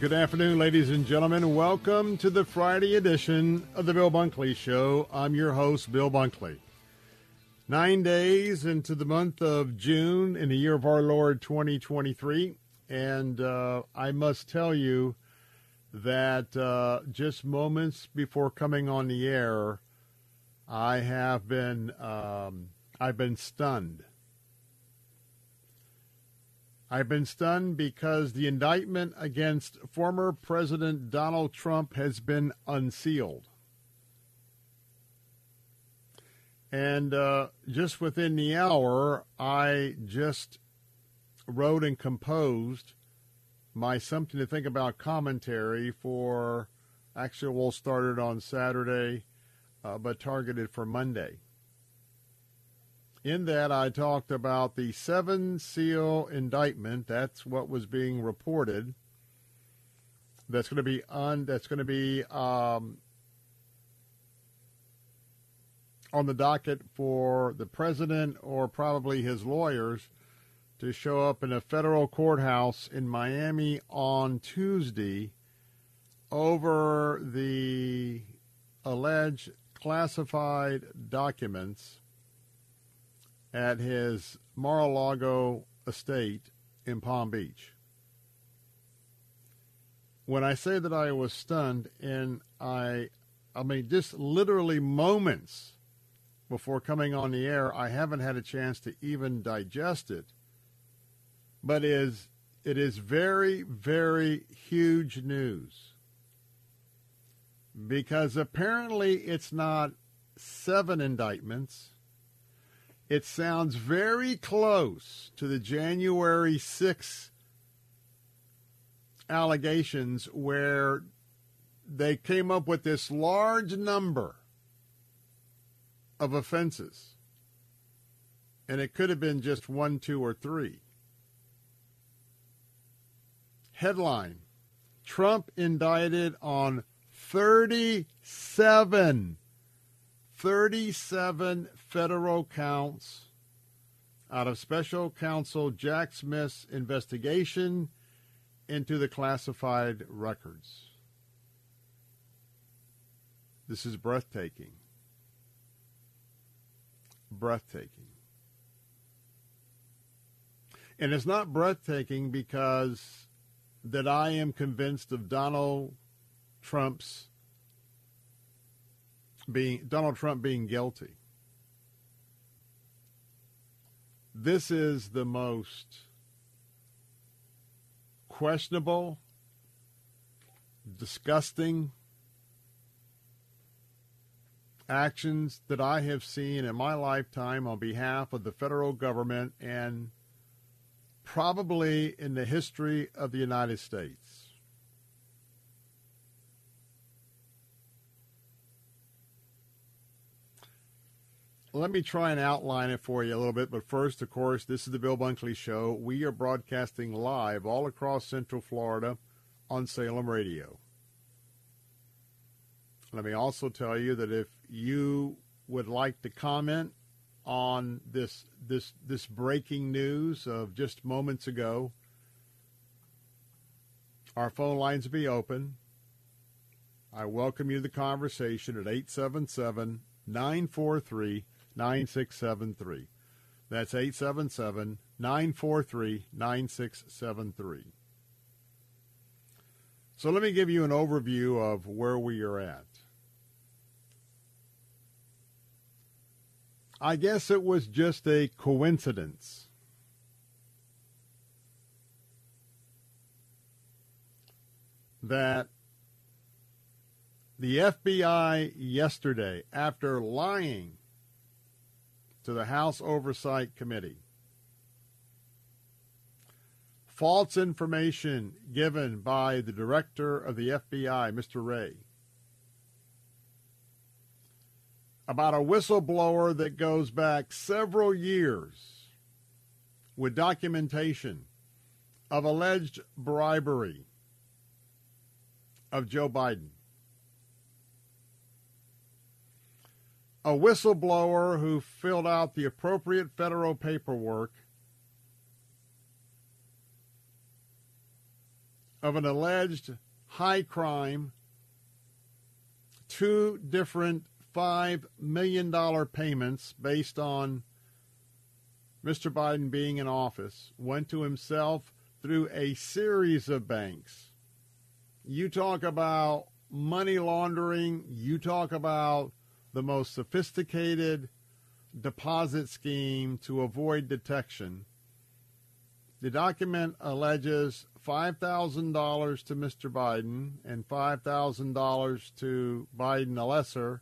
Good afternoon, ladies and gentlemen. Welcome to the Friday edition of the Bill Bunkley Show. I'm your host, Bill Bunkley. Nine days into the month of June in the year of our Lord 2023. And uh, I must tell you that uh, just moments before coming on the air, I have been um, I've been stunned. I've been stunned because the indictment against former President Donald Trump has been unsealed. And uh, just within the hour, I just wrote and composed my Something to Think About commentary for, actually, we'll start it on Saturday, uh, but targeted for Monday. In that, I talked about the seven seal indictment. That's what was being reported. That's going to be on. That's going to be um, on the docket for the president or probably his lawyers to show up in a federal courthouse in Miami on Tuesday over the alleged classified documents at his Mar-a-Lago estate in Palm Beach. When I say that I was stunned, and I, I mean, just literally moments before coming on the air, I haven't had a chance to even digest it. But is it is very, very huge news because apparently it's not seven indictments it sounds very close to the January 6th allegations where they came up with this large number of offenses. And it could have been just one, two, or three. Headline Trump indicted on 37 37 federal counts out of special counsel Jack Smith's investigation into the classified records. This is breathtaking. Breathtaking. And it's not breathtaking because that I am convinced of Donald Trump's being Donald Trump being guilty. This is the most questionable, disgusting actions that I have seen in my lifetime on behalf of the federal government and probably in the history of the United States. Let me try and outline it for you a little bit. But first, of course, this is the Bill Bunkley Show. We are broadcasting live all across Central Florida on Salem Radio. Let me also tell you that if you would like to comment on this this this breaking news of just moments ago, our phone lines be open. I welcome you to the conversation at 877 943 9673. That's 877 943 9673. So let me give you an overview of where we are at. I guess it was just a coincidence. That the FBI yesterday, after lying to the House Oversight Committee, false information given by the director of the FBI, Mr. Wray, about a whistleblower that goes back several years with documentation of alleged bribery of Joe Biden. A whistleblower who filled out the appropriate federal paperwork of an alleged high crime, two different $5 million payments based on Mr. Biden being in office, went to himself through a series of banks. You talk about money laundering, you talk about the most sophisticated deposit scheme to avoid detection. The document alleges $5,000 to Mr. Biden and $5,000 to Biden the lesser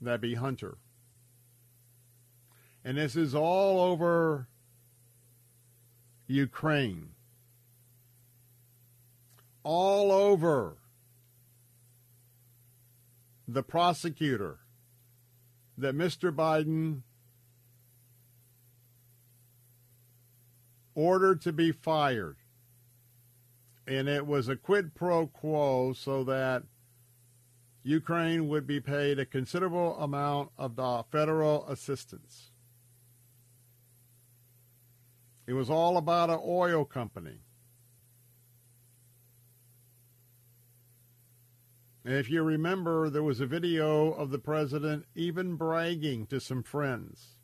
that be Hunter. And this is all over Ukraine. All over the prosecutor that Mr. Biden ordered to be fired. And it was a quid pro quo so that Ukraine would be paid a considerable amount of federal assistance. It was all about an oil company. If you remember, there was a video of the president even bragging to some friends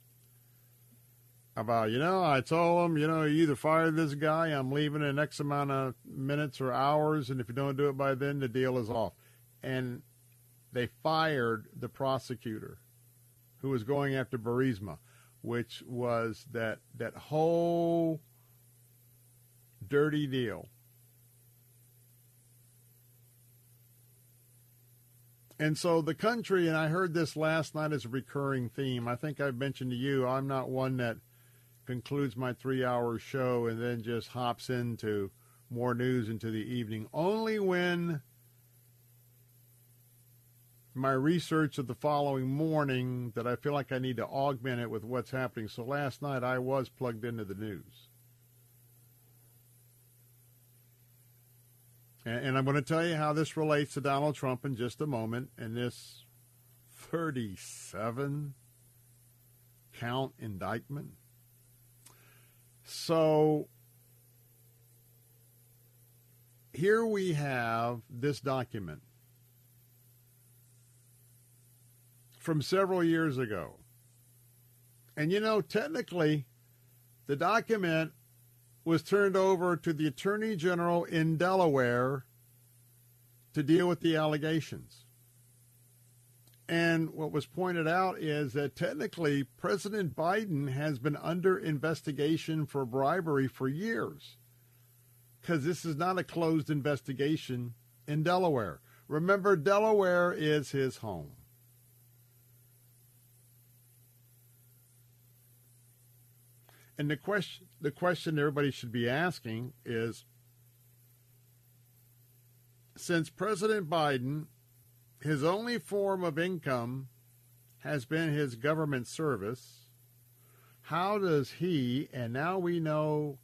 about, you know, I told him, you know, you either fire this guy, I'm leaving in X amount of minutes or hours, and if you don't do it by then, the deal is off. And they fired the prosecutor who was going after Burisma, which was that that whole dirty deal. And so the country, and I heard this last night as a recurring theme. I think I've mentioned to you, I'm not one that concludes my three hour show and then just hops into more news into the evening. Only when my research of the following morning that I feel like I need to augment it with what's happening. So last night I was plugged into the news. And, I'm going to tell you how this relates to Donald Trump in just a moment and this 37 count indictment. So here we have this document from several years ago. And you know, technically, the document was turned over to the Attorney General in Delaware to deal with the allegations. And what was pointed out is that technically President Biden has been under investigation for bribery for years because this is not a closed investigation in Delaware. Remember, Delaware is his home. And the question the question everybody should be asking is since President Biden his only form of income has been his government service. How does he, and now we know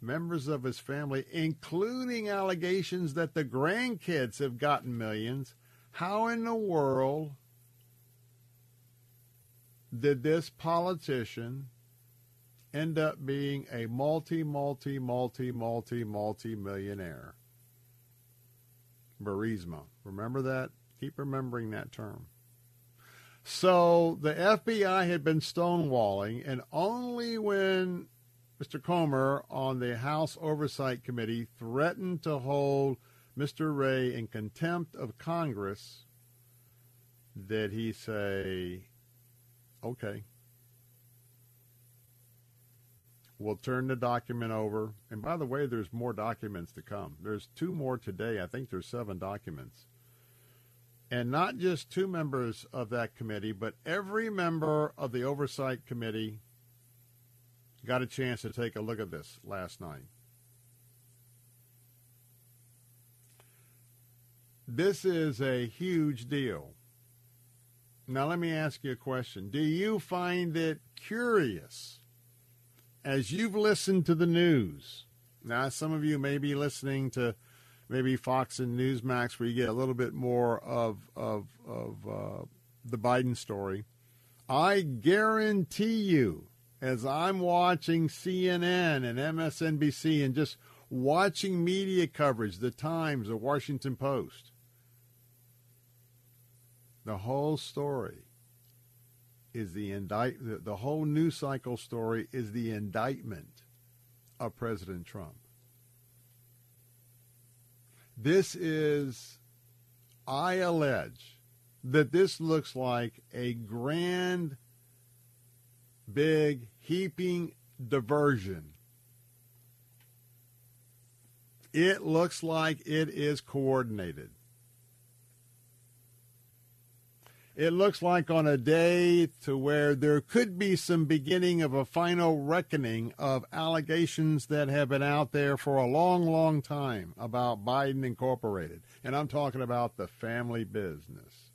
members of his family, including allegations that the grandkids have gotten millions, how in the world did this politician end up being a multi, multi, multi, multi, multi millionaire? Burisma. Remember that? Keep remembering that term. So the FBI had been stonewalling, and only when Mr. Comer on the House Oversight Committee threatened to hold Mr. Wray in contempt of Congress did he say, okay, we'll turn the document over. And by the way, there's more documents to come. There's two more today. I think there's seven documents and not just two members of that committee, but every member of the Oversight Committee got a chance to take a look at this last night. This is a huge deal. Now, let me ask you a question. Do you find it curious as you've listened to the news? Now, some of you may be listening to maybe Fox and Newsmax, where you get a little bit more of of of uh, the Biden story. I guarantee you, as I'm watching CNN and MSNBC and just watching media coverage, the Times, the Washington Post, the whole story is the indict. The, the whole news cycle story is the indictment of President Trump. This is, I allege, that this looks like a grand, big, heaping diversion. It looks like it is coordinated. It looks like on a day to where there could be some beginning of a final reckoning of allegations that have been out there for a long, long time about Biden Incorporated. And I'm talking about the family business.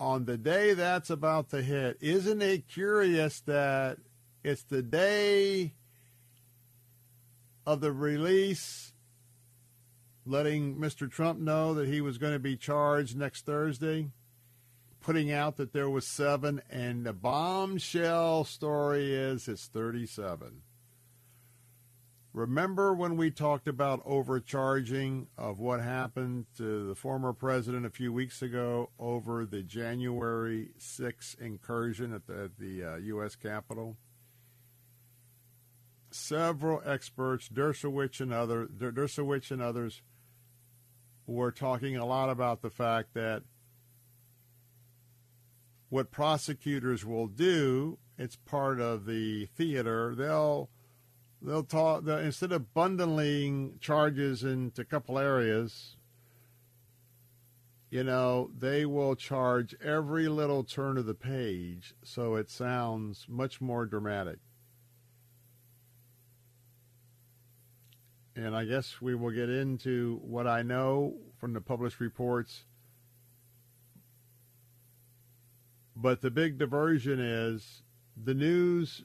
On the day that's about to hit, isn't it curious that it's the day of the release letting Mr. Trump know that he was going to be charged next Thursday, putting out that there was seven, and the bombshell story is it's 37. Remember when we talked about overcharging of what happened to the former president a few weeks ago over the January 6 incursion at the, at the uh, U.S. Capitol? Several experts, Dershowitz and other Dershowitz and others, we're talking a lot about the fact that what prosecutors will do, it's part of the theater, they'll they'll talk they'll, instead of bundling charges into a couple areas, you know, they will charge every little turn of the page so it sounds much more dramatic. And I guess we will get into what I know from the published reports. But the big diversion is the news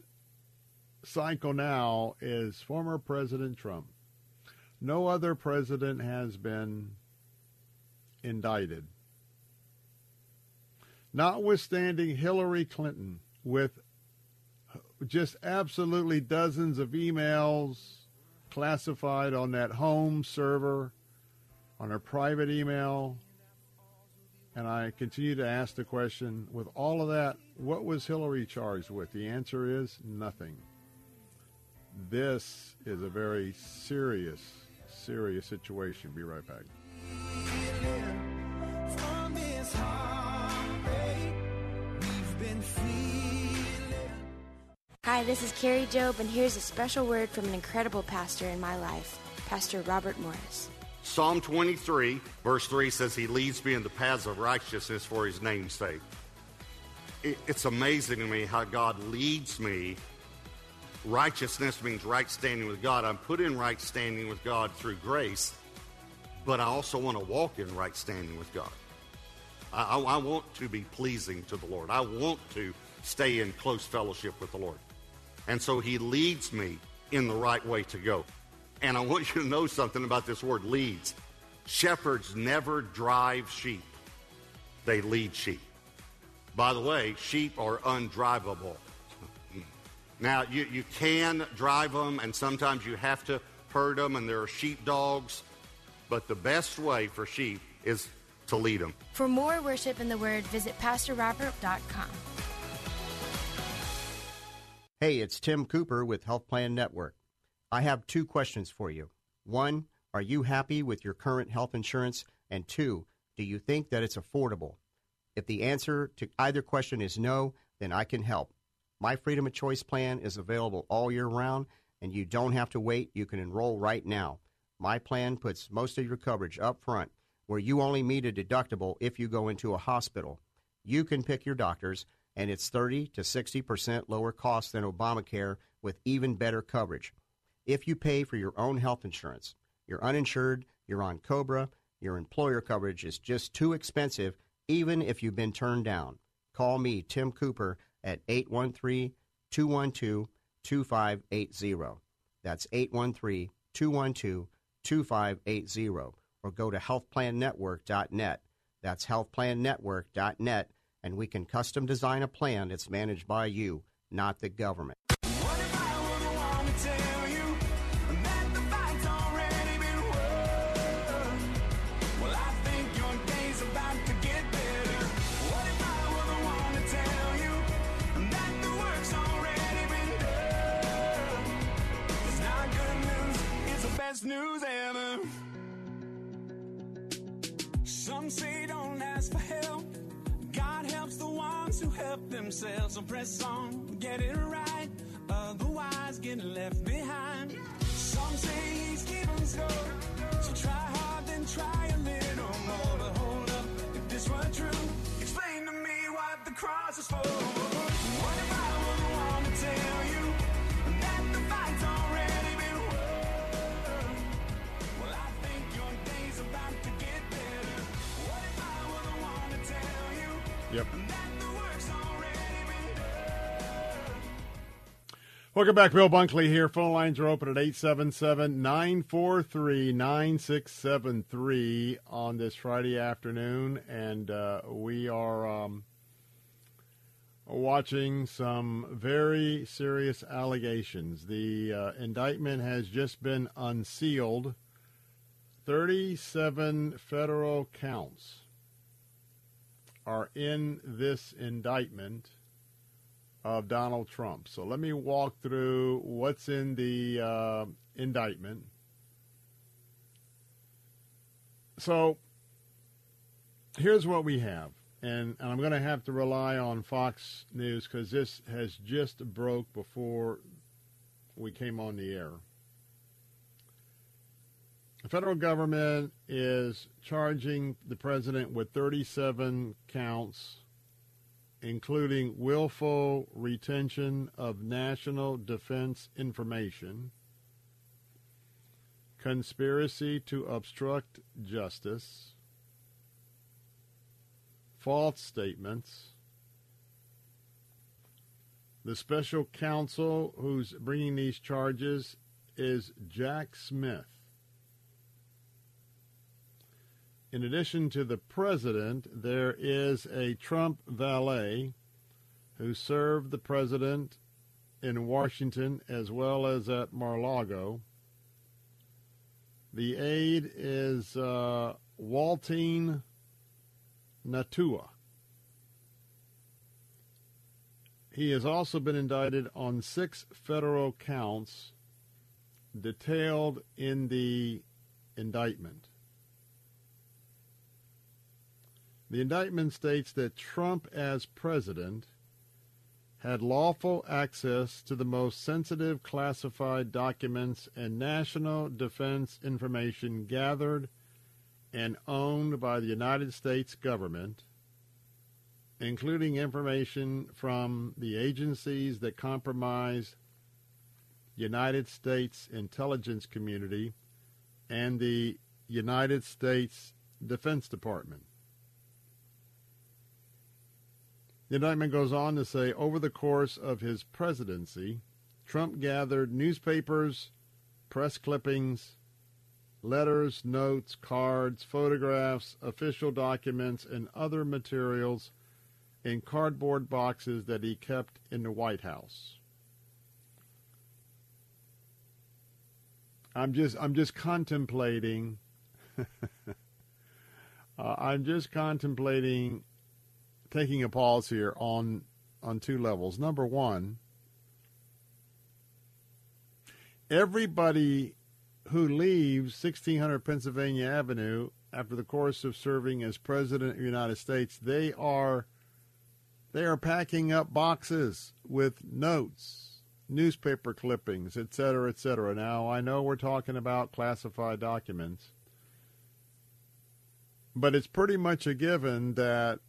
cycle now is former President Trump. No other president has been indicted. Notwithstanding Hillary Clinton with just absolutely dozens of emails classified on that home server, on her private email. And I continue to ask the question with all of that, what was Hillary charged with? The answer is nothing. This is a very serious, serious situation. Be right back. Hi, this is Kari Jobe, and here's a special word from an incredible pastor in my life, Pastor Robert Morris. Psalm 23, verse 3 says, He leads me in the paths of righteousness for His name's sake. it's amazing to me how God leads me. Righteousness means right standing with God. I'm put in right standing with God through grace, but I also want to walk in right standing with God. I, I want to be pleasing to the Lord. I want to stay in close fellowship with the Lord. And so he leads me in the right way to go. And I want you to know something about this word leads. Shepherds never drive sheep, they lead sheep. By the way, sheep are undrivable. Now, you, you can drive them, and sometimes you have to herd them, and there are sheep dogs. But the best way for sheep is to lead them. For more worship in the Word, visit PastorRobert.com. Hey, it's Tim Cooper with Health Plan Network. I have two questions for you. One, are you happy with your current health insurance? And two, do you think that it's affordable? If the answer to either question is no, then I can help. My Freedom of Choice plan is available all year round, and you don't have to wait. You can enroll right now. My plan puts most of your coverage up front, where you only meet a deductible if you go into a hospital. You can pick your doctors, and it's 30 to 60% lower cost than Obamacare with even better coverage. If you pay for your own health insurance, you're uninsured, you're on COBRA, your employer coverage is just too expensive, even if you've been turned down. Call me, Tim Cooper, at 813 212 2580. That's 813 212 2580. Or go to healthplannetwork.net. That's healthplannetwork.net, and we can custom design a plan that's managed by you, not the government. news ever. Some say don't ask for help. Who help themselves. So press on, get it right. Otherwise, get left behind. Some say he's. So try hard, then try a little more. But hold up, if this were true, explain to me what the cross is for. What if I the one to tell you that Welcome back. Bill Bunkley here. Phone lines are open at 877 943 9673 on this Friday afternoon. And uh, we are um, watching some very serious allegations. The uh, indictment has just been unsealed 37 federal counts are in this indictment of Donald Trump. So let me walk through what's in the uh, indictment. So here's what we have, and, and I'm going to have to rely on Fox News because this has just broke before we came on the air. The federal government is charging the president with 37 counts including willful retention of national defense information, conspiracy to obstruct justice, false statements. The special counsel who's bringing these charges is Jack Smith. In addition to the president, there is a Trump valet who served the president in Washington as well as at Mar-a-Lago. The aide is uh, Waltine Nauta. He has also been indicted on six federal counts detailed in the indictment. The indictment states that Trump, as president, had lawful access to the most sensitive classified documents and national defense information gathered and owned by the United States government, including information from the agencies that comprise United States intelligence community and the United States Defense Department. The indictment goes on to say over the course of his presidency, Trump gathered newspapers, press clippings, letters, notes, cards, photographs, official documents, and other materials in cardboard boxes that he kept in the White House. I'm just I'm just contemplating uh, I'm just contemplating taking a pause here on on two levels. Number 1, everybody who leaves 1600 Pennsylvania Avenue after the course of serving as president of the United States, they are they are packing up boxes with notes, newspaper clippings, etc., etc. Now, I know we're talking about classified documents, but it's pretty much a given that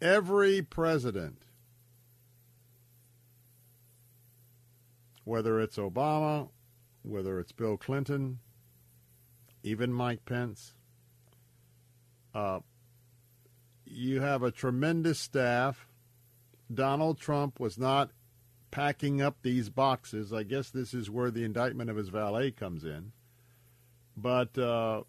every president, whether it's Obama, whether it's Bill Clinton, even Mike Pence, uh, you have a tremendous staff. Donald Trump was not packing up these boxes. I guess this is where the indictment of his valet comes in. But uh,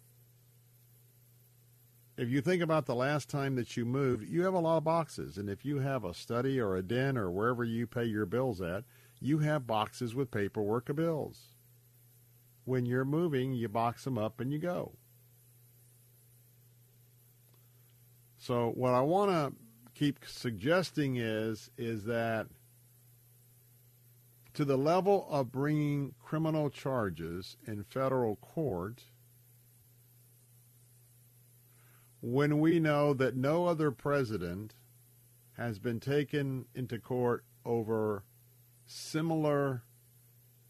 if you think about the last time that you moved, you have a lot of boxes. And if you have a study or a den or wherever you pay your bills at, you have boxes with paperwork of bills. When you're moving, you box them up and you go. So what I want to keep suggesting is is that to the level of bringing criminal charges in federal court when we know that no other president has been taken into court over similar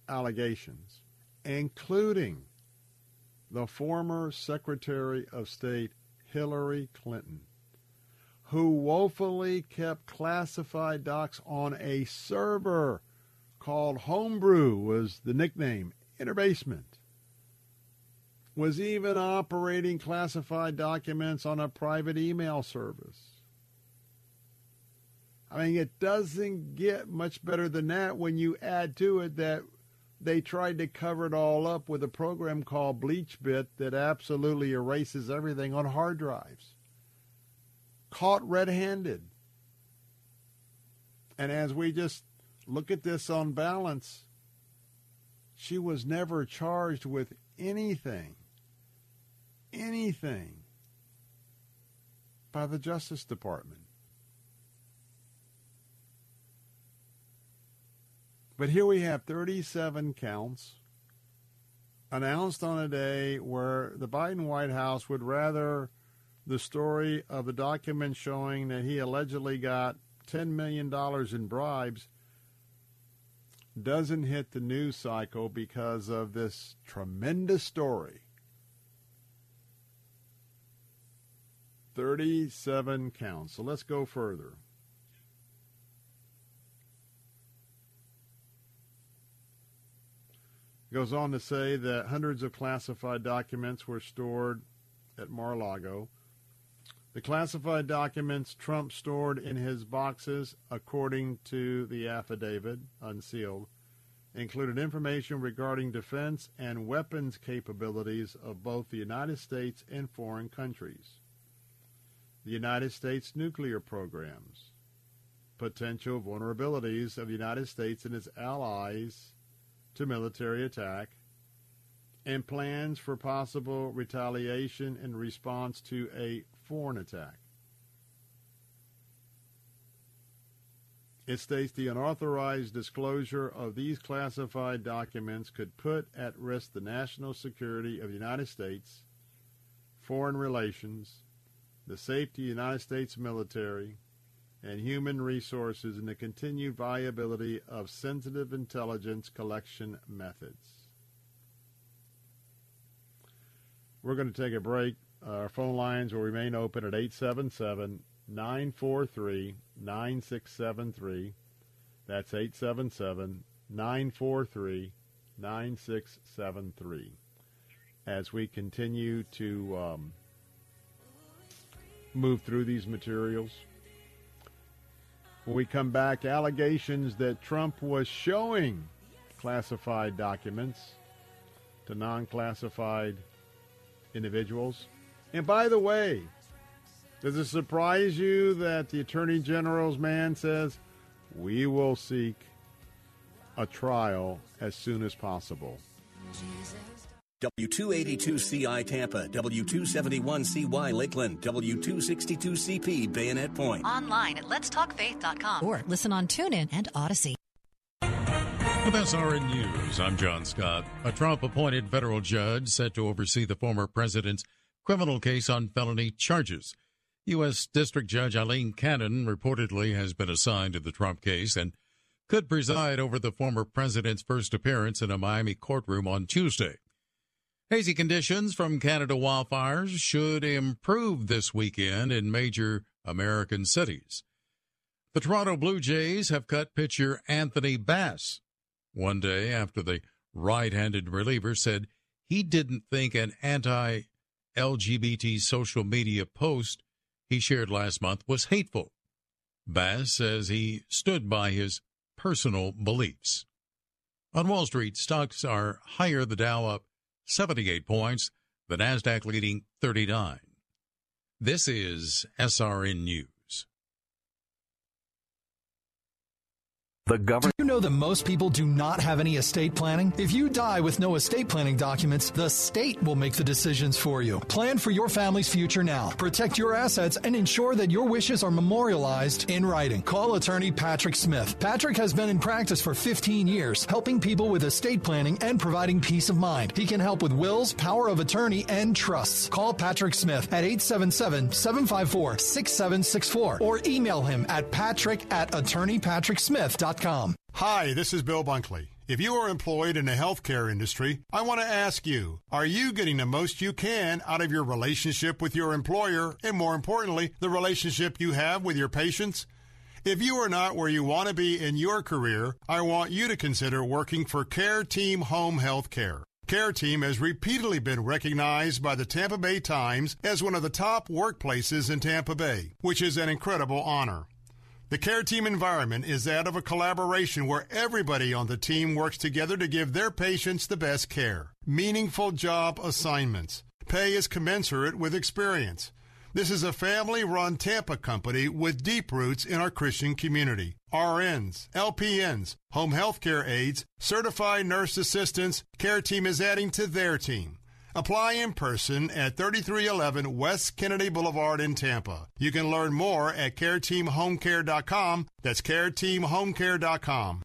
allegations, including the former Secretary of State Hillary Clinton who woefully kept classified docs on a server called Homebrew was the nickname, in her basement. Was even operating classified documents on a private email service. I mean, it doesn't get much better than that when you add to it that they tried to cover it all up with a program called BleachBit that absolutely erases everything on hard drives caught red handed. And as we just look at this on balance, she was never charged with anything, anything by the Justice Department. But here we have 37 counts announced on a day where the Biden White House would rather the story of a document showing that he allegedly got $10 million in bribes doesn't hit the news cycle because of this tremendous story. 37 counts. So let's go further. It goes on to say that hundreds of classified documents were stored at Mar-a-Lago the classified documents Trump stored in his boxes, according to the affidavit, unsealed, included information regarding defense and weapons capabilities of both the United States and foreign countries, the United States nuclear programs, potential vulnerabilities of the United States and its allies to military attack, and plans for possible retaliation in response to a foreign attack. It states the unauthorized disclosure of these classified documents could put at risk the national security of the United States, foreign relations, the safety of the United States military, and human resources and the continued viability of sensitive intelligence collection methods. We're going to take a break. Our phone lines will remain open at 877 943 9673. That's 877 943 9673. As we continue to um, move through these materials, When we come back, allegations that Trump was showing classified documents to non classified individuals. And by the way, does it surprise you that the Attorney General's man says, we will seek a trial as soon as possible? W282CI Tampa, W271CY Lakeland, W262CP Bayonet Point. Online at letstalkfaith.com or listen on TuneIn and Odyssey. With SRN News, I'm John Scott. A Trump appointed federal judge set to oversee the former president's criminal case on felony charges. U.S. District Judge Aileen Cannon reportedly has been assigned to the Trump case and could preside over the former president's first appearance in a Miami courtroom on Tuesday. Hazy conditions from Canada wildfires should improve this weekend in major American cities. The Toronto Blue Jays have cut pitcher Anthony Bass one day after the right handed reliever said he didn't think an anti LGBT social media post he shared last month was hateful. Bass says he stood by his personal beliefs. On Wall Street, stocks are higher, the Dow up 78 points, the Nasdaq leading 39. This is SRN News. The government. Do you know that most people do not have any estate planning? If you die with no estate planning documents, the state will make the decisions for you. Plan for your family's future now. Protect your assets and ensure that your wishes are memorialized in writing. Call attorney Patrick Smith. Patrick has been in practice for 15 years, helping people with estate planning and providing peace of mind. He can help with wills, power of attorney, and trusts. Call Patrick Smith at 877 754 6764 or email him at patrick at attorneypatricksmith.com. Hi, this is Bill Bunkley. If you are employed in the healthcare industry, I want to ask you, are you getting the most you can out of your relationship with your employer and more importantly, the relationship you have with your patients? If you are not where you want to be in your career, I want you to consider working for Care Team Home Health Care. Care Team has repeatedly been recognized by the Tampa Bay Times as one of the top workplaces in Tampa Bay, which is an incredible honor. The care team environment is that of a collaboration where everybody on the team works together to give their patients the best care. Meaningful job assignments. Pay is commensurate with experience. This is a family run Tampa company with deep roots in our Christian community. RNs, LPNs, home health care aides, certified nurse assistants, care team is adding to their team. Apply in person at 3311 West Kennedy Boulevard in Tampa. You can learn more at careteamhomecare.com. That's careteamhomecare.com.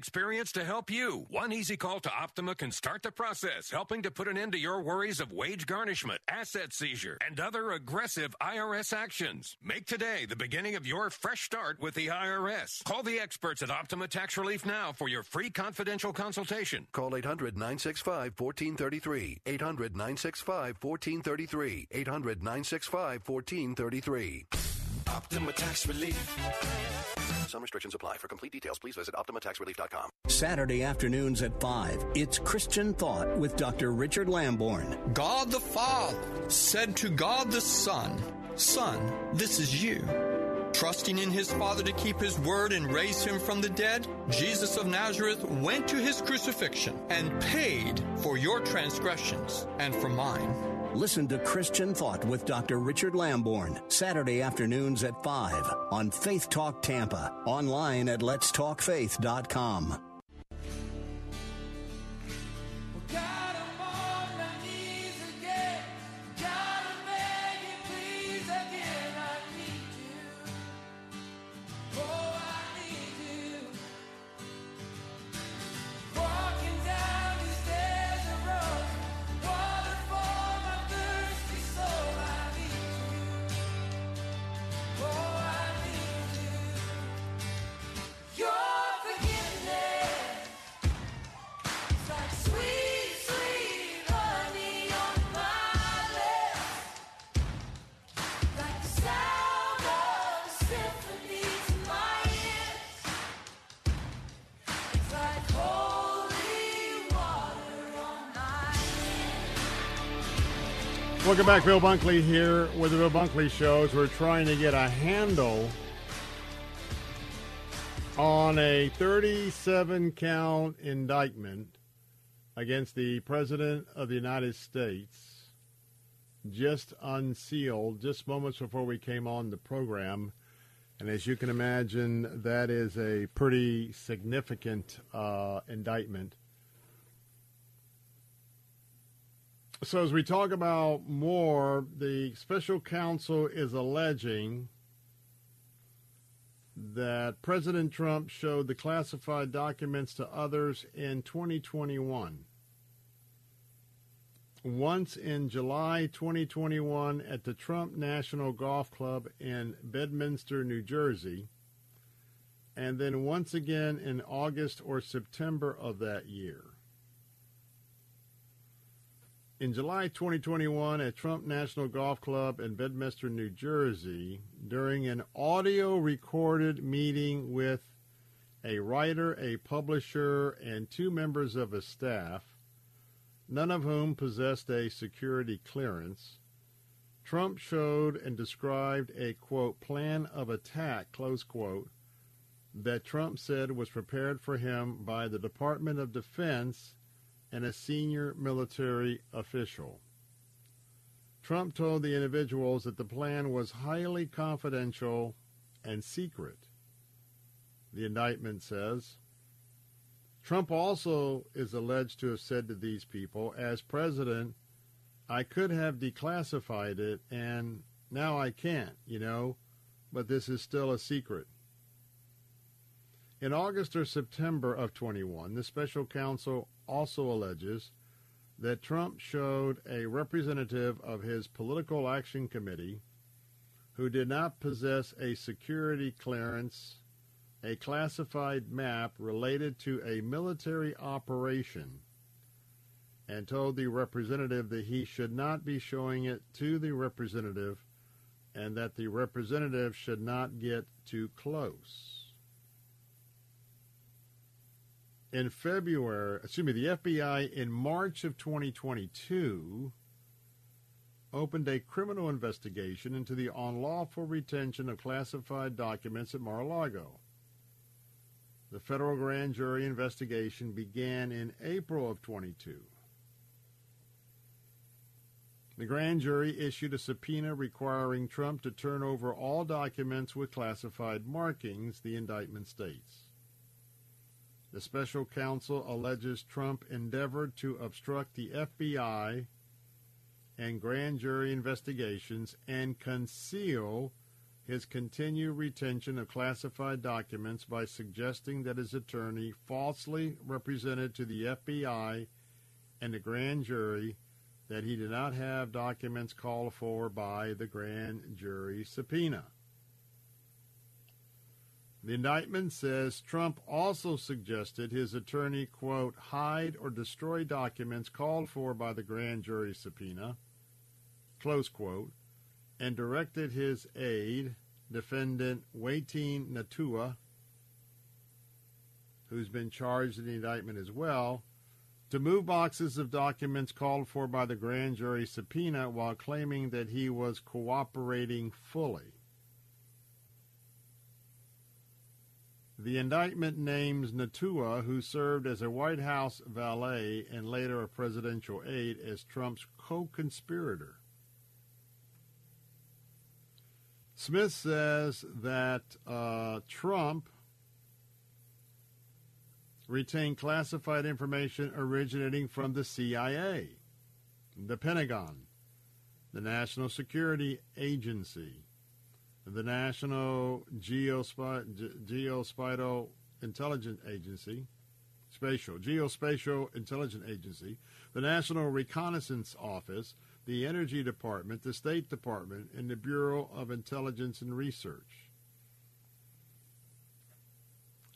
experience to help you. One easy call to Optima can start the process, helping to put an end to your worries of wage garnishment, asset seizure, and other aggressive IRS actions. Make today the beginning of your fresh start with the IRS. Call the experts at Optima Tax Relief now for your free confidential consultation. Call 800 965 1433. 800 965 1433. 800 965 1433. Optima Tax Relief. Some restrictions apply. For complete details, please visit OptimaTaxRelief.com. Saturday afternoons at 5, it's Christian Thought with Dr. Richard Lamborn. God the Father said to God the Son, Son, this is you. Trusting in his Father to keep his word and raise him from the dead, Jesus of Nazareth went to his crucifixion and paid for your transgressions and for mine. Listen to Christian Thought with Dr. Richard Lamborn, Saturday afternoons at 5 on Faith Talk Tampa, online at letstalkfaith.com. Welcome back, Bill Bunkley here with the Bill Bunkley Show. As we're trying to get a handle on a 37 count indictment against the President of the United States, just unsealed just moments before we came on the program. And as you can imagine, that is a pretty significant uh, indictment. So, as we talk about more, the special counsel is alleging that President Trump showed the classified documents to others in 2021. Once in July 2021 at the Trump National Golf Club in Bedminster, New Jersey, and then once again in August or September of that year. In July 2021, at Trump National Golf Club in Bedminster, New Jersey, during an audio recorded meeting with a writer, a publisher, and two members of his staff, none of whom possessed a security clearance, Trump showed and described a, quote, plan of attack, close quote, that Trump said was prepared for him by the Department of Defense and a senior military official. Trump told the individuals that the plan was highly confidential and secret. The indictment says. Trump also is alleged to have said to these people, as president, I could have declassified it and now I can't, you know, but this is still a secret. In August or September of 21, the special counsel also alleges that Trump showed a representative of his political action committee who did not possess a security clearance a classified map related to a military operation and told the representative that he should not be showing it to the representative and that the representative should not get too close. In February, excuse me, the FBI in March of 2022 opened a criminal investigation into the unlawful retention of classified documents at Mar-a-Lago. The federal grand jury investigation began in April of 22. The grand jury issued a subpoena requiring Trump to turn over all documents with classified markings, the indictment states. The special counsel alleges Trump endeavored to obstruct the FBI and grand jury investigations and conceal his continued retention of classified documents by suggesting that his attorney falsely represented to the FBI and the grand jury that he did not have documents called for by the grand jury subpoena. The indictment says Trump also suggested his attorney, quote, hide or destroy documents called for by the grand jury subpoena, close quote, and directed his aide, defendant Waltine Nauta, who's been charged in the indictment as well, to move boxes of documents called for by the grand jury subpoena while claiming that he was cooperating fully. The indictment names Nauta, who served as a White House valet and later a presidential aide, as Trump's co conspirator. Smith says that uh, Trump retained classified information originating from the CIA, the Pentagon, the National Security Agency, the National Geospatial Intelligence Agency, Spatial Geospatial Intelligence Agency, the National Reconnaissance Office, the Energy Department, the State Department, and the Bureau of Intelligence and Research.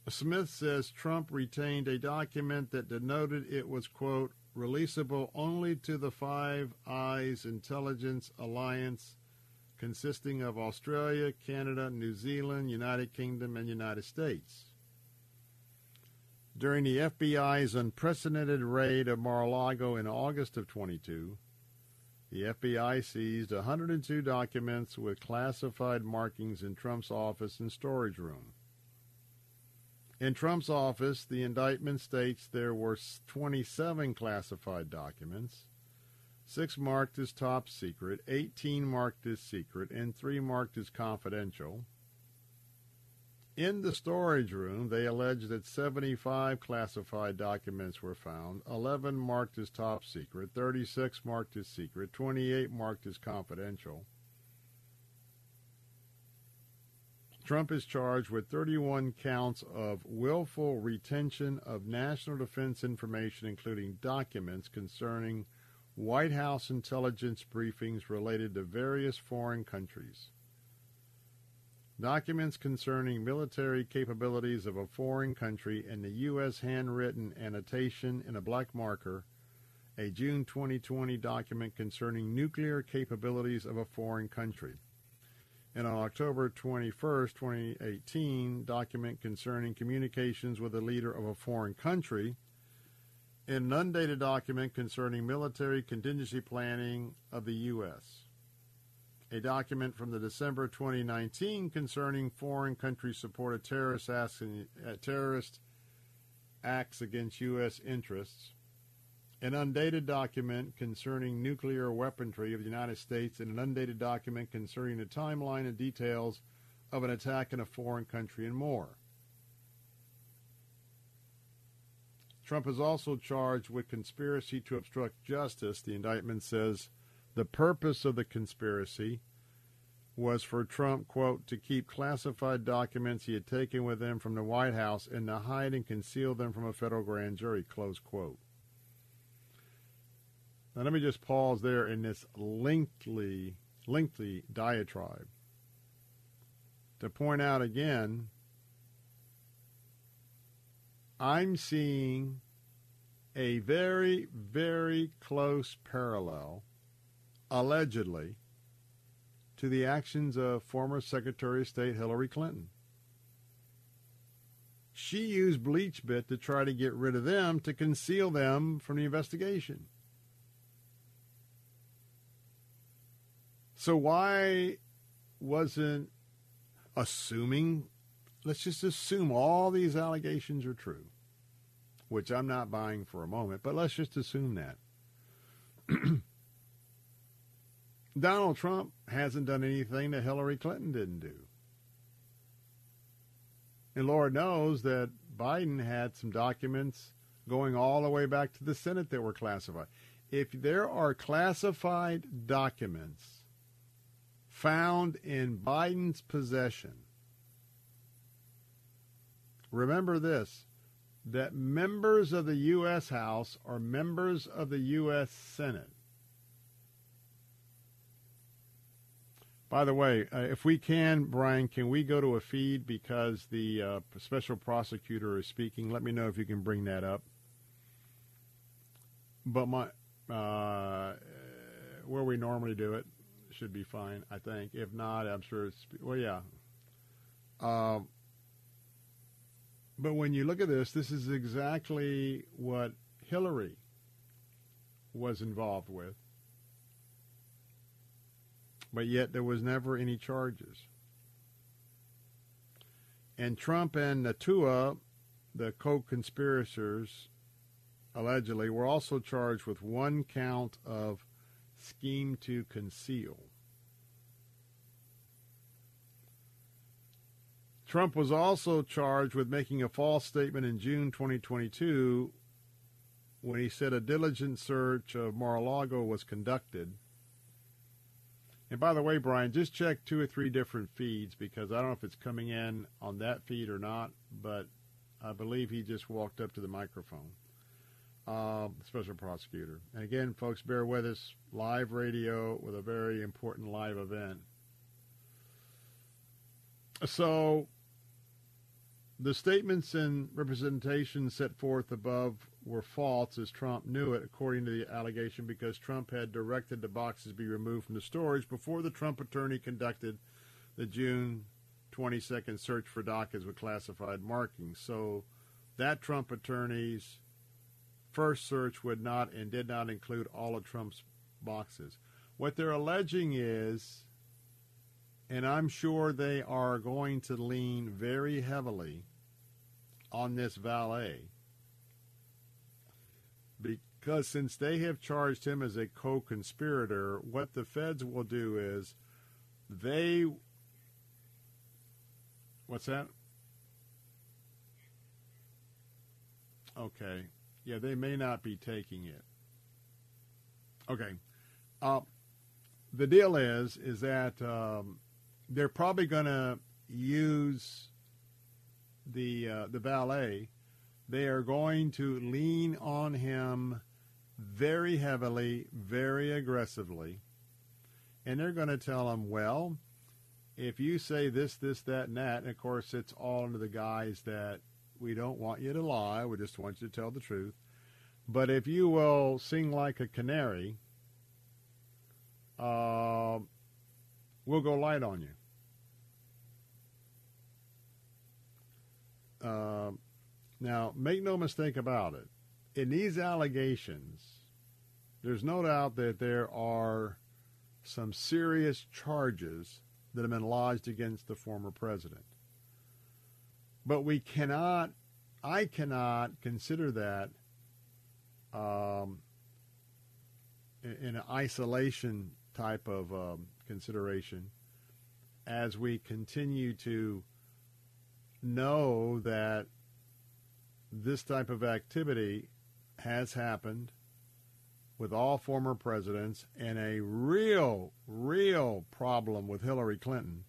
Smith says Trump retained a document that denoted it was, quote, releasable only to the Five Eyes Intelligence Alliance consisting of Australia, Canada, New Zealand, United Kingdom, and United States. During the FBI's unprecedented raid of Mar-a-Lago in August of 22, the FBI seized 102 documents with classified markings in Trump's office and storage room. In Trump's office, the indictment states there were 27 classified documents, six marked as top secret, 18 marked as secret, and three marked as confidential. In the storage room, they allege that 75 classified documents were found, 11 marked as top secret, 36 marked as secret, 28 marked as confidential. Trump is charged with 31 counts of willful retention of national defense information, including documents concerning White House intelligence briefings related to various foreign countries. Documents concerning military capabilities of a foreign country and the U.S. handwritten annotation in a black marker, a June 2020 document concerning nuclear capabilities of a foreign country and on October 21, 2018, document concerning communications with a leader of a foreign country, an undated document concerning military contingency planning of the U.S., a document from the December 2019 concerning foreign country support of terrorist acts, uh, terrorist acts against U.S. interests, an undated document concerning nuclear weaponry of the United States, and an undated document concerning the timeline and details of an attack in a foreign country, and more. Trump is also charged with conspiracy to obstruct justice. The indictment says the purpose of the conspiracy was for Trump, quote, to keep classified documents he had taken with him from the White House and to hide and conceal them from a federal grand jury, close quote. Now, let me just pause there in this lengthy, lengthy diatribe to point out again I'm seeing a very, very close parallel, allegedly, to the actions of former Secretary of State Hillary Clinton. She used BleachBit to try to get rid of them to conceal them from the investigation. So why wasn't assuming, let's just assume all these allegations are true, which I'm not buying for a moment, but let's just assume that. Donald Trump hasn't done anything that Hillary Clinton didn't do. And Lord knows that Biden had some documents going all the way back to the Senate that were classified. If there are classified documents found in Biden's possession. Remember this that members of the U.S. House are members of the U.S. Senate. By the way, uh, if we can, Brian, can we go to a feed because the uh, special prosecutor is speaking? Let me know if you can bring that up. But my uh, where we normally do it, should be fine, I think. If not, I'm sure it's, well, yeah. But when you look at this, this is exactly what Hillary was involved with. But yet there was never any charges. And Trump and Nauta, the co-conspirators, allegedly, were also charged with one count of scheme to conceal. Trump was also charged with making a false statement in June 2022 when he said a diligent search of Mar-a-Lago was conducted. And by the way, Brian, just check two or three different feeds because I don't know if it's coming in on that feed or not, but I believe he just walked up to the microphone uh, special prosecutor. And again, folks, bear with us. Live radio with a very important live event. So, the statements and representations set forth above were false as Trump knew it, according to the allegation, because Trump had directed the boxes be removed from the storage before the Trump attorney conducted the June 22nd search for documents with classified markings. So, that Trump attorney's first search would not and did not include all of Trump's boxes. What they're alleging is, and I'm sure they are going to lean very heavily on this valet, because since they have charged him as a co conspirator, what the feds will do is they. What's that? Okay. Yeah, they may not be taking it. Okay. Uh, the deal is is that um, they're probably going to use the uh, the valet. They are going to lean on him very heavily, very aggressively, and they're going to tell him, well, if you say this, this, that, and that, and of course it's all under the guise that we don't want you to lie, we just want you to tell the truth. But if you will sing like a canary, uh, we'll go light on you. Uh, now, make no mistake about it. In these allegations, there's no doubt that there are some serious charges that have been lodged against the former president. But we cannot, I cannot consider that um, in an isolation type of um, consideration as we continue to know that this type of activity has happened with all former presidents and a real, real problem with Hillary Clinton,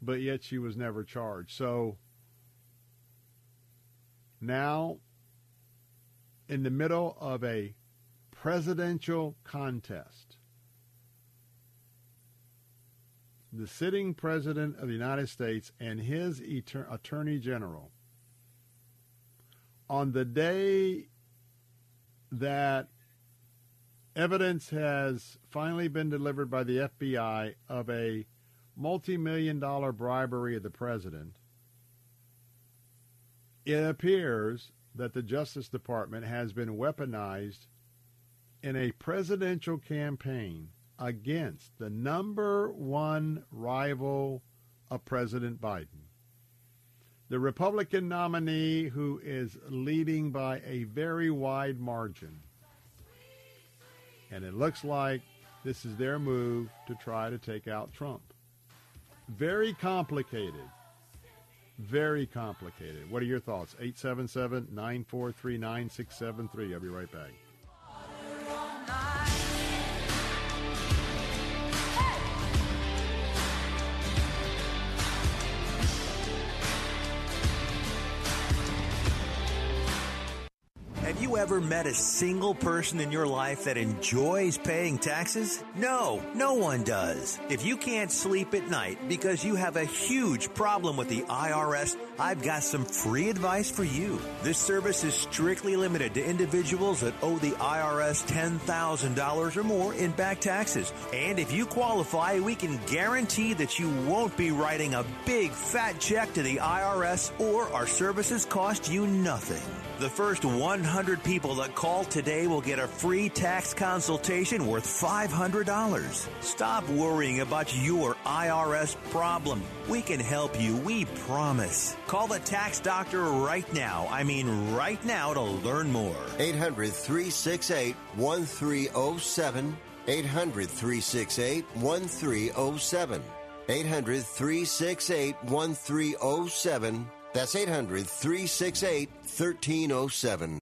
but yet she was never charged. So now, in the middle of a presidential contest, the sitting president of the United States and his etern- attorney general. On the day that evidence has finally been delivered by the FBI of a multi-million dollar bribery of the president, it appears that the Justice Department has been weaponized in a presidential campaign against the number one rival of President Biden. The Republican nominee who is leading by a very wide margin. And it looks like this is their move to try to take out Trump. Very complicated. Very complicated. What are your thoughts? 877 943 9673. I'll be right back. Ever met a single person in your life that enjoys paying taxes? No, no one does. If you can't sleep at night because you have a huge problem with the IRS, I've got some free advice for you. This service is strictly limited to individuals that owe the IRS $10,000 or more in back taxes. And if you qualify, we can guarantee that you won't be writing a big fat check to the IRS or our services cost you nothing. The first 100 people that call today will get a free tax consultation worth $500. Stop worrying about your IRS problem. We can help you, we promise. Call the tax doctor right now. I mean, right now to learn more. 800 368 1307. 800 368 1307. 800 368 1307. That's 800 368 1307.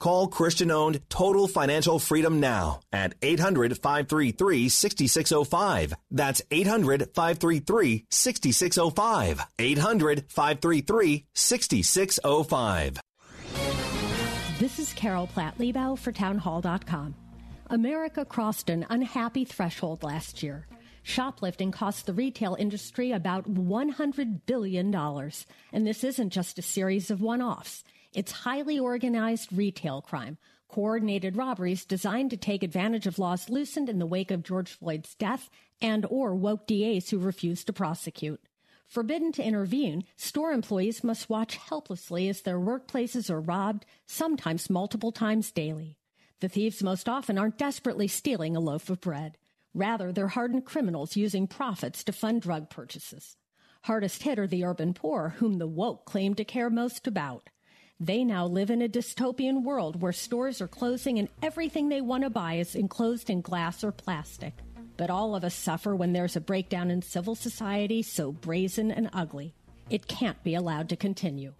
Call Christian owned Total Financial Freedom now at 800 533 6605. That's 800 533 6605. 800 533 6605. This is Carol Platt Liebau for Townhall.com. America crossed an unhappy threshold last year. Shoplifting cost the retail industry about $100 billion. And this isn't just a series of one offs. It's highly organized retail crime, coordinated robberies designed to take advantage of laws loosened in the wake of George Floyd's death and or woke DAs who refuse to prosecute. Forbidden to intervene, store employees must watch helplessly as their workplaces are robbed, sometimes multiple times daily. The thieves most often aren't desperately stealing a loaf of bread. Rather, they're hardened criminals using profits to fund drug purchases. Hardest hit are the urban poor, whom the woke claim to care most about. They now live in a dystopian world where stores are closing and everything they want to buy is enclosed in glass or plastic. But all of us suffer when there's a breakdown in civil society so brazen and ugly. It can't be allowed to continue.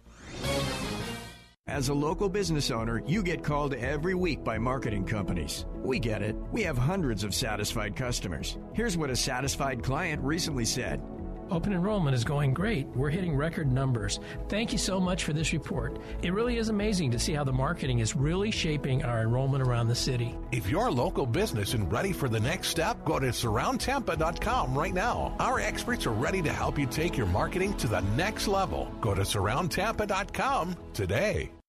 As a local business owner, you get called every week by marketing companies. We get it. We have hundreds of satisfied customers. Here's what a satisfied client recently said. Open enrollment is going great. We're hitting record numbers. Thank you so much for this report. It really is amazing to see how the marketing is really shaping our enrollment around the city. If you're a local business and ready for the next step, go to surroundtampa.com right now. Our experts are ready to help you take your marketing to the next level. Go to surroundtampa.com today.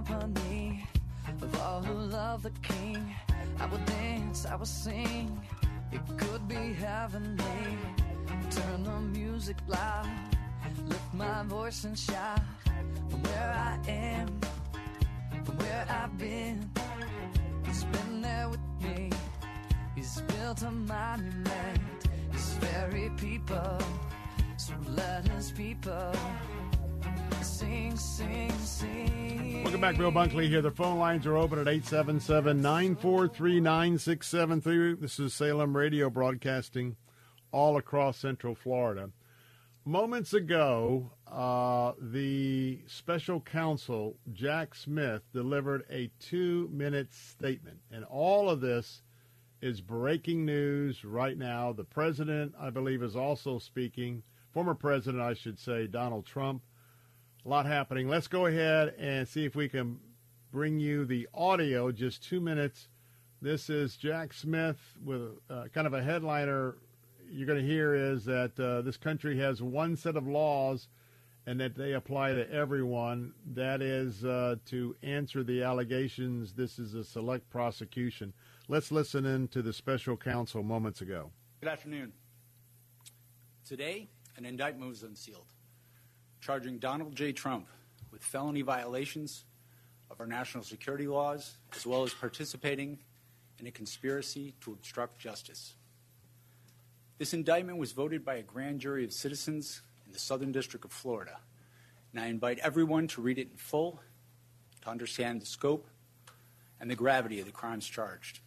Company of all who love the King, I will dance, I will sing. It could be heavenly. Turn the music loud, lift my voice and shout. From where I am, from where I've been, He's been there with me. He's built a monument. His very people. So let his people sing, sing, sing. Welcome back, Bill Bunkley here. The phone lines are open at 877 943 9673. This is Salem Radio broadcasting all across Central Florida. Moments ago, uh, the special counsel, Jack Smith, delivered a two minute statement. And all of this is breaking news right now. The president, I believe, is also speaking. Former president, I should say, Donald Trump. A lot happening. Let's go ahead and see if we can bring you the audio, just two minutes. This is Jack Smith with uh, kind of a headliner you're going to hear is that uh, this country has one set of laws and that they apply to everyone. That is uh, to answer the allegations. This is a select prosecution. Let's listen in to the special counsel moments ago. Good afternoon. Today, an indictment was unsealed, charging Donald J. Trump with felony violations of our national security laws, as well as participating in a conspiracy to obstruct justice. This indictment was voted by a grand jury of citizens in the Southern District of Florida, and I invite everyone to read it in full to understand the scope and the gravity of the crimes charged.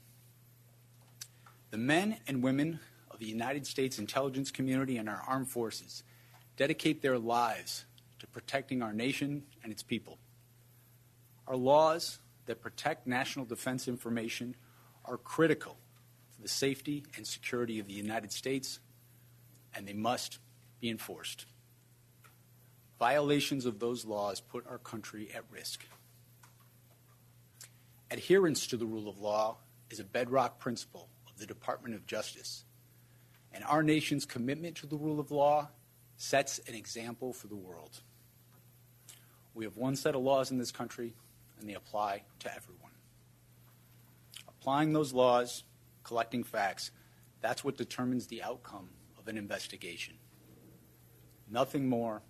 The men and women of the United States intelligence community and our armed forces dedicate their lives to protecting our nation and its people. Our laws that protect national defense information are critical to the safety and security of the United States, and they must be enforced. Violations of those laws put our country at risk. Adherence to the rule of law is a bedrock principle of the Department of Justice, and our nation's commitment to the rule of law sets an example for the world. We have one set of laws in this country, and they apply to everyone. Applying those laws, collecting facts, that's what determines the outcome of an investigation. Nothing more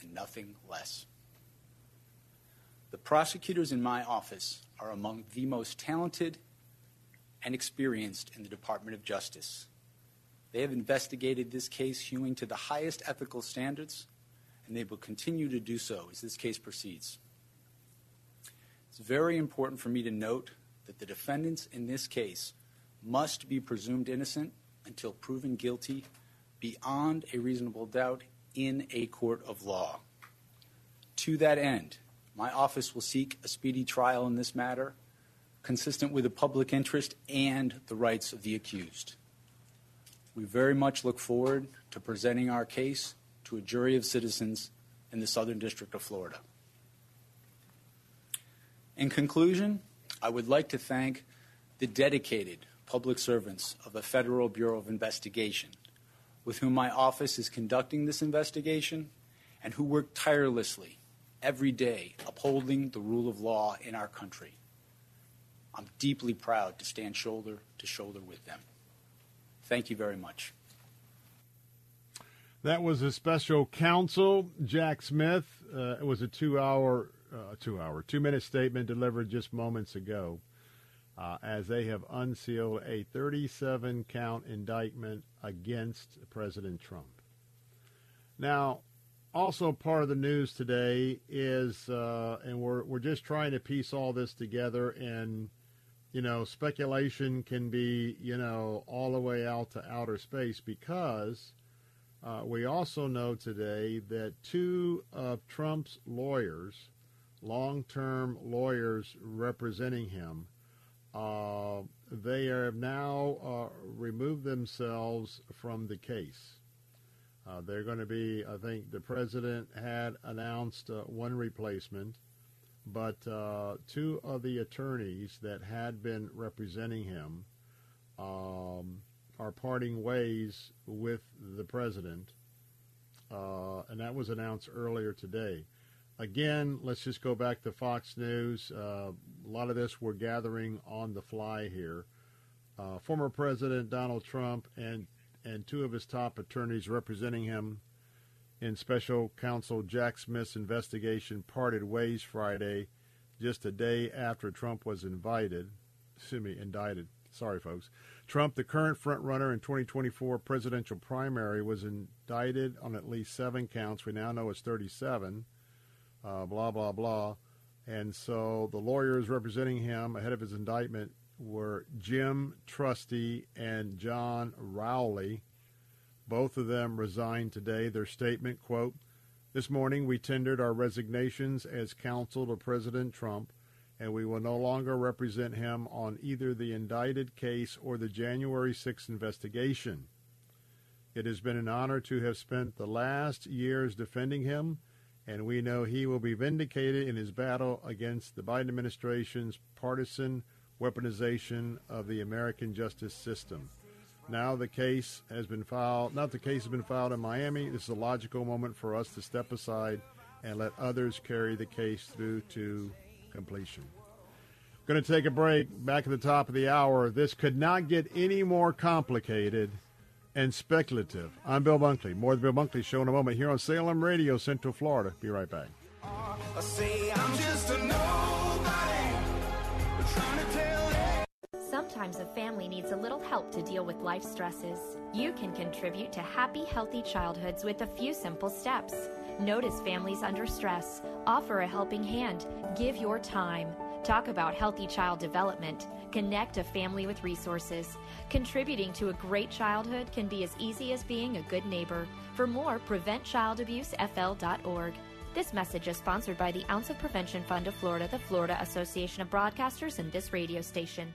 and nothing less. The prosecutors in my office are among the most talented and experienced in the Department of Justice. They have investigated this case hewing to the highest ethical standards, and they will continue to do so as this case proceeds. It's very important for me to note that the defendants in this case must be presumed innocent until proven guilty beyond a reasonable doubt in a court of law. To that end, my office will seek a speedy trial in this matter, consistent with the public interest and the rights of the accused. We very much look forward to presenting our case to a jury of citizens in the Southern District of Florida. In conclusion, I would like to thank the dedicated public servants of the Federal Bureau of Investigation, with whom my office is conducting this investigation and who work tirelessly every day upholding the rule of law in our country. I'm deeply proud to stand shoulder to shoulder with them. Thank you very much. That was a special counsel, Jack Smith. Uh, it was a two-hour, uh, two-hour, two-minute statement delivered just moments ago, uh, as they have unsealed a 37-count indictment against President Trump. Now, also part of the news today is, uh, and we're we're just trying to piece all this together, and you know, speculation can be, you know, all the way out to outer space because uh, we also know today that two of Trump's lawyers, long-term lawyers representing him, uh, they have now uh, removed themselves from the case. Uh, they're going to be, I think the president had announced uh, one replacement, but uh, two of the attorneys that had been representing him um, are parting ways with the president, uh, and that was announced earlier today. Again, let's just go back to Fox News. Uh, a lot of this we're gathering on the fly here. Uh, former President Donald Trump and and two of his top attorneys representing him in special counsel Jack Smith's investigation parted ways Friday, just a day after Trump was invited, excuse me, indicted. Sorry, folks. Trump, the current frontrunner in 2024 presidential primary, was indicted on at least seven counts. We now know it's 37. Uh, blah blah blah. And so the lawyers representing him ahead of his indictment were Jim Trusty and John Rowley. Both of them resigned today. Their statement, quote, This morning we tendered our resignations as counsel to President Trump, and we will no longer represent him on either the indicted case or the January 6 investigation. It has been an honor to have spent the last years defending him, and we know he will be vindicated in his battle against the Biden administration's partisan weaponization of the American justice system. Now the case has been filed. Not the case has been filed in Miami. This is a logical moment for us to step aside and let others carry the case through to completion. Going to take a break. Back at the top of the hour. This could not get any more complicated and speculative. I'm Bill Bunkley. More of the Bill Bunkley Show in a moment here on Salem Radio, Central Florida. Be right back. Sometimes a family needs a little help to deal with life stresses. You can contribute to happy, healthy childhoods with a few simple steps. Notice families under stress, offer a helping hand, give your time. Talk about healthy child development. Connect a family with resources. Contributing to a great childhood can be as easy as being a good neighbor. For more, preventchildabusefl.org. This message is sponsored by the Ounce of Prevention Fund of Florida, the Florida Association of Broadcasters, and this radio station.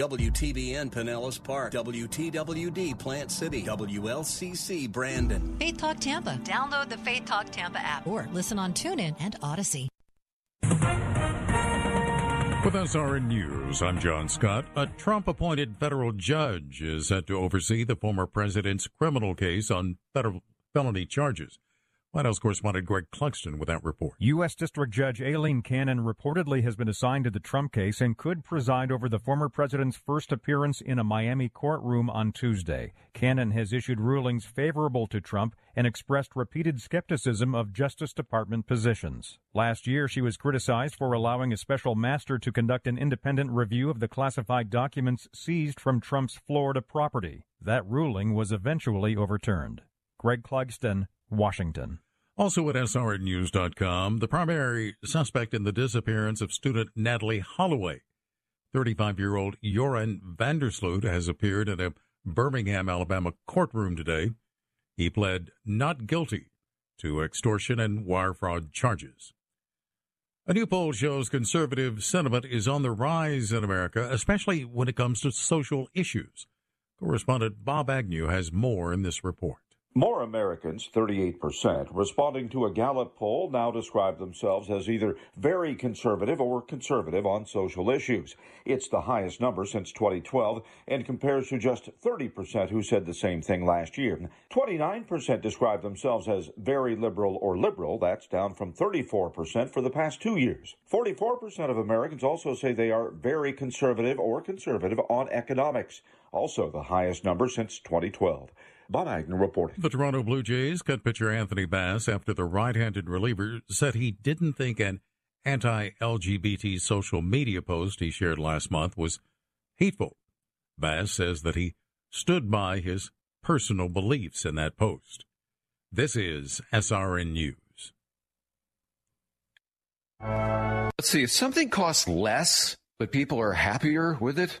WTBN Pinellas Park, WTWD Plant City, WLCC Brandon. Faith Talk Tampa. Download the Faith Talk Tampa app or listen on TuneIn and Odyssey. With SRN News, I'm John Scott. A Trump appointed federal judge is set to oversee the former president's criminal case on federal felony charges. White House correspondent Greg Clugston with that report. U.S. District Judge Aileen Cannon reportedly has been assigned to the Trump case and could preside over the former president's first appearance in a Miami courtroom on Tuesday. Cannon has issued rulings favorable to Trump and expressed repeated skepticism of Justice Department positions. Last year, she was criticized for allowing a special master to conduct an independent review of the classified documents seized from Trump's Florida property. That ruling was eventually overturned. Greg Clugston, Washington. Also at SRNnews.com, the primary suspect in the disappearance of student Natalee Holloway. 35 year old Joran van der Sloot has appeared in a Birmingham, Alabama courtroom today. He pled not guilty to extortion and wire fraud charges. A new poll shows conservative sentiment is on the rise in America, especially when it comes to social issues. Correspondent Bob Agnew has more in this report. More Americans, 38%, responding to a Gallup poll now describe themselves as either very conservative or conservative on social issues. It's the highest number since 2012 and compares to just 30% who said the same thing last year. 29% describe themselves as very liberal or liberal. That's down from 34% for the past two years. 44% of Americans also say they are very conservative or conservative on economics, also the highest number since 2012. Bob Agnew reporting. The Toronto Blue Jays cut pitcher Anthony Bass after the right-handed reliever said he didn't think an anti-LGBT social media post he shared last month was hateful. Bass says that he stood by his personal beliefs in that post. This is SRN News. Let's see, if something costs less, but people are happier with it,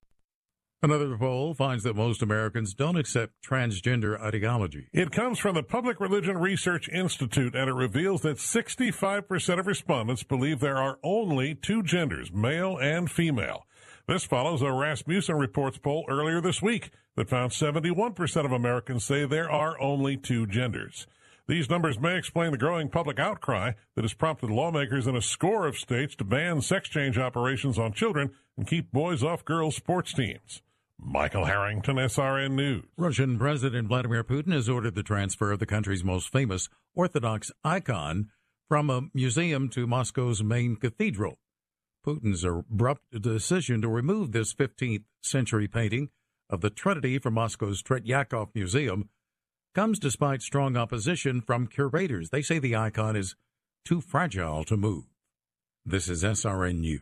Another poll finds that most Americans don't accept transgender ideology. It comes from the Public Religion Research Institute, and it reveals that 65% of respondents believe there are only two genders, male and female. This follows a Rasmussen Reports poll earlier this week that found 71% of Americans say there are only two genders. These numbers may explain the growing public outcry that has prompted lawmakers in a score of states to ban sex change operations on children and keep boys off girls' sports teams. Michael Harrington, SRN News. Russian President Vladimir Putin has ordered the transfer of the country's most famous Orthodox icon from a museum to Moscow's main cathedral. Putin's abrupt decision to remove this 15th century painting of the Trinity from Moscow's Tretyakov Museum comes despite strong opposition from curators. They say the icon is too fragile to move. This is SRN News.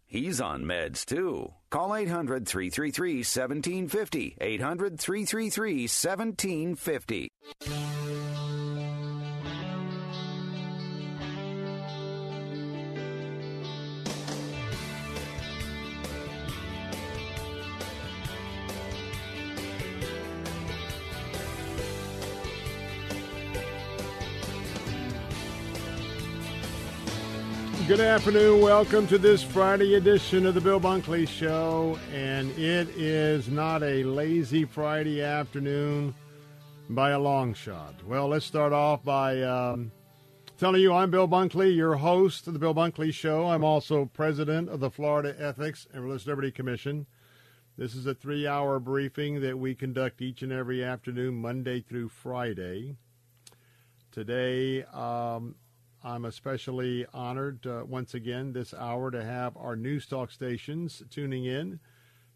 He's on meds too. Call 800 333 1750. 800 333 1750. Good afternoon. Welcome to this Friday edition of the Bill Bunkley Show. And it is not a lazy Friday afternoon by a long shot. Well, let's start off by um, telling you I'm Bill Bunkley, your host of the Bill Bunkley Show. I'm also president of the Florida Ethics and Religious Liberty Commission. This is a three hour briefing that we conduct each and every afternoon, Monday through Friday. Today, um, I'm especially honored uh, once again this hour to have our news talk stations tuning in.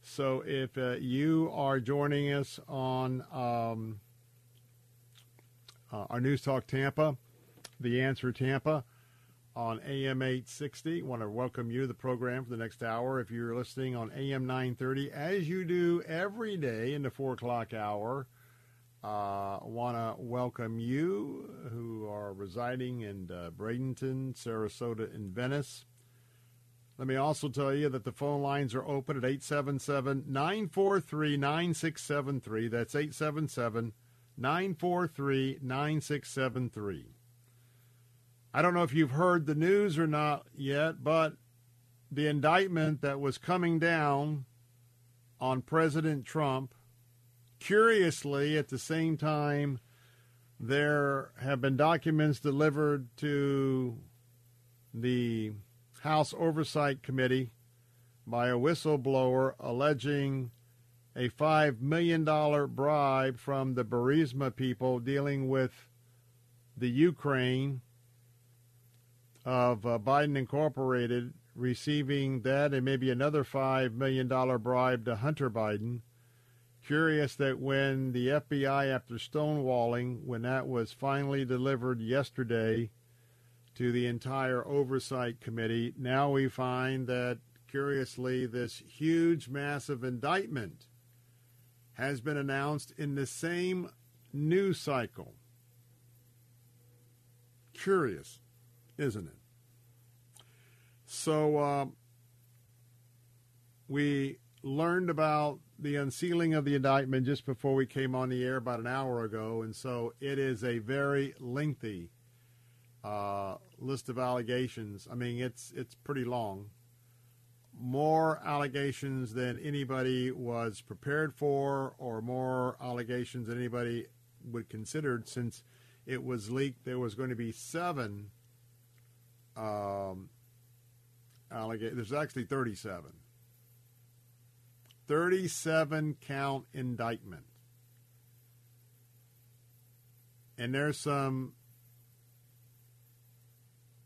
So if uh, you are joining us on um, uh, our News Talk Tampa, The Answer Tampa, on AM 860, want to welcome you to the program for the next hour. If you're listening on AM 930, as you do every day in the 4 o'clock hour, uh, Want to welcome you who are residing in uh, Bradenton, Sarasota, and Venice. Let me also tell you that the phone lines are open at 877 943 9673. That's 877 943 9673. I don't know if you've heard the news or not yet, but the indictment that was coming down on President Trump Curiously, at the same time, there have been documents delivered to the House Oversight Committee by a whistleblower alleging a $5 million bribe from the Burisma people dealing with the Ukraine of uh, Biden Incorporated receiving that and maybe another $5 million bribe to Hunter Biden Curious that when the FBI, after stonewalling, when that was finally delivered yesterday to the entire oversight committee, now we find that, curiously, this huge, massive indictment has been announced in the same news cycle. Curious, isn't it? So uh, we learned about the unsealing of the indictment just before we came on the air about an hour ago, and so it is a very lengthy uh, list of allegations. I mean, it's it's pretty long. More allegations than anybody was prepared for, or more allegations than anybody would consider since it was leaked. There was going to be seven um, allegations. There's actually 37 37 count indictment. And there's some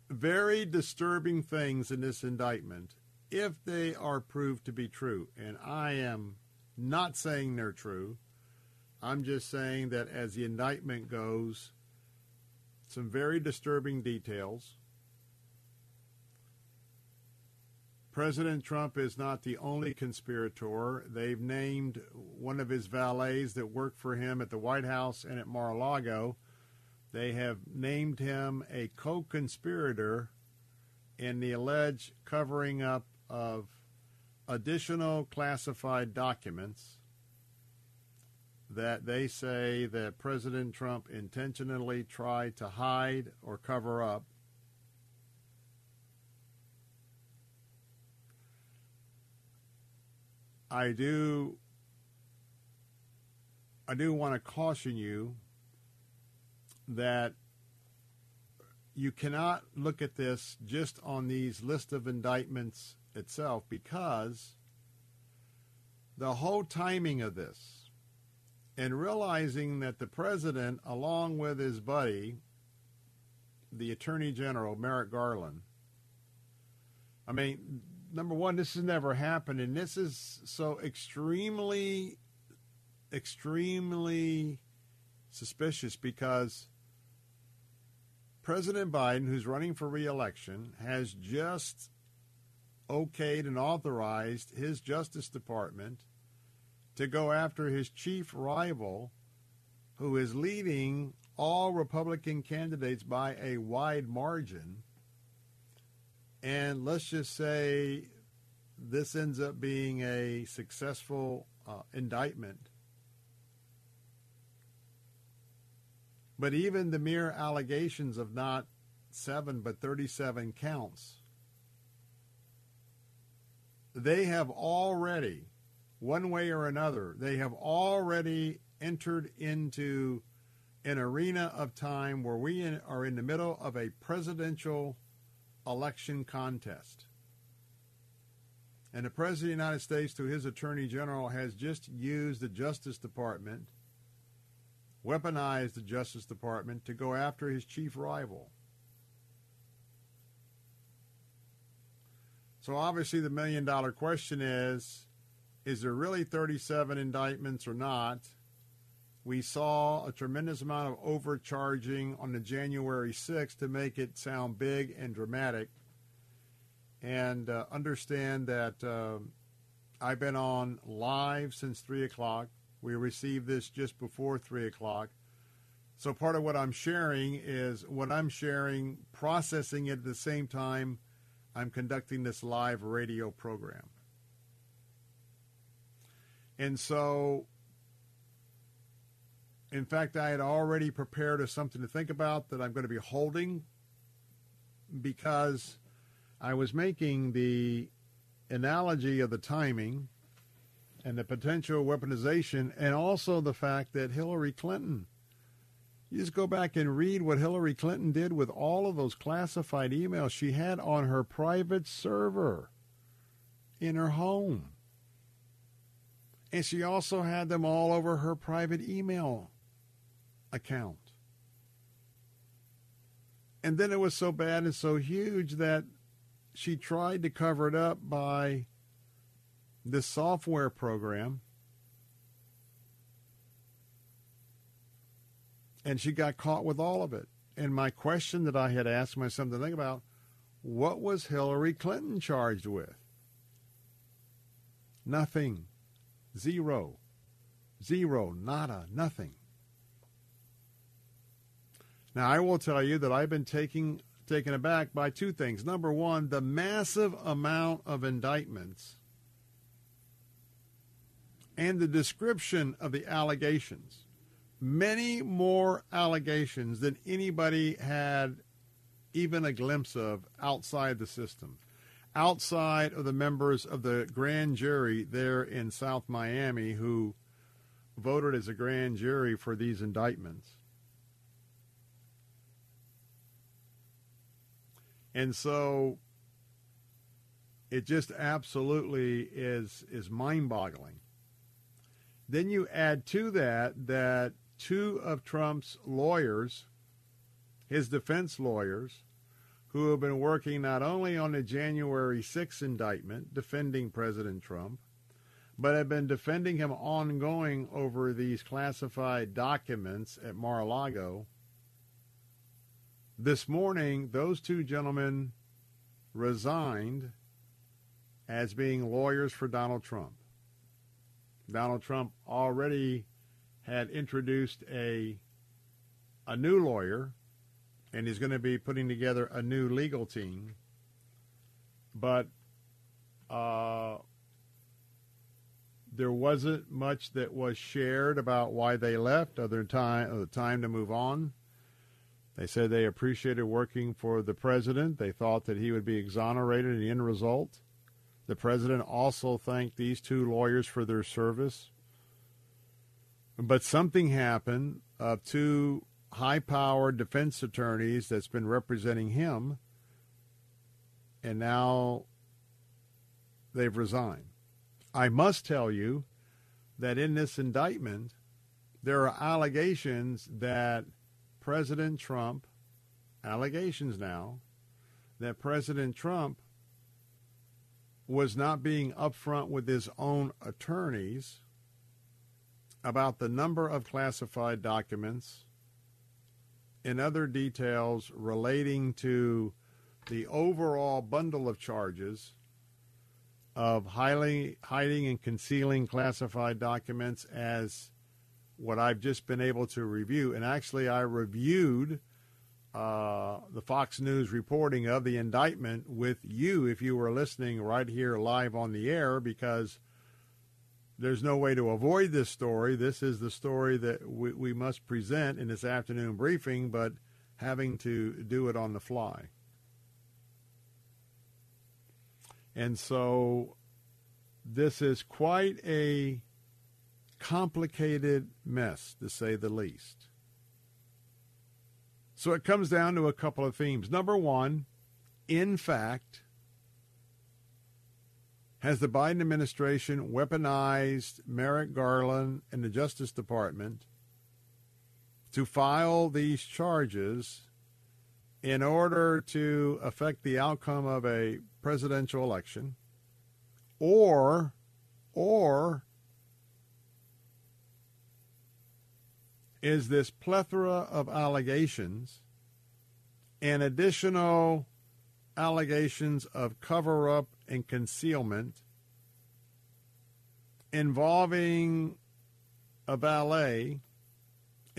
very disturbing things in this indictment if they are proved to be true. And I am not saying they're true. I'm just saying that as the indictment goes, some very disturbing details. President Trump is not the only conspirator. They've named one of his valets that worked for him at the White House and at Mar a Lago. They have named him a co conspirator in the alleged covering up of additional classified documents that they say that President Trump intentionally tried to hide or cover up. I do I do want to caution you that you cannot look at this just on these list of indictments itself because the whole timing of this and realizing that the president, along with his buddy, the Attorney General, Merrick Garland, I mean, number one, this has never happened, and this is so extremely, extremely suspicious because President Biden, who's running for reelection, has just okayed and authorized his Justice Department to go after his chief rival, who is leading all Republican candidates by a wide margin. And let's just say this ends up being a successful uh, indictment. But even the mere allegations of not seven but 37 counts, they have already one way or another, they have already entered into an arena of time where we are in the middle of a presidential election contest. And the President of the United States, through his Attorney General, has just used the Justice Department, weaponized the Justice Department to go after his chief rival. So obviously, the million dollar question is is there really 37 indictments or not? We saw a tremendous amount of overcharging on the January 6th to make it sound big and dramatic. And uh, understand that uh, I've been on live since 3 o'clock. We received this just before 3 o'clock. So part of what I'm sharing is what I'm sharing, processing it at the same time I'm conducting this live radio program. And so, in fact, I had already prepared something to think about that I'm going to be holding because I was making the analogy of the timing and the potential weaponization and also the fact that Hillary Clinton you just go back and read what Hillary Clinton did with all of those classified emails she had on her private server in her home. And she also had them all over her private email account. And then it was so bad and so huge that she tried to cover it up by this software program. And she got caught with all of it. And my question that I had asked myself to think about what was Hillary Clinton charged with? Nothing. Zero. Zero. Nada. Nothing. Now, I will tell you that I've been taking, taken aback by two things. Number one, the massive amount of indictments and the description of the allegations. Many more allegations than anybody had even a glimpse of outside the system outside of the members of the grand jury there in South Miami who voted as a grand jury for these indictments. And so it just absolutely is is mind-boggling. Then you add to that that two of Trump's lawyers, his defense lawyers, who have been working not only on the January 6 indictment defending President Trump, but have been defending him ongoing over these classified documents at Mar-a-Lago. This morning, those two gentlemen resigned as being lawyers for Donald Trump. Donald Trump already had introduced a a new lawyer and he's going to be putting together a new legal team. But uh, there wasn't much that was shared about why they left, other time the time to move on. They said they appreciated working for the president. They thought that he would be exonerated in the end result. The president also thanked these two lawyers for their service. But something happened of two high powered defense attorneys that's been representing him, and now they've resigned. I must tell you that in this indictment, there are allegations that President Trump, allegations now, that President Trump was not being upfront with his own attorneys about the number of classified documents and other details relating to the overall bundle of charges of highly, hiding and concealing classified documents as what I've just been able to review. And actually, I reviewed uh, the Fox News reporting of the indictment with you if you were listening right here live on the air because there's no way to avoid this story. This is the story that we, we must present in this afternoon briefing, but having to do it on the fly. And so this is quite a complicated mess, to say the least. So it comes down to a couple of themes. Number one, in fact, has the Biden administration weaponized Merrick Garland and the Justice Department to file these charges in order to affect the outcome of a presidential election or or is this plethora of allegations and additional allegations of cover up and concealment involving a valet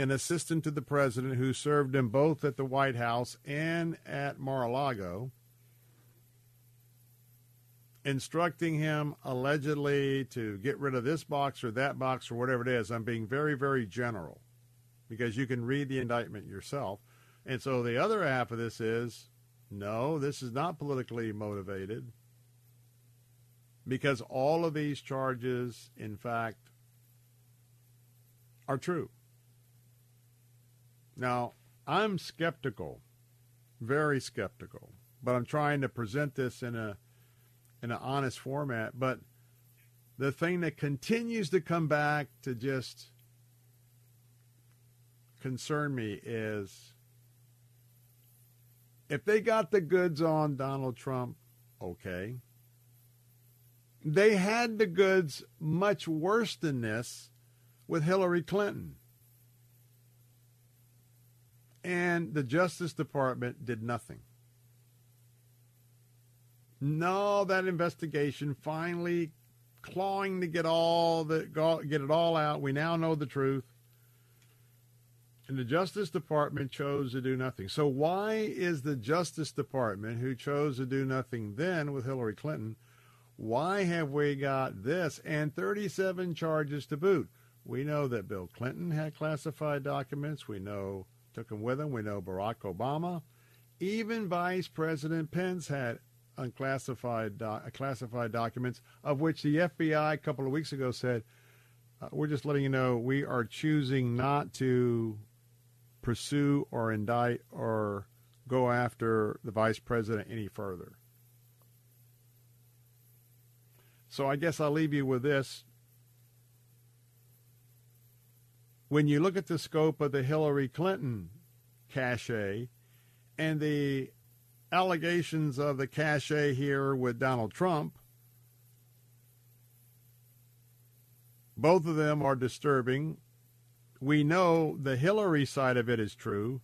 an assistant to the president who served him both at the White House and at Mar-a-Lago, instructing him allegedly to get rid of this box or that box or whatever it is. I'm being very, very general because you can read the indictment yourself. And so the other half of this is no, this is not politically motivated because all of these charges, in fact, are true. Now, I'm skeptical, very skeptical, but I'm trying to present this in a in an honest format. But the thing that continues to come back to just concern me is if they got the goods on Donald Trump, okay. They had the goods much worse than this with Hillary Clinton. And the Justice Department did nothing. No, that investigation finally clawing to get all the get it all out. We now know the truth. And the Justice Department chose to do nothing. So why is the Justice Department, who chose to do nothing then with Hillary Clinton, why have we got this and 37 charges to boot? We know that Bill Clinton had classified documents. We know took them with him. We know Barack Obama. Even Vice President Pence had unclassified do- classified documents, of which the FBI a couple of weeks ago said, uh, "We're just letting you know we are choosing not to pursue or indict or go after the vice president any further." So I guess I'll leave you with this. when you look at the scope of the Hillary Clinton cachet and the allegations of the cachet here with Donald Trump, both of them are disturbing. We know the Hillary side of it is true.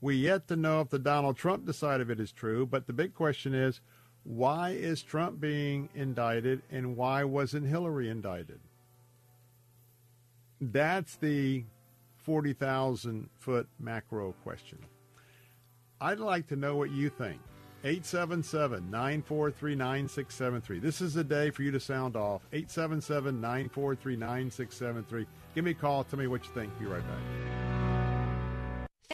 We yet to know if the Donald Trump side of it is true. But the big question is, why is Trump being indicted and why wasn't Hillary indicted? That's the 40,000 foot macro question. I'd like to know what you think. 877 943 9673. This is the day for you to sound off. 877 943 9673. Give me a call. Tell me what you think. Be right back.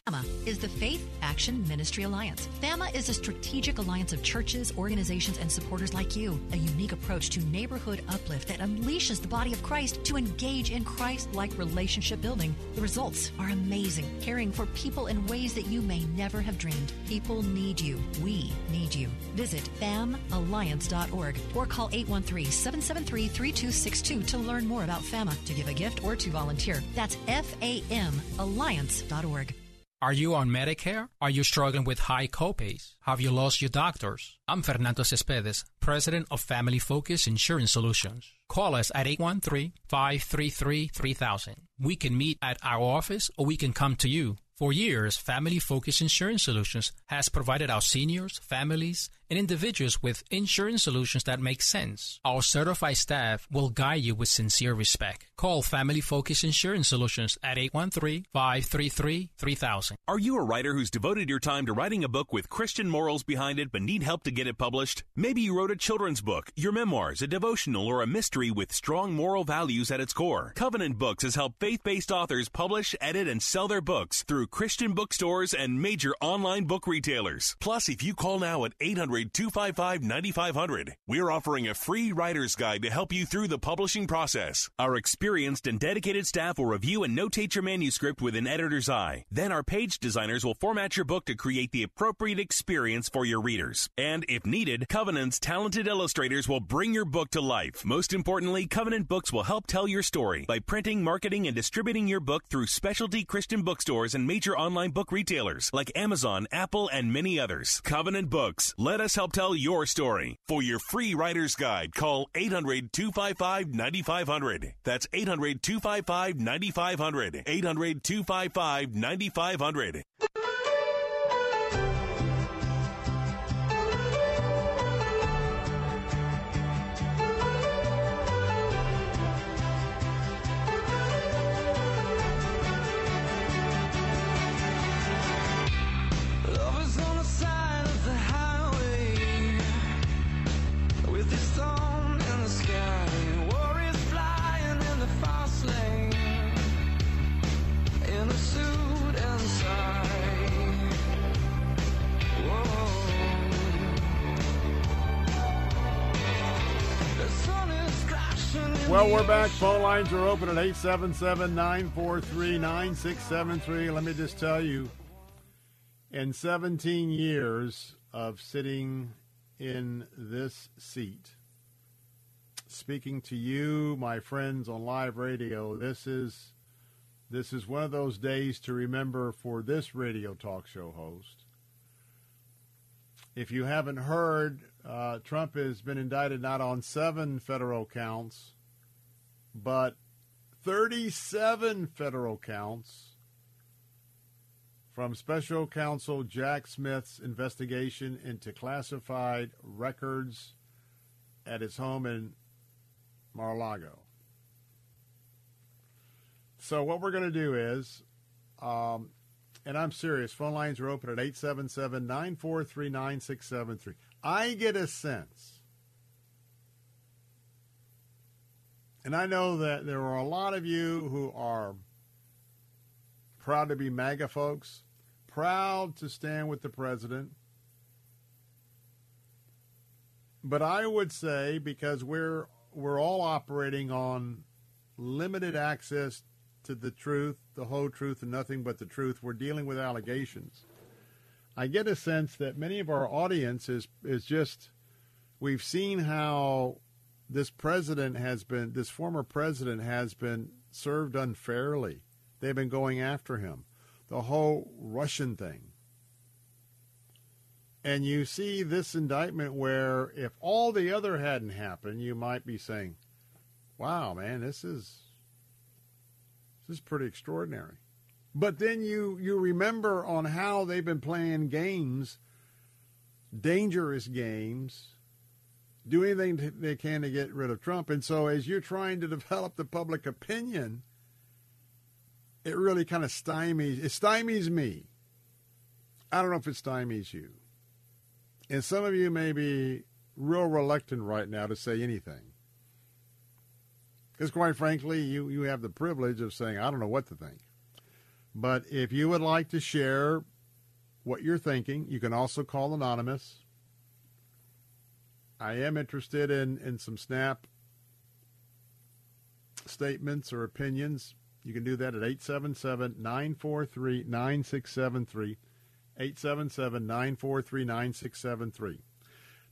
FAMA is the Faith Action Ministry Alliance. FAMA is a strategic alliance of churches, organizations, and supporters like you. A unique approach to neighborhood uplift that unleashes the body of Christ to engage in Christ like relationship building. The results are amazing, caring for people in ways that you may never have dreamed. People need you. We need you. Visit famalliance.org or call 813 773 3262 to learn more about FAMA, to give a gift, or to volunteer. That's F A M Alliance.org. Are you on Medicare? Are you struggling with high copays? Have you lost your doctors? I'm Fernando Cespedes, president of Family Focus Insurance Solutions. Call us at 813-533-3000. We can meet at our office or we can come to you. For years, Family Focus Insurance Solutions has provided our seniors, families, and individuals with insurance solutions that make sense. Our certified staff will guide you with sincere respect. Call Family Focus Insurance Solutions at 813-533-3000. Are you a writer who's devoted your time to writing a book with Christian morals behind it but need help to get it published? Maybe you wrote a children's book, your memoirs, a devotional, or a mystery with strong moral values at its core. Covenant Books has helped faith-based authors publish, edit, and sell their books through Christian bookstores and major online book retailers. Plus, if you call now at 800 255 9500, we're offering a free writer's guide to help you through the publishing process. Our experienced and dedicated staff will review and notate your manuscript with an editor's eye. Then our page designers will format your book to create the appropriate experience for your readers. And if needed, Covenant's talented illustrators will bring your book to life. Most importantly, Covenant Books will help tell your story by printing, marketing, and distributing your book through specialty Christian bookstores and major online book retailers like Amazon, Apple, and many others. Covenant Books. Let us help tell your story. For your free writer's guide, call 800 255 9500. That's 800 255 9500. 800 255 9500. Well, we're back. Phone lines are open at 877 943 9673. Let me just tell you, in 17 years of sitting in this seat, speaking to you, my friends on live radio, this is this is one of those days to remember for this radio talk show host. If you haven't heard, uh, Trump has been indicted not on seven federal counts, but 37 federal counts from special counsel Jack Smith's investigation into classified records at his home in Mar-a-Lago. So what we're going to do is, um, and I'm serious, phone lines are open at 877-943-9673. I get a sense, and I know that there are a lot of you who are proud to be MAGA folks, proud to stand with the president. But I would say because we're we're all operating on limited access to the truth, the whole truth, and nothing but the truth, we're dealing with allegations. I get a sense that many of our audience is is just we've seen how this president has been this former president has been served unfairly. They've been going after him. The whole Russian thing. And you see this indictment where if all the other hadn't happened, you might be saying, "Wow, man, this is this is pretty extraordinary." But then you you remember on how they've been playing games, dangerous games, do anything they can to get rid of Trump. And so as you're trying to develop the public opinion, it really kind of stymies it stymies me. I don't know if it stymies you. And some of you may be real reluctant right now to say anything. Because quite frankly, you, you have the privilege of saying, I don't know what to think. But if you would like to share what you're thinking, you can also call Anonymous. I am interested in, in some snap statements or opinions. You can do that at 877 943 9673. 877 943 9673.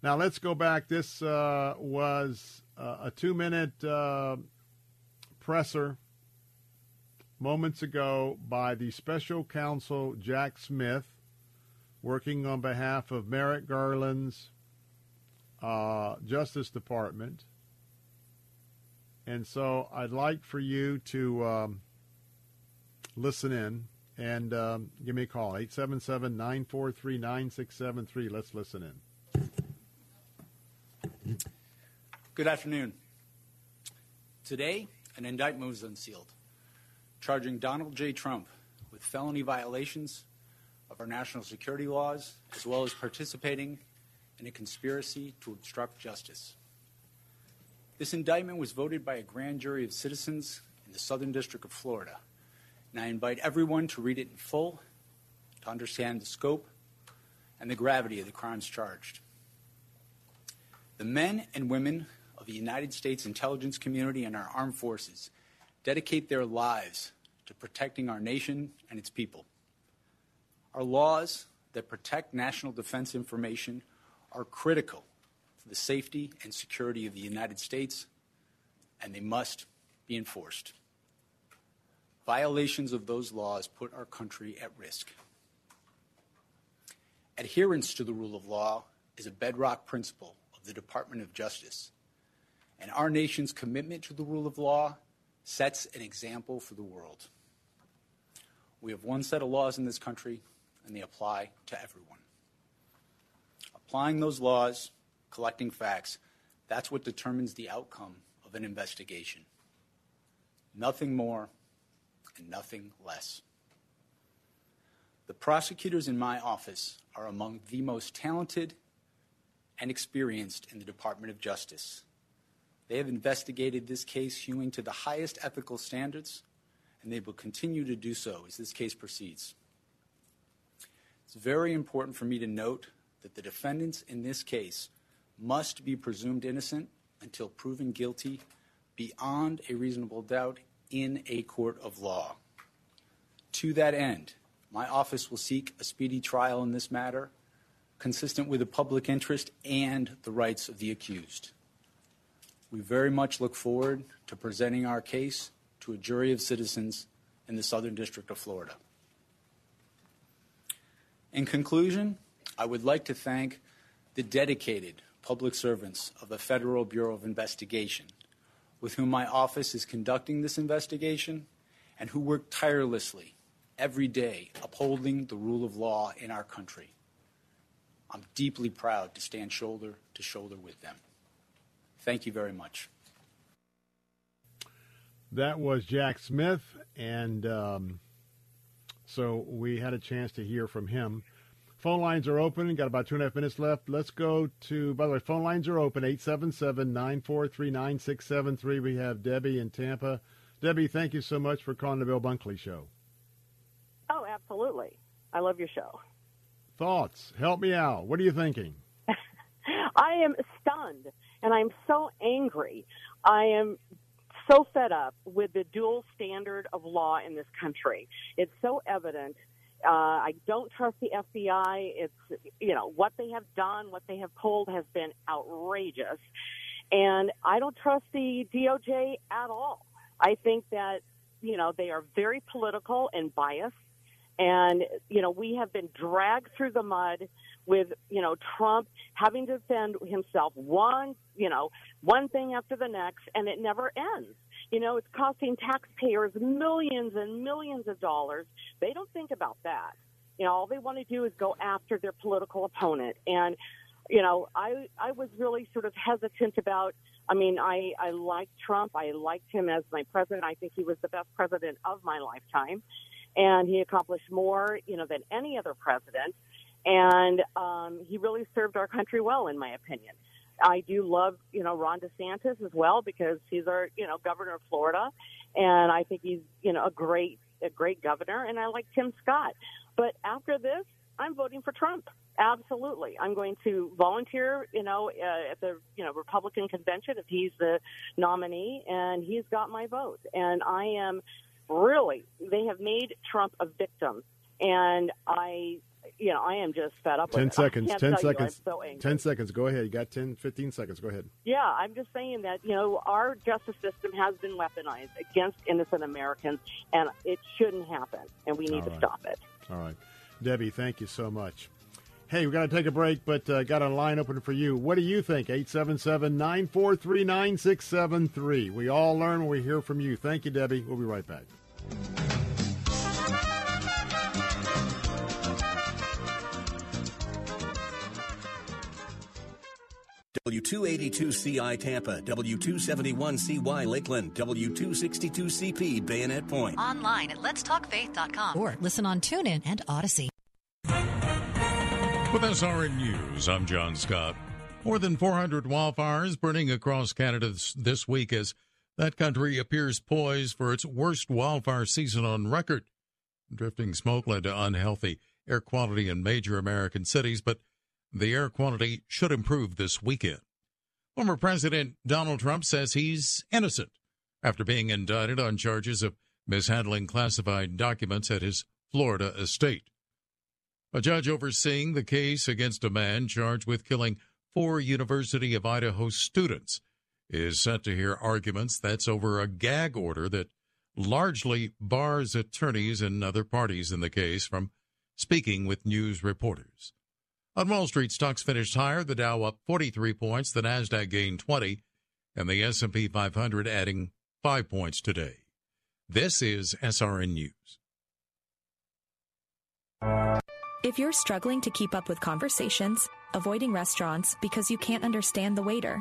Now let's go back. This uh, was uh, a two minute uh, presser moments ago by the special counsel Jack Smith, working on behalf of Merrick Garland's uh, Justice Department. And so I'd like for you to um, listen in and um, give me a call 877 943 9673. Let's listen in. Good afternoon. Today, an indictment was unsealed charging Donald J. Trump with felony violations of our national security laws, as well as participating in a conspiracy to obstruct justice. This indictment was voted by a grand jury of citizens in the Southern District of Florida, and I invite everyone to read it in full to understand the scope and the gravity of the crimes charged. The men and women of the United States intelligence community and our armed forces dedicate their lives to protecting our nation and its people. Our laws that protect national defense information are critical to the safety and security of the United States, and they must be enforced. Violations of those laws put our country at risk. Adherence to the rule of law is a bedrock principle of the Department of Justice, and our nation's commitment to the rule of law sets an example for the world. We have one set of laws in this country, and they apply to everyone. Applying those laws, collecting facts, that's what determines the outcome of an investigation. Nothing more and nothing less. The prosecutors in my office are among the most talented and experienced in the Department of Justice. They have investigated this case hewing to the highest ethical standards, and they will continue to do so as this case proceeds. It's very important for me to note that the defendants in this case must be presumed innocent until proven guilty beyond a reasonable doubt in a court of law. To that end, my office will seek a speedy trial in this matter, consistent with the public interest and the rights of the accused. We very much look forward to presenting our case to a jury of citizens in the Southern District of Florida. In conclusion, I would like to thank the dedicated public servants of the Federal Bureau of Investigation, with whom my office is conducting this investigation and who work tirelessly every day upholding the rule of law in our country. I'm deeply proud to stand shoulder to shoulder with them. Thank you very much. That was Jack Smith, and um, so we had a chance to hear from him. Phone lines are open. Got about two and a half minutes left. Let's go to, by the way, phone lines are open 877 943 9673. We have Debbie in Tampa. Debbie, thank you so much for calling the Bill Bunkley Show. Oh, absolutely. I love your show. Thoughts? Help me out. What are you thinking? I am stunned and I'm so angry. I am so fed up with the dual standard of law in this country. It's so evident. Uh, I don't trust the FBI. It's, you know, what they have done, what they have pulled has been outrageous. And I don't trust the DOJ at all. I think that, you know, they are very political and biased. And, you know, we have been dragged through the mud with, you know, Trump having to defend himself one, you know, one thing after the next, and it never ends. You know, it's costing taxpayers millions and millions of dollars. They don't think about that. You know, all they want to do is go after their political opponent. And, you know, I I was really sort of hesitant about I mean, I, I liked Trump. I liked him as my president. I think he was the best president of my lifetime and he accomplished more, you know, than any other president. and um, he really served our country well, in my opinion. I do love, you know, Ron DeSantis as well because he's our, you know, governor of Florida, and I think he's, you know, a great, a great governor, and I like Tim Scott. But after this, I'm voting for Trump. Absolutely, I'm going to volunteer, you know, uh, at the, you know, Republican convention if he's the nominee, and he's got my vote. And I am really, they have made Trump a victim, and I you know, I am just fed up 10 with seconds. 10 seconds. so 10 seconds. Go ahead. You got 10, 15 seconds. Go ahead. Yeah, I'm just saying that, you know, our justice system has been weaponized against innocent Americans, and it shouldn't happen, and we need to stop it. All right. Debbie, thank you so much. Hey, we're going to take a break, but uh, got a line open for you. What do you think? 877 943 9673. We all learn when we hear from you. Thank you, Debbie. We'll be right back. W282CI Tampa, W271CY Lakeland, W262CP Bayonet Point. Online at letstalkfaith.com or listen on TuneIn and Odyssey. With SRN News, I'm John Scott. More than 400 wildfires burning across Canada this- this week as that country appears poised for its worst wildfire season on record. Drifting smoke led to unhealthy air quality in major American cities, but the air quality should improve this weekend. Former President Donald Trump says he's innocent after being indicted on charges of mishandling classified documents at his Florida estate. A judge overseeing the case against a man charged with killing four University of Idaho students is set to hear arguments that's over a gag order that largely bars attorneys and other parties in the case from speaking with news reporters. On Wall Street, stocks finished higher, the Dow up 43 points, the Nasdaq gained 20, and the S&P 500 adding 5 points today. This is SRN News. If you're struggling to keep up with conversations, avoiding restaurants because you can't understand the waiter,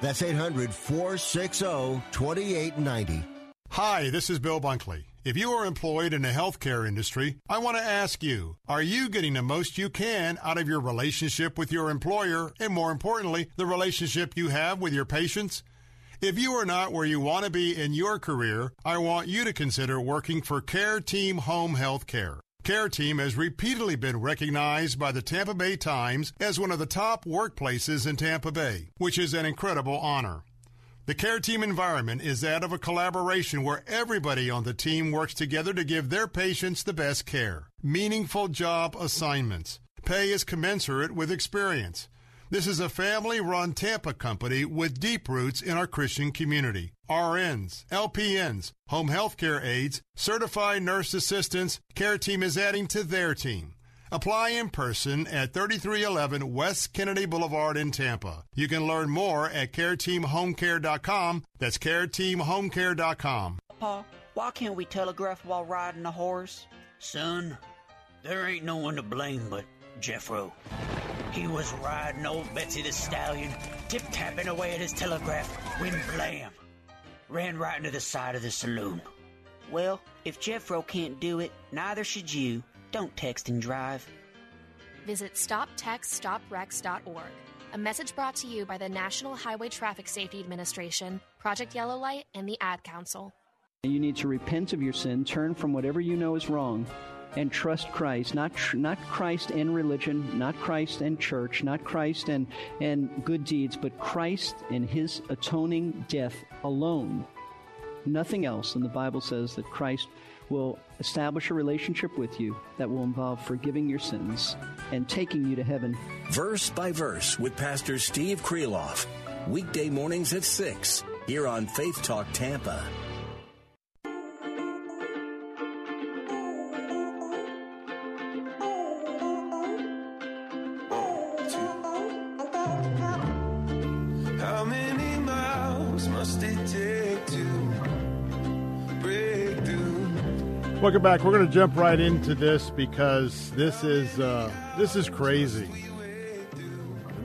That's 800 460 2890. Hi, this is Bill Bunkley. If you are employed in the healthcare industry, I want to ask you, are you getting the most you can out of your relationship with your employer and more importantly, the relationship you have with your patients? If you are not where you want to be in your career, I want you to consider working for Care Team Home Health Care. Team has repeatedly been recognized by the Tampa Bay Times as one of the top workplaces in Tampa Bay, which is an incredible honor. The Care Team environment is that of a collaboration where everybody on the team works together to give their patients the best care. Meaningful job assignments. Pay is commensurate with experience. This is a family run Tampa company with deep roots in our Christian community. RNs, LPNs, home health care aides, certified nurse assistants, Care Team is adding to their team. Apply in person at 3311 West Kennedy Boulevard in Tampa. You can learn more at careteamhomecare.com. That's careteamhomecare.com. Pa, why can't we telegraph while riding a horse? Son, there ain't no one to blame but Jeffro. He was riding old Betsy the Stallion, tip tapping away at his telegraph when blam! Ran right into the side of the saloon. Well, if Jeffro can't do it, neither should you. Don't text and drive. Visit StopTextStopWrecks.org. A message brought to you by the National Highway Traffic Safety Administration, Project Yellow Light, and the Ad Council. You need to repent of your sin, turn from whatever you know is wrong, and trust Christ. Not tr- not Christ and religion, not Christ and church, not Christ and and good deeds, but Christ and His atoning death alone. nothing else. And the Bible says that Christ will establish a relationship with you that will involve forgiving your sins and taking you to heaven. Verse by Verse with Pastor Steve Kreloff. Weekday mornings at 6 here on Faith Talk Tampa. Welcome back. We're going to jump right into this because this is uh, this is crazy.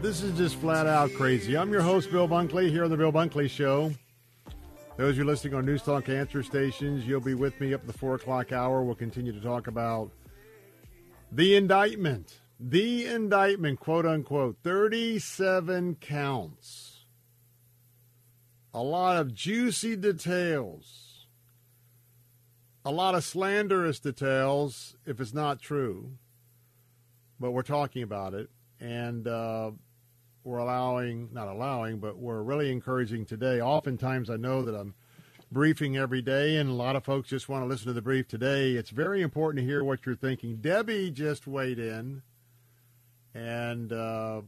This is just flat out crazy. I'm your host, Bill Bunkley, here on the Bill Bunkley Show. Those of you're listening on News Talk answer stations, you'll be with me up the four o'clock hour. We'll continue to talk about the indictment, the indictment, quote unquote, 37 counts. A lot of juicy details, a lot of slanderous details if it's not true, but we're talking about it. And uh, we're allowing, not allowing, but we're really encouraging today. Oftentimes, I know that I'm briefing every day, and a lot of folks just want to listen to the brief today. It's very important to hear what you're thinking. Debbie just weighed in, and uh,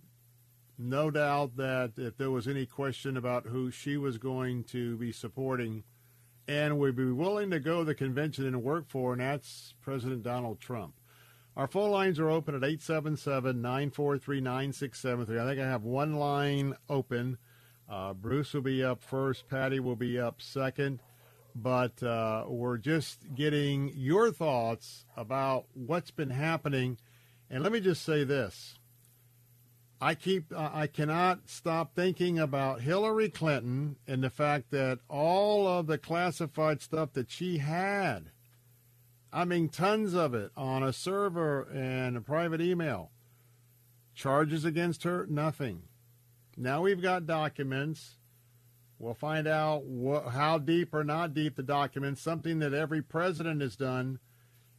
no doubt that if there was any question about who she was going to be supporting and would be willing to go to the convention and work for, and that's President Donald Trump. Our phone lines are open at 877 943 9673. I think I have one line open. Uh, Bruce will be up first, Patty will be up second. But uh, we're just getting your thoughts about what's been happening. And let me just say this I keep uh, I cannot stop thinking about Hillary Clinton and the fact that all of the classified stuff that she had I mean, tons of it on a server and a private email. Charges against her, nothing. Now we've got documents. We'll find out wh- how deep or not deep the documents, something that every president has done.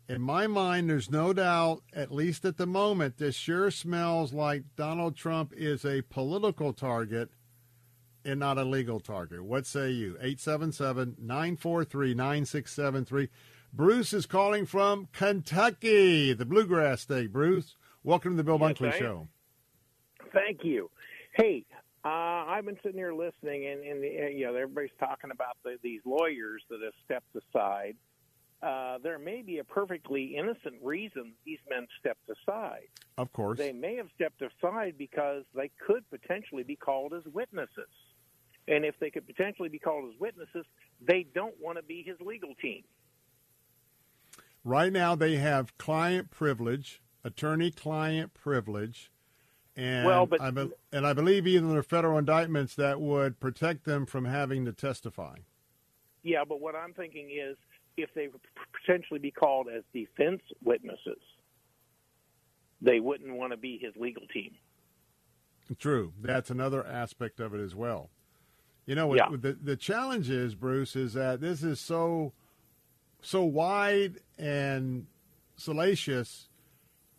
In my mind, there's no doubt, at least at the moment, this sure smells like Donald Trump is a political target and not a legal target. What say you? 877 943 9673. Bruce is calling from Kentucky, the bluegrass state. Bruce, welcome to the Bill Yes, Bunkley Show. Thank you. Hey, uh, I've been sitting here listening, and, and uh, you know everybody's talking about the, these lawyers that have stepped aside. Uh, there may be a perfectly innocent reason these men stepped aside. Of course. They may have stepped aside because they could potentially be called as witnesses. And if they could potentially be called as witnesses, they don't want to be his legal team. Right now, they have client privilege, attorney-client privilege, and Well, but- I be- and I believe even the federal indictments that would protect them from having to testify. Yeah, but what I'm thinking is if they would potentially be called as defense witnesses, they wouldn't want to be his legal team. True, that's another aspect of it as well. You know, Yeah. the the challenge is, Bruce, is that this is so so wide and salacious.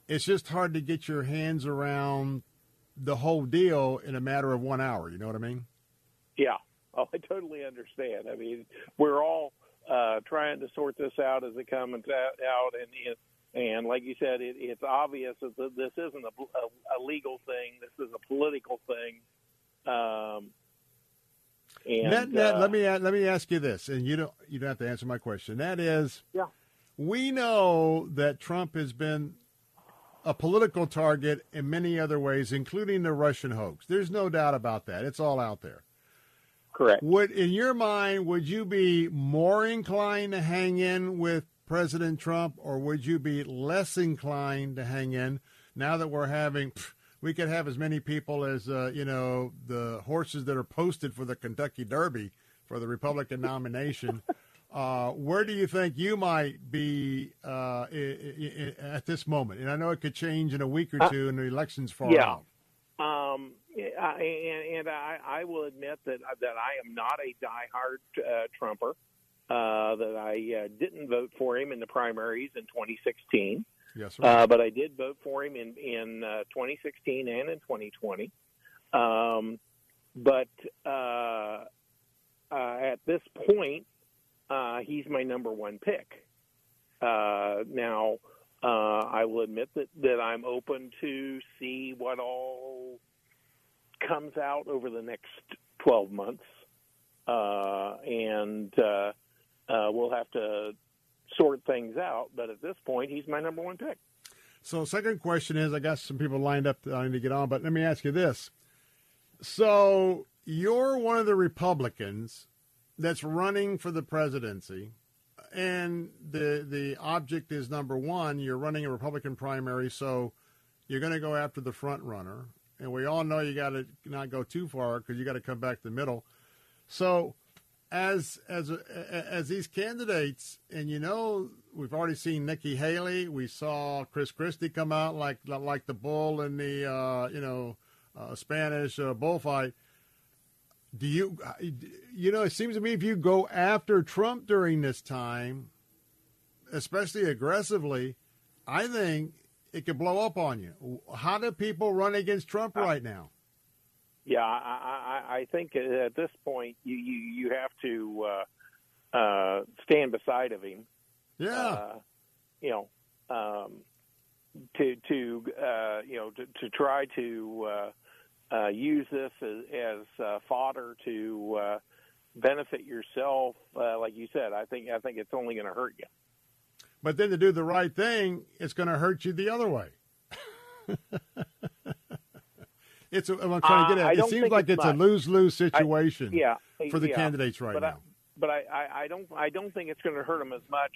It's just hard to get your hands around the whole deal in a matter of one hour. You know what I mean? Yeah, oh, I totally understand. I mean, we're all uh, trying to sort this out as it comes out, and it, and like you said, it, it's obvious that this isn't a, a, a legal thing. This is a political thing. Um, and Net, net, uh, let me let me ask you this, and you don't you don't have to answer my question. That is, Yeah. we know that Trump has been a political target in many other ways, including the Russian hoax. There's no doubt about that. It's all out there. Correct. Would in your mind would you be more inclined to hang in with President Trump, or would you be less inclined to hang in now that we're having? pff, We could have as many people as uh, you know the horses that are posted for the Kentucky Derby for the Republican nomination. Uh, where do you think you might be uh, i- i- i- at this moment? And I know it could change in a week or Uh, two, and the election's far yeah. out. I, and, and I, I will admit that that I am not a diehard uh, Trumper. Uh, that I uh, didn't vote for him in the primaries in 2016. Yes, sir. Uh, but I did vote for him in in uh, 2016 and in 2020. Um, but uh, uh, at this point, uh, he's my number one pick. Uh, now, uh, I will admit that, that I'm open to see what all comes out over the next 12 months. Uh, and uh, uh, we'll have to sort things out. But at this point, he's my number one pick. So, second question is I got some people lined up that I need to get on, but let me ask you this. So, you're one of the Republicans that's running for the presidency, and the the object is number one. You're running a Republican primary, so you're going to go after the front runner, and we all know you got to not go too far because you got to come back to the middle. So, as as as these candidates, and you know, we've already seen Nikki Haley. We saw Chris Christie come out like like the bull in the uh, you know uh, Spanish uh, bullfight. Do you you know? It seems to me if you go after Trump during this time, especially aggressively, I think it could blow up on you. How do people run against Trump right now? Yeah, I, I, I think at this point you you, you have to uh, uh, stand beside of him. Yeah, uh, you know, um, to to uh, you know to, to try to uh, uh, use this as, as uh, fodder to uh, benefit yourself. Uh, like you said, I think I think it's only going to hurt you. But then to do the right thing, it's going to hurt you the other way. it's. A, I'm trying to get at. Uh, it seems like it's, much. a lose lose situation. I, yeah, for the yeah. candidates right but now. I, but I, I, I don't I don't think it's going to hurt him as much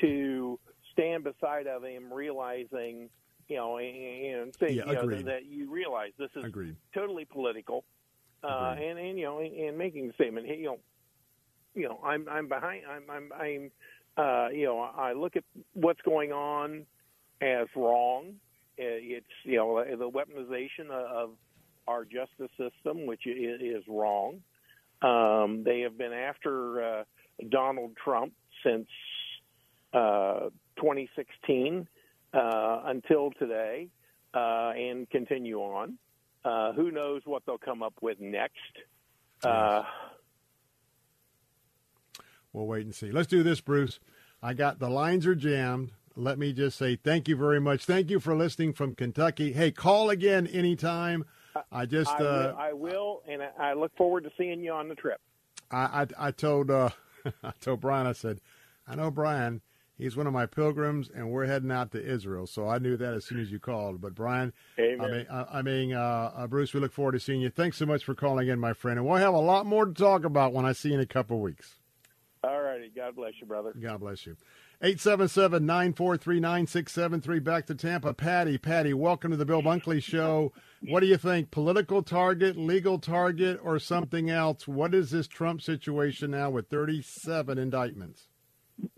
to stand beside of him, realizing you know and, and Yeah, you know, agreed. that you realize this is Agreed. totally political, uh, and and you know and, and making the statement, hey, you know, you know I'm I'm behind I'm I'm I'm uh, you know I look at what's going on as wrong. Uh, It's you know the weaponization of our justice system, which is wrong. Um, they have been after uh, Donald Trump since uh, 2016 uh, until today, uh, and continue on. Who knows what they'll come up with next? We'll wait and see. Let's do this, Bruce. I got the lines are jammed. Let me just say thank you very much. Thank you for listening from Kentucky. Hey, call again anytime. I just I, uh, will, I will, and I- look forward to seeing you on the trip. I, I I told uh, I told Brian I said I know Brian. He's one of my pilgrims, and we're heading out to Israel. So I knew that as soon as you called. But Brian, Amen. I mean, I, I mean, uh, uh, Bruce, we look forward to seeing you. Thanks so much for calling in, my friend, and we'll have a lot more to talk about when I see you in a couple of weeks. All righty. God bless you, brother. God bless you. 877 943 9673. Back to Tampa. Patty, Patty, welcome to the Bill Bunkley Show. What do you think? Political target, legal target, or something else? What is this Trump situation now with 37 indictments?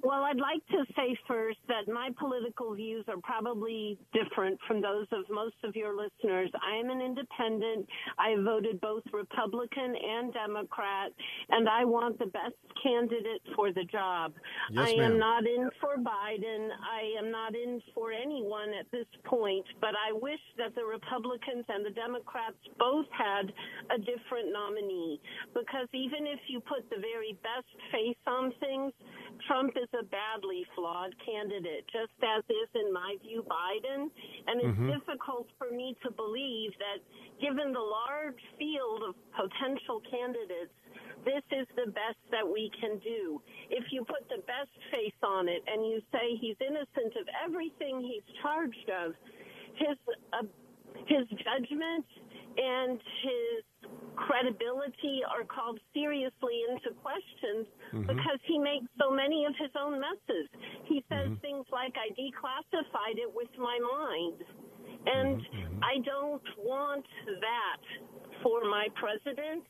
Well, I'd like to say first that my political views are probably different from those of most of your listeners. I am an independent. I voted both Republican and Democrat, and I want the best candidate for the job. Yes, I ma'am. am not in for Biden. I am not in for anyone at this point, but I wish that the Republicans and the Democrats both had a different nominee because even if you put the very best face on things, Trump is a badly flawed candidate, just as is, in my view, Biden. And it's Mhm. difficult for me to believe that, given the large field of potential candidates, this is the best that we can do. If you put the best face on it and you say he's innocent of everything he's charged of, his uh, his judgment and his credibility are called seriously into question Mhm. because he makes so many of his own messes. He says things like, I declassified it with my mind. And I don't want that for my president.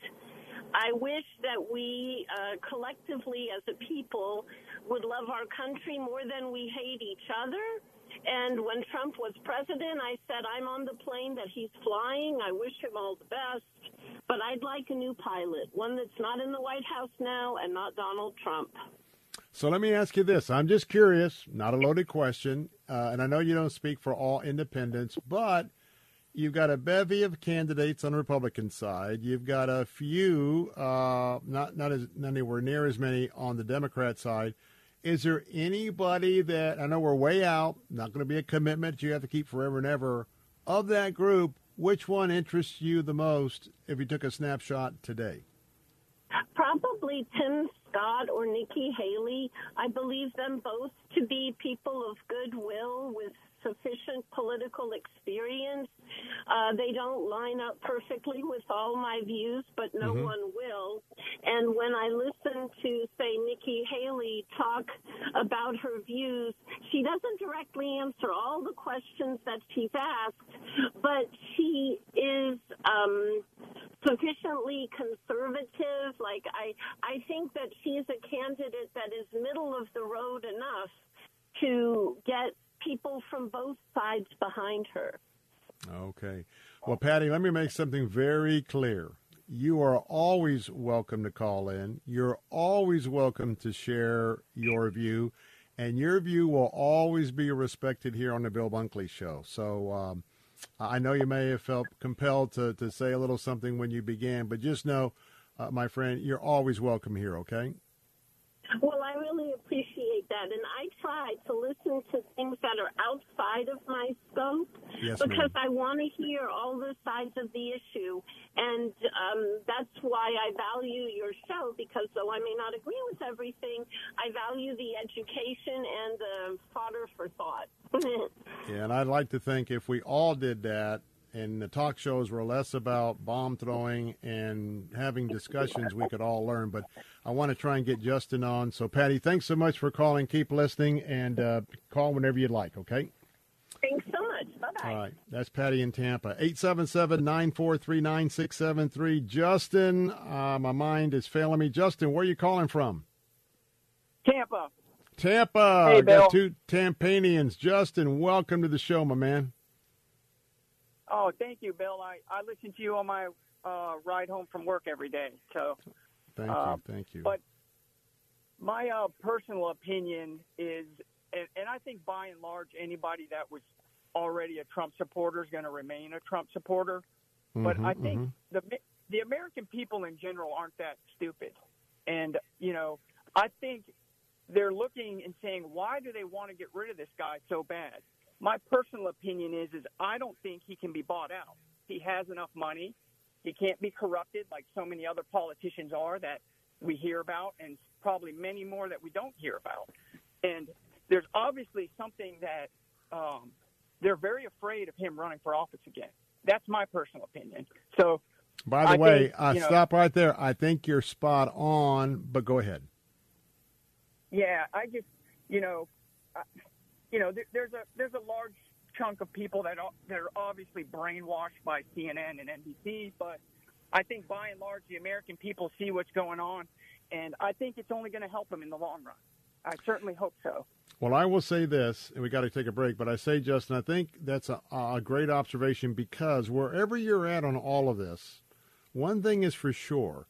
I wish that we uh, collectively as a people would love our country more than we hate each other. And when Trump was president, I said, I'm on the plane that he's flying. I wish him all the best. But I'd like a new pilot, one that's not in the White House now and not Donald Trump. So let me ask you this. I'm just curious, not a loaded question, uh, and I know you don't speak for all independents, but you've got a bevy of candidates on the Republican side. You've got a few, uh, not not as not anywhere near as many on the Democrat side. Is there anybody that I know we're way out? Not going to be a commitment you have to keep forever and ever. Of that group, which one interests you the most if you took a snapshot today? Probably Tim Scott or Nikki Haley. I believe them both to be people of goodwill with sufficient political experience. Uh, they don't line up perfectly with all my views, but no Mhm. one will. And when I listen to, say, Nikki Haley talk about her views, she doesn't directly answer all the questions that she's asked, but she is um, sufficiently conservative. Like I, I think that she's a candidate that is middle of the road enough to get people from both sides behind her. Okay. Well, Patty, let me make something very clear. You are always welcome to call in. You're always welcome to share your view, and your view will always be respected here on the Bill Bunkley Show. So um, I know you may have felt compelled to, to say a little something when you began, but just know, uh, my friend, you're always welcome here, okay? Well, I really appreciate that, and I try to listen to things that are outside of my scope Yes, because ma'am. I want to hear all the sides of the issue, and um, that's why I value your show. Because though I may not agree with everything, I value the education and the fodder for thought. Yeah, and I'd like to think if we all did that and the talk shows were less about bomb throwing and having discussions, we could all learn. But I want to try and get Justin on. So, Patty, thanks so much for calling. Keep listening and uh, call whenever you'd like, okay? Thanks so much. Bye bye. All right. That's Patty in Tampa. 877 943 9673. Justin, uh, my mind is failing me. Justin, where are you calling from? Tampa. Tampa. Hey, I got two Tampanians. Justin, welcome to the show, my man. Oh, thank you, Bill. I, I listen to you on my uh, ride home from work every day. So, Thank Uh, you. Thank you. but my uh, personal opinion is, and, and I think by and large, anybody that was already a Trump supporter is going to remain a Trump supporter. But Mhm, I think mhm. the the American people in general aren't that stupid, and you know, I think they're looking and saying, why do they want to get rid of this guy so bad? My personal opinion is, is I don't think he can be bought out. He has enough money. He can't be corrupted like so many other politicians are that we hear about, and probably many more that we don't hear about. And there's obviously something that um, they're very afraid of him running for office again. That's my personal opinion. So, By the I way, think, uh, know- stop right there. I think you're spot on, but go ahead. yeah, I just, you know, I, you know, there, there's a there's a large chunk of people that are, that are obviously brainwashed by CNN and NBC, but I think by and large the American people see what's going on, and I think it's only going to help them in the long run. I certainly hope so. Well, I will say this, and we got to take a break, but I say, Justin, I think that's a, a great observation because wherever you're at on all of this, one thing is for sure.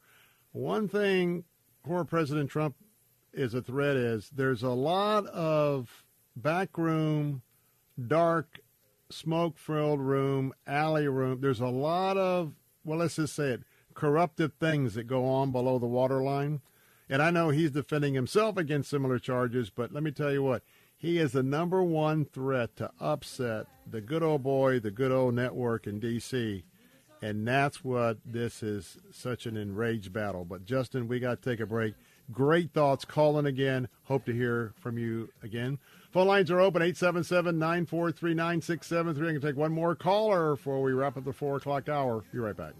One thing for President Trump is a threat is there's a lot of backroom, dark, smoke-filled room, alley room. There's a lot of, well, let's just say it, corruptive things that go on below the waterline. And I know he's defending himself against similar charges, but let me tell you what, he is the number one threat to upset the good old boy, the good old network in D.C. And that's what this is such an enraged battle. But Justin, we got to take a break. Great thoughts. Calling again. Hope to hear from you again. Phone lines are open 877 943 9673. I can take one more caller before we wrap up the 4 o'clock hour. Be right back.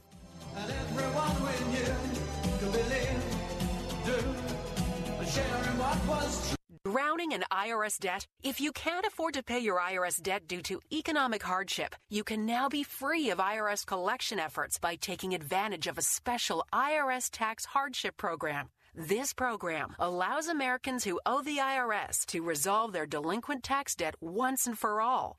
And everyone when you could believe, do, sharing what was true. Drowning in IRS debt? If you can't afford to pay your IRS debt due to economic hardship, you can now be free of IRS collection efforts by taking advantage of a special IRS tax hardship program. This program allows Americans who owe the IRS to resolve their delinquent tax debt once and for all.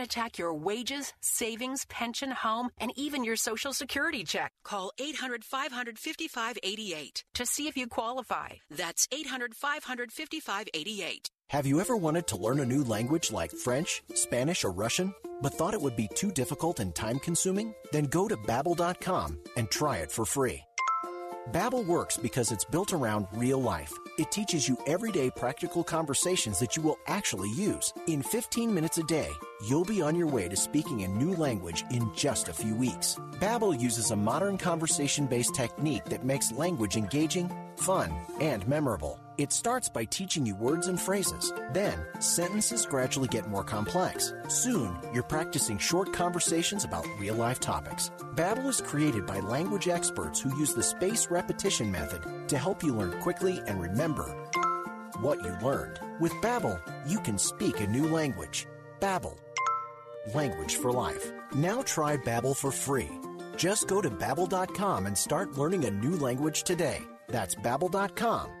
attack your wages, savings, pension, home, and even your Social Security check. Call 800 500 5588 to see if you qualify. That's 800 500 5588. Have you ever wanted to learn a new language like French, Spanish, or Russian, but thought it would be too difficult and time consuming? Then go to babbel.com and try it for free. Babbel works because it's built around real life. It teaches you everyday practical conversations that you will actually use. In 15 minutes a day, you'll be on your way to speaking a new language in just a few weeks. Babbel uses a modern conversation-based technique that makes language engaging, fun, and memorable. It starts by teaching you words and phrases. Then, sentences gradually get more complex. Soon, you're practicing short conversations about real-life topics. Babbel is created by language experts who use the spaced repetition method to help you learn quickly and remember what you learned. With Babbel, you can speak a new language. Babbel, language for life. Now try Babbel for free. Just go to babbel.com and start learning a new language today. That's babbel.com.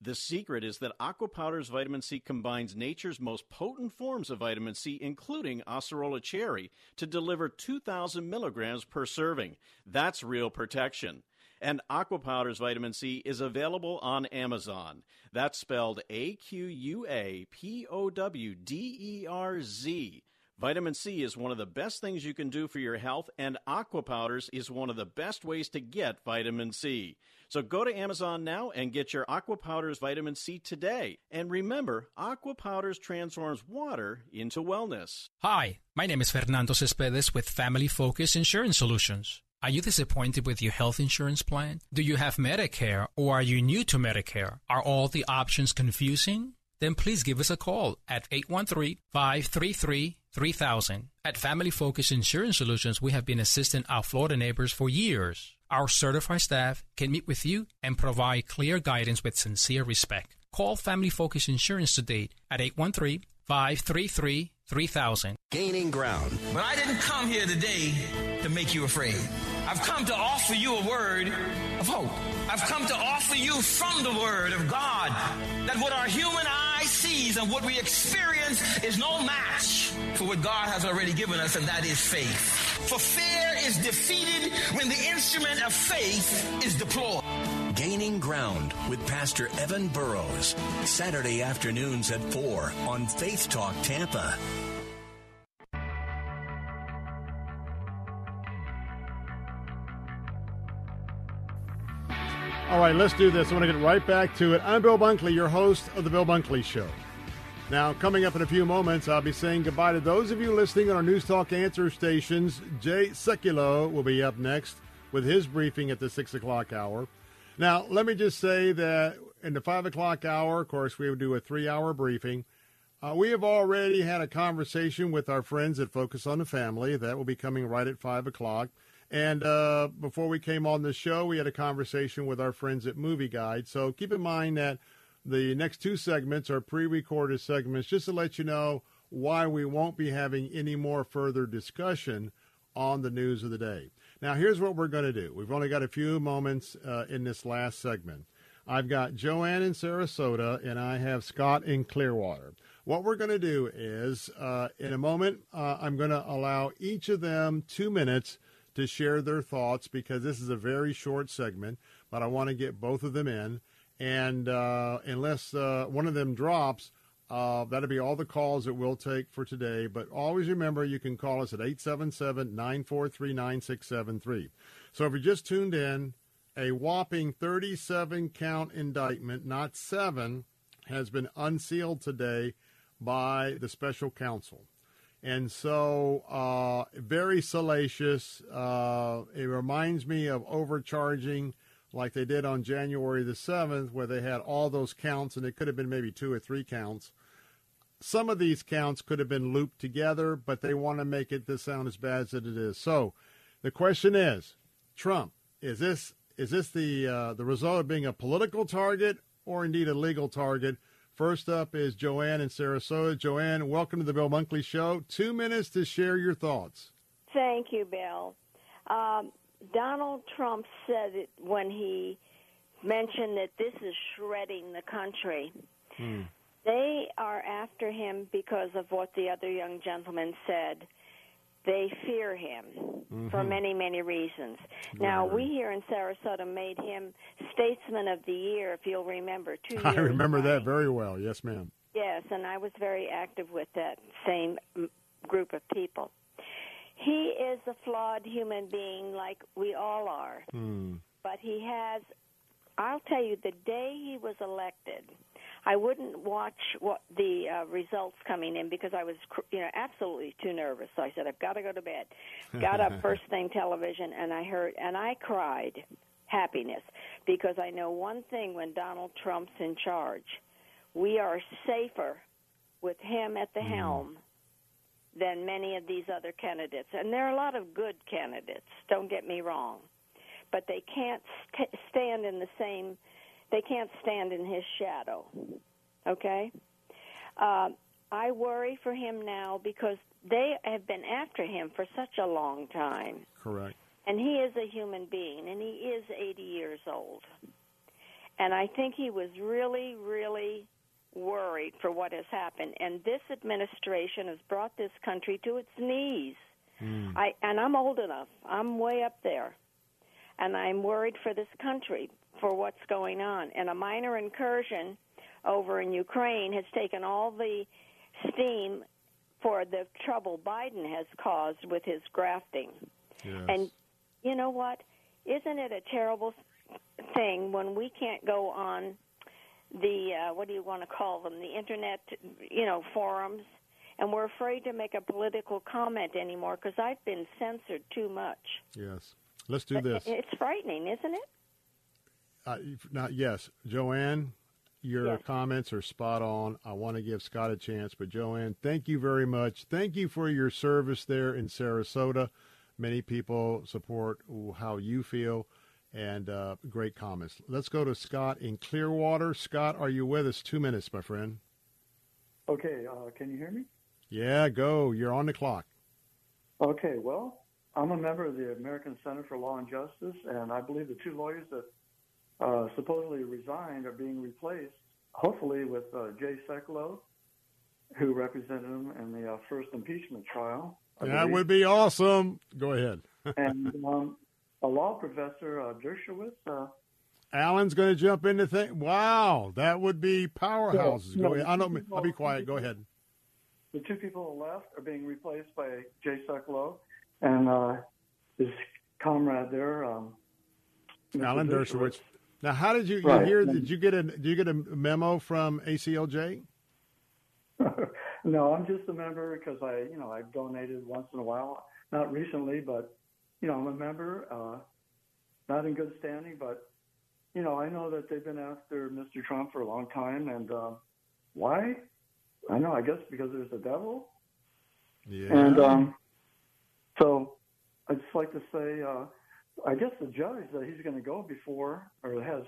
The secret is that Aqua Powder's vitamin C combines nature's most potent forms of vitamin C, including acerola cherry, to deliver 2,000 milligrams per serving. That's real protection. And Aqua Powder's vitamin C is available on Amazon. That's spelled A Q U A P O W D E R Z. Vitamin C is one of the best things you can do for your health, and Aqua Powders is one of the best ways to get vitamin C. So go to Amazon now and get your Aqua Powders vitamin C today. And remember, Aqua Powders transforms water into wellness. Hi, my name is Fernando Cespedes with Family Focus Insurance Solutions. Are you disappointed with your health insurance plan? Do you have Medicare or are you new to Medicare? Are all the options confusing? Then please give us a call at 813 533 3000. At Family Focus Insurance Solutions, we have been assisting our Florida neighbors for years. Our certified staff can meet with you and provide clear guidance with sincere respect. Call Family Focus Insurance today at 813 533 3000. Gaining ground. But I didn't come here today to make you afraid. I've come to offer you a word of hope. I've come to offer you from the word of God that what our human eye sees and what we experience is no match for what God has already given us, and that is faith. For fear is defeated when the instrument of faith is deployed. Gaining Ground with Pastor Evan Burrows. Saturday afternoons at 4 on Faith Talk Tampa. All right, let's do this. I want to get right back to it. I'm Bill Bunkley, your host of The Bill Bunkley Show. Now, coming up in a few moments, I'll be saying goodbye to those of you listening on our News Talk answer stations. Jay Sekulow will be up next with his briefing at the 6 o'clock hour. Now, let me just say that in the 5 o'clock hour, of course, we would do a three hour briefing. Uh, we have already had a conversation with our friends at Focus on the Family. That will be coming right at 5 o'clock. And uh, before we came on the show, we had a conversation with our friends at Movie Guide. So keep in mind that the next two segments are pre recorded segments just to let you know why we won't be having any more further discussion on the news of the day. Now, here's what we're going to do. We've only got a few moments uh, in this last segment. I've got Joanne in Sarasota, and I have Scott in Clearwater. What we're going to do is, uh, in a moment, uh, I'm going to allow each of them two minutes to share their thoughts because this is a very short segment, but I want to get both of them in. And uh, unless uh, one of them drops, Uh, that'll be all the calls that we'll take for today. But always remember, you can call us at 877 943 9673. So if you just tuned in, a whopping 37 count indictment, not seven, has been unsealed today by the special counsel. And so, uh, very salacious. Uh, it reminds me of overcharging like they did on January the 7th, where they had all those counts, and it could have been maybe two or three counts. Some of these counts could have been looped together, but they want to make it this sound as bad as it is. So the question is, Trump, is this is this the uh, the result of being a political target or indeed a legal target? First up is Joanne in Sarasota. Joanne, welcome to the Bill Bunkley Show. Two minutes to share your thoughts. Thank you, Bill. Um, Donald Trump said it when he mentioned that this is shredding the country. Hmm. They are after him because of what the other young gentleman said. They fear him Mm-hmm. for many, many reasons. Now, we here in Sarasota made him Statesman of the Year, if you'll remember, two years I remember that very well. Yes, ma'am. Yes, and I was very active with that same group of people. He is a flawed human being like we all are, Hmm. but he has I'll tell you the day he was elected, I wouldn't watch what the uh, results coming in because I was cr- you know absolutely too nervous. So I said I've got to go to bed. Got up first thing television and I heard and I cried happiness because I know one thing when Donald Trump's in charge, we are safer with him at the helm than many of these other candidates. And there are a lot of good candidates, don't get me wrong. But they can't st- stand in the same, they can't stand in his shadow. Okay? Uh, I worry for him now because they have been after him for such a long time. Correct. And he is a human being, and he is 80 years old. And I think he was really, really worried for what has happened. And this administration has brought this country to its knees. Hmm. I and I'm old enough. I'm way up there. And I'm worried for this country for what's going on. And a minor incursion over in Ukraine has taken all the steam for the trouble Biden has caused with his grafting. Yes. And you know what? Isn't it a terrible thing when we can't go on the uh, what do you want to call them? The internet, you know, forums, and we're afraid to make a political comment anymore because I've been censored too much. Yes. Let's do this. It's frightening, isn't it? Uh, now, yes, Joanne, your Yes. comments are spot on. I want to give Scott a chance, but Joanne, thank you very much. Thank you for your service there in Sarasota. Many people support how you feel, and uh, great comments. Let's go to Scott in Clearwater. Scott, are you with us? Two minutes, my friend. Okay, uh, can you hear me? Yeah, go. You're on the clock. Okay, well, I'm a member of the American Center for Law and Justice, and I believe the two lawyers that uh, supposedly resigned are being replaced, hopefully, with uh, Jay Sekulow, who represented him in the uh, first impeachment trial. I That believe. would be awesome. Go ahead. and um, a law professor, uh, Dershowitz. Uh, Alan's going to jump into things. Wow, that would be powerhouses. Yeah, Go no, ahead. I don't. I'll be quiet. Go ahead. the two people left are being replaced by Jay Sekulow and uh, his comrade there, um, Alan Dershowitz. Now, how did you, you Right. hear? Did you get a? Did you get a memo from ACLJ? No, I'm just a member because I, you know, I've donated once in a while. Not recently, but you know, I'm a member. Uh, not in good standing, but you know, I know that they've been after Mr. Trump for a long time, and uh, why? I know. I guess because there's a devil. Yeah. And um, so I'd just like to say, uh, I guess the judge that he's going to go before, or has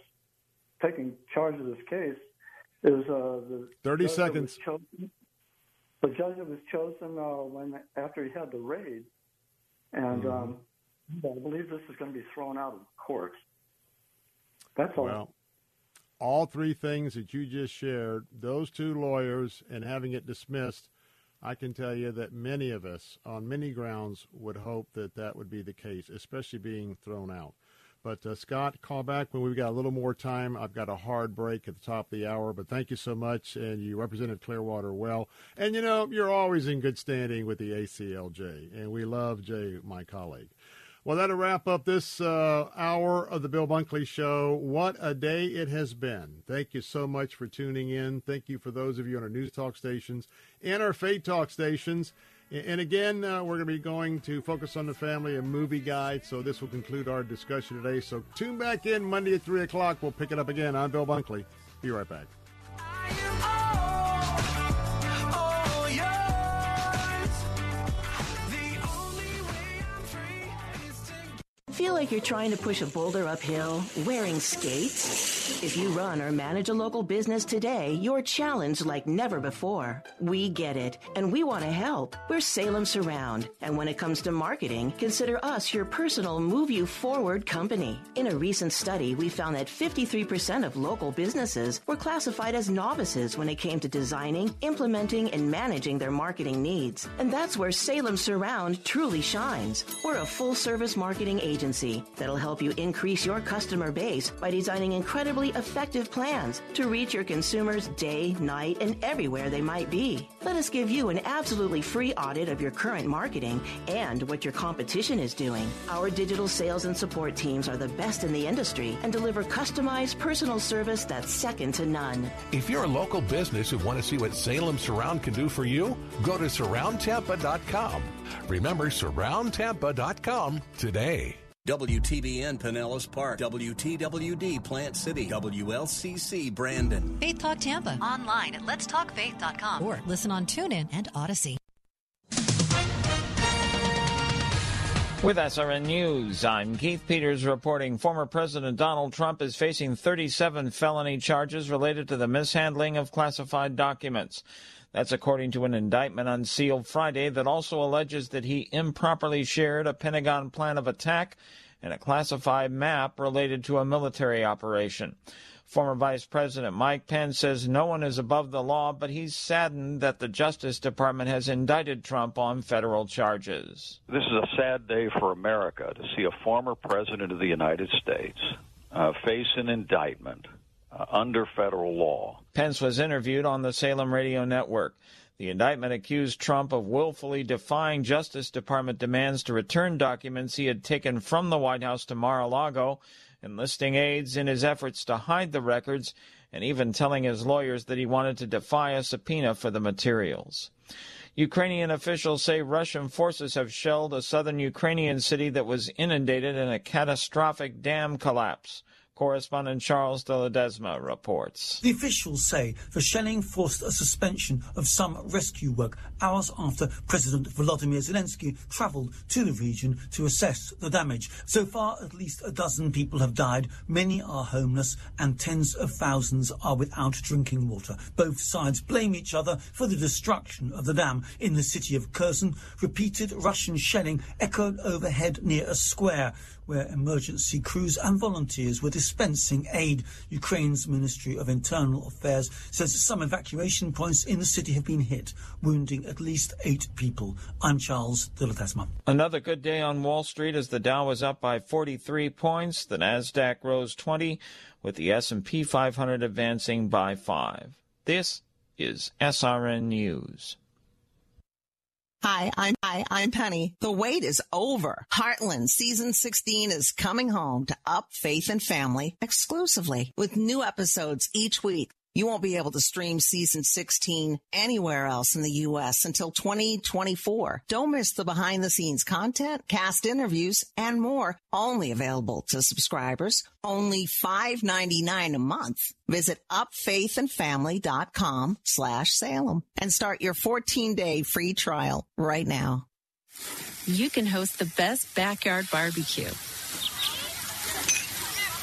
taken charge of this case, is uh, the 30 judge that was seconds. chosen- the judge that was chosen uh, when after he had the raid, and Mhm. um, I believe this is going to be thrown out of court. That's all. Well, all three things that you just shared, those two lawyers, and having it dismissed, I can tell you that many of us, on many grounds, would hope that that would be the case, especially being thrown out. But uh, Scott, call back when we've got a little more time. I've got a hard break at the top of the hour, but thank you so much, and you represented Clearwater well. And you know, you're always in good standing with the ACLJ, and we love Jay, my colleague. Well, that'll wrap up this uh, hour of the Bill Bunkley Show. What a day it has been. Thank you so much for tuning in. Thank you for those of you on our News Talk stations and our Faith Talk stations. And again, uh, we're going to be going to focus on the family and movie guide. So this will conclude our discussion today. So tune back in Monday at 3 o'clock. We'll pick it up again. I'm Bill Bunkley. Be right back. Feel like you're trying to push a boulder uphill wearing skates? If you run or manage a local business today, you're challenged like never before. We get it, and we want to help. We're Salem Surround, and when it comes to marketing, consider us your personal move you forward company. In a recent study, we found that 53% of local businesses were classified as novices when it came to designing, implementing, and managing their marketing needs. And that's where Salem Surround truly shines. We're a full service marketing agency that'll help you increase your customer base by designing incredibly effective plans to reach your consumers day, night, and everywhere they might be. Let us give you an absolutely free audit of your current marketing and what your competition is doing. Our digital sales and support teams are the best in the industry and deliver customized personal service that's second to none. If you're a local business who want to see what Salem Surround can do for you, go to surroundtampa.com. Remember surroundtampa.com today. WTBN Pinellas Park, WTWD Plant City, WLCC Brandon. Faith Talk Tampa. Online at letstalkfaith.com or listen on TuneIn and Odyssey. With SRN News, I'm Keith Peters reporting former President Donald Trump is facing 37 felony charges related to the mishandling of classified documents. That's according to an indictment unsealed Friday that also alleges that he improperly shared a Pentagon plan of attack and a classified map related to a military operation. Former Vice President Mike Pence says no one is above the law, but he's saddened that the Justice Department has indicted Trump on federal charges. This is a sad day for America to see a former president of the United States uh, face an indictment Uh, under federal law. Pence was interviewed on the Salem Radio Network. The indictment accused Trump of willfully defying Justice Department demands to return documents he had taken from the White House to Mar a Lago, enlisting aides in his efforts to hide the records, and even telling his lawyers that he wanted to defy a subpoena for the materials. Ukrainian officials say Russian forces have shelled a southern Ukrainian city that was inundated in a catastrophic dam collapse. Correspondent Charles de Ledesma reports. The officials say the shelling forced a suspension of some rescue work hours after President Volodymyr Zelensky travelled to the region to assess the damage. So far, at least a dozen people have died, many are homeless, and tens of thousands are without drinking water. Both sides blame each other for the destruction of the dam. In the city of Kherson, repeated Russian shelling echoed overhead near a square where emergency crews and volunteers were dispensing aid. Ukraine's Ministry of Internal Affairs says some evacuation points in the city have been hit, wounding at least eight people. I'm Charles de Another good day on Wall Street as the Dow was up by 43 points, the Nasdaq rose 20, with the S&P 500 advancing by 5. This is SRN News. Hi, I'm hi, I'm Penny. The wait is over. Heartland season 16 is coming home to Up Faith and Family exclusively with new episodes each week. You won't be able to stream season 16 anywhere else in the U.S. until 2024. Don't miss the behind the scenes content, cast interviews, and more. Only available to subscribers. Only $5.99 a month. Visit upfaithandfamily.com slash Salem and start your 14 day free trial right now. You can host the best backyard barbecue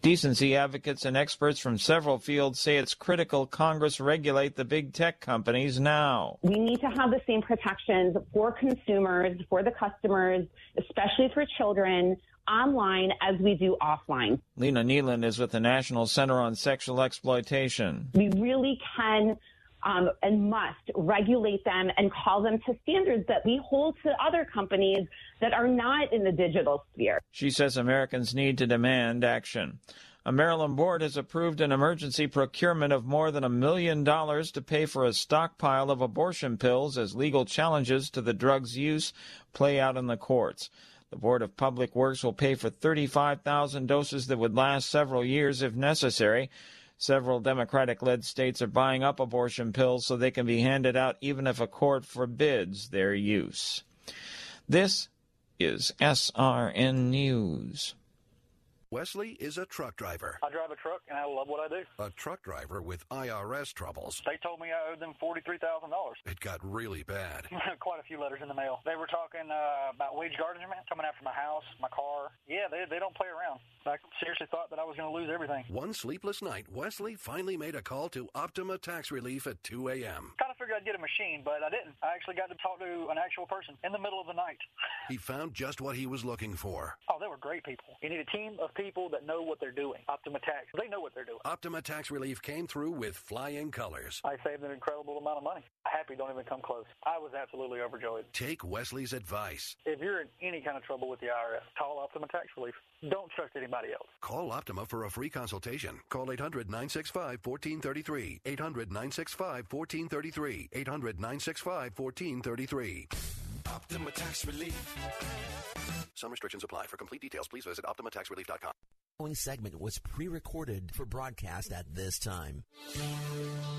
Decency advocates and experts from several fields say it's critical Congress regulate the big tech companies now. We need to have the same protections for consumers, for the customers, especially for children online as we do offline. Lina Nealon is with the National Center on Sexual Exploitation. We really can um, and must regulate them and call them to standards that we hold to other companies that are not in the digital sphere. She says Americans need to demand action. A Maryland board has approved an emergency procurement of more than a million dollars to pay for a stockpile of abortion pills as legal challenges to the drug's use play out in the courts. The Board of Public Works will pay for 35,000 doses that would last several years if necessary. Several Democratic led states are buying up abortion pills so they can be handed out even if a court forbids their use. This is SRN News. Wesley is a truck driver. I drive a truck and I love what I do. A truck driver with IRS troubles. They told me I owed them $43,000. It got really bad. Quite a few letters in the mail. They were talking uh, about wage garnishment, coming after my house, my car. Yeah, they, they don't play around. I seriously thought that I was going to lose everything. One sleepless night, Wesley finally made a call to Optima Tax Relief at 2 a.m. Kind of figured I'd get a machine, but I didn't. I actually got to talk to an actual person in the middle of the night. He found just what he was looking for. Oh, they were great people. You need a team of people that know what they're doing. Optima Tax, they know what they're doing. Optima Tax Relief came through with flying colors. I saved an incredible amount of money. Happy don't even come close. I was absolutely overjoyed. Take Wesley's advice. If you're in any kind of trouble with the IRS, call Optima Tax Relief. Don't trust anybody else. Call Optima for a free consultation. Call 800 965 1433. 800 965 1433. 800 965 1433. Optima Tax Relief. Some restrictions apply. For complete details, please visit OptimaTaxRelief.com. The following segment was pre-recorded for broadcast at this time.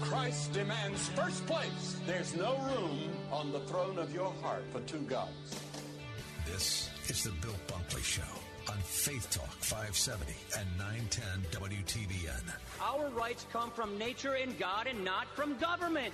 Christ demands first place. There's no room on the throne of your heart for two gods. This is the Bill Bunkley Show on Faith Talk 570 and 910 WTBN. Our rights come from nature and God and not from government.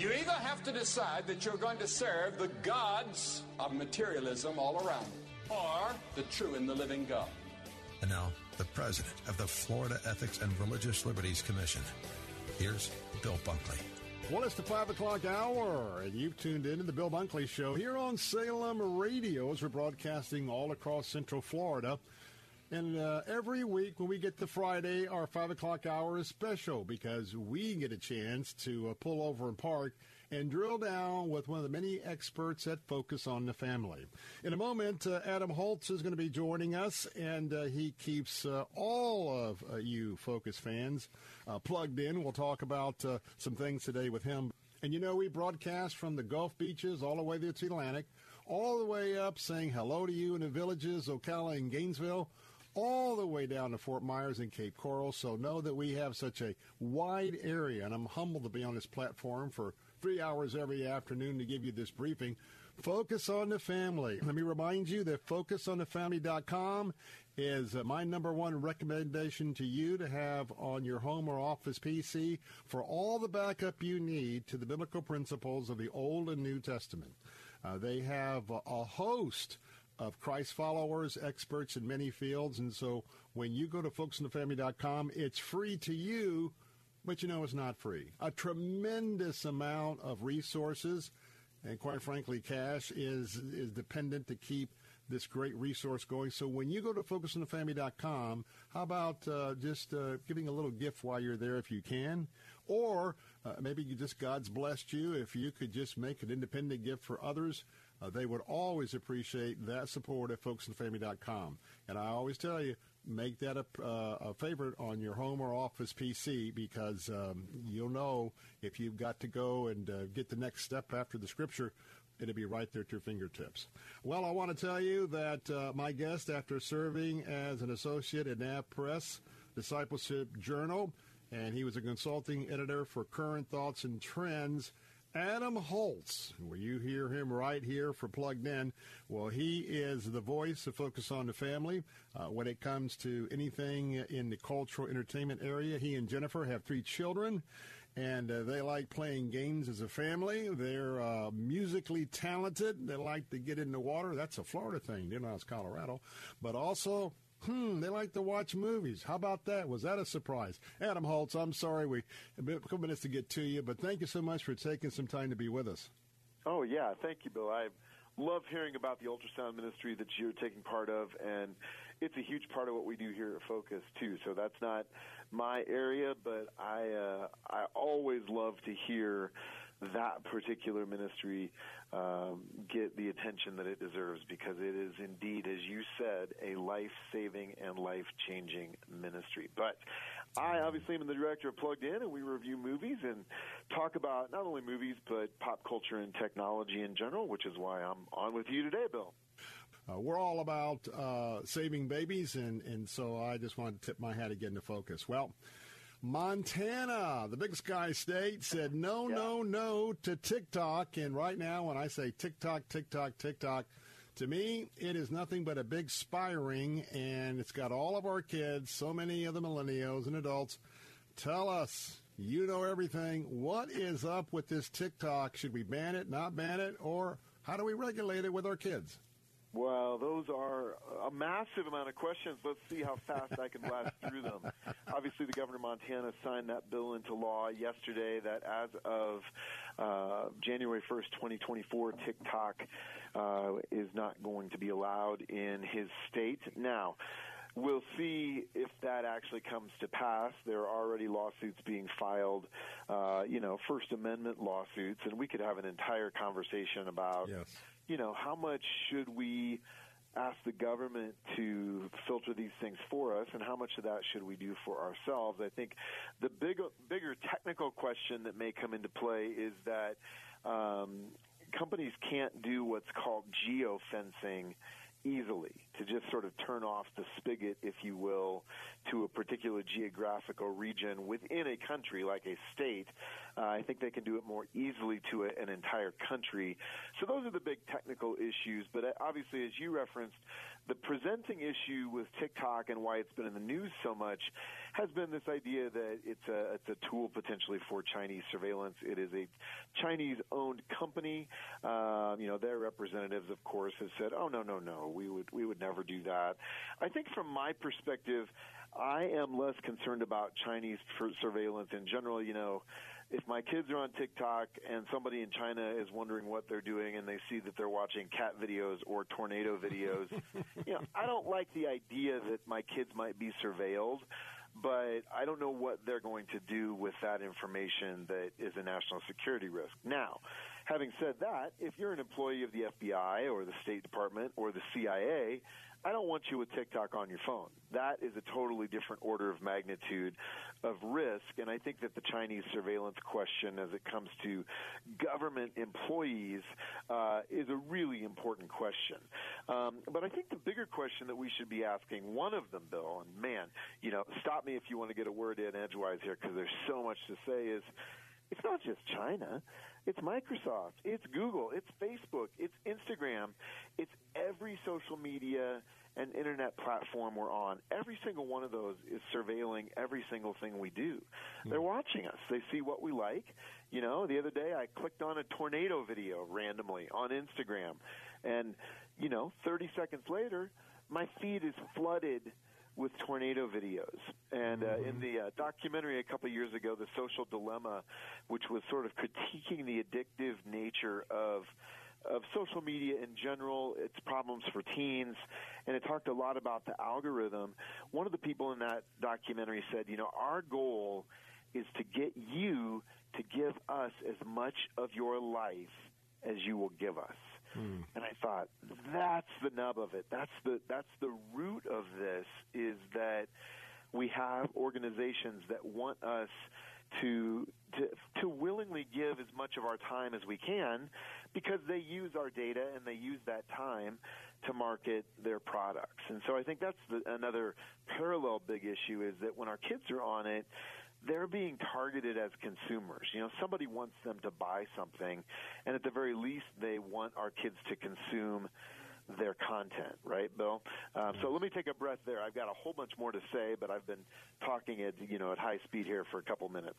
You either have to decide that you're going to serve the gods of materialism all around you, or the true and the living God. And now, the president of the Florida Ethics and Religious Liberties Commission. Here's Bill Bunkley. Well, it's the 5 o'clock hour, and you've tuned in to the Bill Bunkley Show here on Salem Radio as we're broadcasting all across Central Florida. And uh, every week when we get to Friday, our 5 o'clock hour is special because we get a chance to uh, pull over and park and drill down with one of the many experts that focus on the family. In a moment, uh, Adam Holz is going to be joining us, and uh, he keeps uh, all of uh, you Focus fans uh, plugged in. We'll talk about uh, some things today with him. And you know, we broadcast from the Gulf beaches all the way to the Atlantic, all the way up saying hello to you in the villages, Ocala and Gainesville all the way down to Fort Myers and Cape Coral. So know that we have such a wide area, and I'm humbled to be on this platform for three hours every afternoon to give you this briefing. Focus on the family. Let me remind you that focusonthefamily.com is uh, my number one recommendation to you to have on your home or office PC for all the backup you need to the biblical principles of the Old and New Testament. Uh, they have a, a host of Christ followers, experts in many fields. And so when you go to focusonthefamily.com, it's free to you, but you know it's not free. A tremendous amount of resources and quite frankly, cash is is dependent to keep this great resource going. So when you go to focusonthefamily.com, how about uh, just uh, giving a little gift while you're there if you can? Or uh, maybe you just God's blessed you. If you could just make an independent gift for others, uh, they would always appreciate that support at focusonthefamily.com. And I always tell you, make that a, uh, a favorite on your home or office PC because um, you'll know if you've got to go and uh, get the next step after the scripture, it'll be right there at your fingertips. Well, I want to tell you that uh, my guest, after serving as an associate at NavPress, Discipleship Journal, and he was a consulting editor for Current Thoughts and Trends. Adam Holz. will you hear him right here for Plugged In? Well, he is the voice of Focus on the Family uh, when it comes to anything in the cultural entertainment area. He and Jennifer have three children, and uh, they like playing games as a family. They're uh, musically talented. They like to get in the water. That's a Florida thing. They're not Colorado, but also Hmm, they like to watch movies. How about that? Was that a surprise? Adam Holz, I'm sorry we a couple minutes to get to you, but thank you so much for taking some time to be with us. Oh, yeah. Thank you, Bill. I love hearing about the ultrasound ministry that you're taking part of, and it's a huge part of what we do here at Focus, too. So that's not my area, but I, uh, I always love to hear that particular ministry um, get the attention that it deserves because it is indeed, as you said, a life saving and life changing ministry. But I obviously am the director of Plugged In, and we review movies and talk about not only movies, but pop culture and technology in general, which is why I'm on with you today, Bill. Uh, we're all about uh, saving babies, and, and so I just wanted to tip my hat again to focus. Well, Montana, the big sky state, said no, yeah. no, no to TikTok. And right now, when I say TikTok, TikTok, TikTok, to me, it is nothing but a big spy ring, and it's got all of our kids, so many of the millennials and adults. Tell us, you know everything. What is up with this TikTok? Should we ban it, not ban it, or how do we regulate it with our kids? Well, those are a massive amount of questions. Let's see how fast I can blast through them. Obviously, the governor of Montana signed that bill into law yesterday that as of uh, January 1st, 2024, TikTok uh, is not going to be allowed in his state. Now, We'll see if that actually comes to pass. There are already lawsuits being filed, uh, you know, First Amendment lawsuits, and we could have an entire conversation about yes you know, how much should we ask the government to filter these things for us, and how much of that should we do for ourselves? I think the big, bigger technical question that may come into play is that um, companies can't do what's called geofencing easily to just sort of turn off the spigot, if you will, to a particular geographical region within a country like a state. Uh, I think they can do it more easily to a, an entire country. So those are the big technical issues. But uh, obviously, as you referenced, the presenting issue with TikTok and why it's been in the news so much has been this idea that it's a it's a tool potentially for Chinese surveillance. It is a Chinese-owned company. Um, you know, their representatives, of course, have said, "Oh no, no, no, we would we would never do that." I think, from my perspective, I am less concerned about Chinese surveillance in general. You know, if my kids are on TikTok and somebody in China is wondering what they're doing and they see that they're watching cat videos or tornado videos, you know, I don't like the idea that my kids might be surveilled but I don't know what they're going to do with that information that is a national security risk. Now, having said that, if you're an employee of the FBI or the State Department or the CIA, I don't want you with TikTok on your phone. That is a totally different order of magnitude of risk. And I think that the Chinese surveillance question, as it comes to government employees, uh, is a really important question. Um, but I think the bigger question that we should be asking, one of them, Bill, and man, you know, stop me if you want to get a word in edgewise here because there's so much to say, is it's not just China. It's Microsoft. It's Google. It's Facebook. It's Instagram. It's every social media and internet platform we're on. Every single one of those is surveilling every single thing we do. Hmm. They're watching us. They see what we like. You know, the other day I clicked on a tornado video randomly on Instagram, and you know, 30 seconds later, my feed is flooded with tornado videos. And uh, in mm-hmm. the uh, documentary a couple of years ago, The Social Dilemma, which was sort of critiquing the addictive nature of of social media in general, its problems for teens, and it talked a lot about the algorithm. One of the people in that documentary said, you know, our goal is to get you to give us as much of your life as you will give us. Hmm. And I thought that's the nub of it. That's the that's the root of this is that we have organizations that want us to to to willingly give as much of our time as we can because they use our data and they use that time to market their products. And so I think that's the, another parallel big issue is that when our kids are on it, they're being targeted as consumers. You know, somebody wants them to buy something, and at the very least, they want our kids to consume their content, right, Bill? Um, so let me take a breath there. I've got a whole bunch more to say, but I've been talking at you know at high speed here for a couple minutes.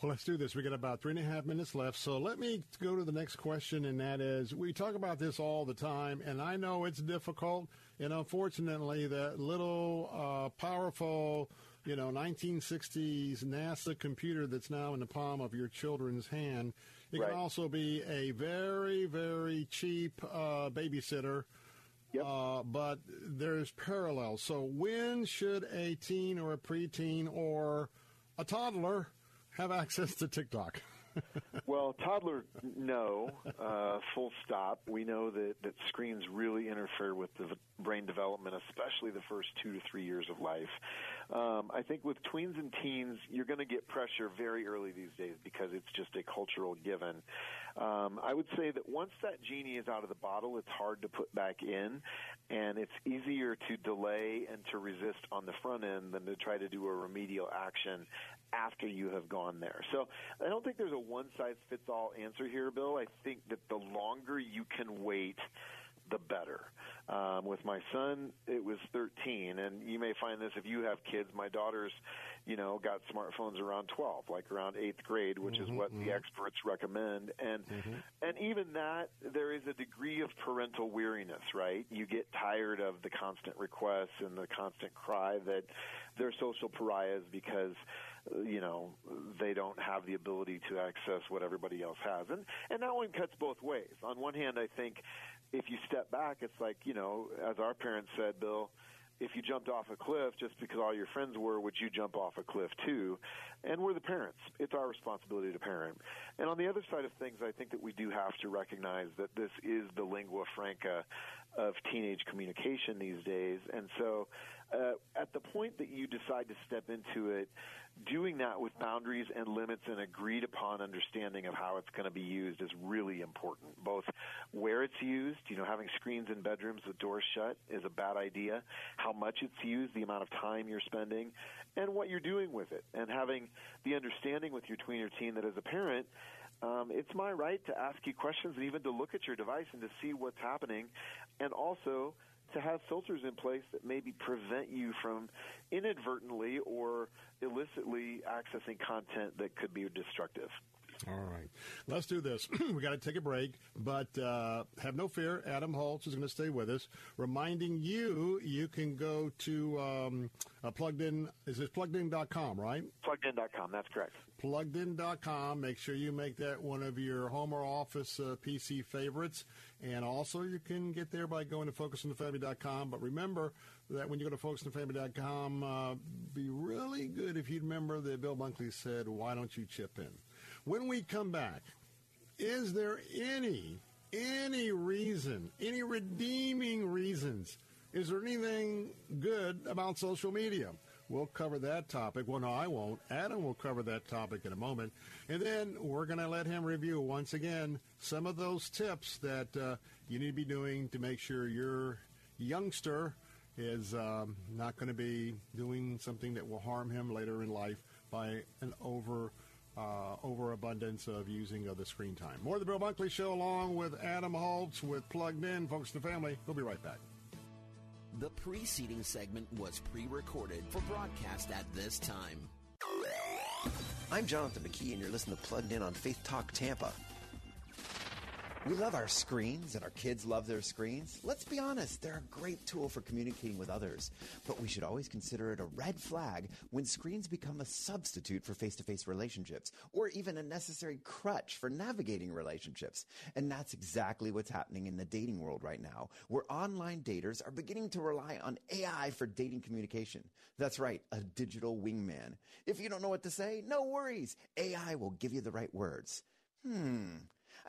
Well, let's do this. We got about three and a half minutes left. So let me go to the next question, and that is we talk about this all the time, and I know it's difficult. And unfortunately, that little uh, powerful, you know, 1960s NASA computer that's now in the palm of your children's hand, it right. can also be a very, very cheap uh, babysitter. Yep. Uh, but there's parallels. So when should a teen or a preteen or a toddler have access to TikTok? well, toddler, no, uh, full stop. We know that, that screens really interfere with the brain development, especially the first two to three years of life. Um, I think with tweens and teens, you're going to get pressure very early these days because it's just a cultural given. Um, I would say that once that genie is out of the bottle, it's hard to put back in, and it's easier to delay and to resist on the front end than to try to do a remedial action after you have gone there. So I don't think there's a one size fits all answer here, Bill. I think that the longer you can wait, the better. Um, with my son, it was 13, and you may find this if you have kids. My daughter's, you know, got smartphones around 12, like around eighth grade, which mm-hmm, is what mm-hmm. the experts recommend. And mm-hmm. and even that, there is a degree of parental weariness, right? You get tired of the constant requests and the constant cry that they're social pariahs because you know they don't have the ability to access what everybody else has and and that one cuts both ways on one hand i think if you step back it's like you know as our parents said bill if you jumped off a cliff just because all your friends were, would you jump off a cliff too? And we're the parents. It's our responsibility to parent. And on the other side of things, I think that we do have to recognize that this is the lingua franca of teenage communication these days. And so uh, at the point that you decide to step into it, doing that with boundaries and limits and agreed upon understanding of how it's going to be used is really important. Both where it's used, you know, having screens in bedrooms with doors shut is a bad idea. How much it's used, the amount of time you're spending, and what you're doing with it. And having the understanding with your tween or teen that as a parent, um, it's my right to ask you questions and even to look at your device and to see what's happening, and also to have filters in place that maybe prevent you from inadvertently or illicitly accessing content that could be destructive. All right. Let's do this. we got to take a break, but uh, have no fear. Adam Holz is going to stay with us, reminding you you can go to um, uh, plugged in. Is this pluggedin.com, right? Pluggedin.com. That's correct. Pluggedin.com. Make sure you make that one of your home or office uh, PC favorites. And also, you can get there by going to focusonthefamily.com. But remember that when you go to focusonthefamily.com, uh, be really good if you remember that Bill Bunkley said, why don't you chip in? When we come back, is there any, any reason, any redeeming reasons? Is there anything good about social media? We'll cover that topic. Well, no, I won't. Adam will cover that topic in a moment. And then we're going to let him review once again some of those tips that uh, you need to be doing to make sure your youngster is um, not going to be doing something that will harm him later in life by an over uh, overabundance of using of the screen time. More of the Bill Bunkley Show along with Adam Holz with Plugged In. Folks the family, we'll be right back. The preceding segment was pre-recorded for broadcast at this time. I'm Jonathan McKee, and you're listening to Plugged In on Faith Talk Tampa. We love our screens and our kids love their screens. Let's be honest, they're a great tool for communicating with others, but we should always consider it a red flag when screens become a substitute for face to face relationships or even a necessary crutch for navigating relationships. And that's exactly what's happening in the dating world right now, where online daters are beginning to rely on AI for dating communication. That's right, a digital wingman. If you don't know what to say, no worries. AI will give you the right words. Hmm.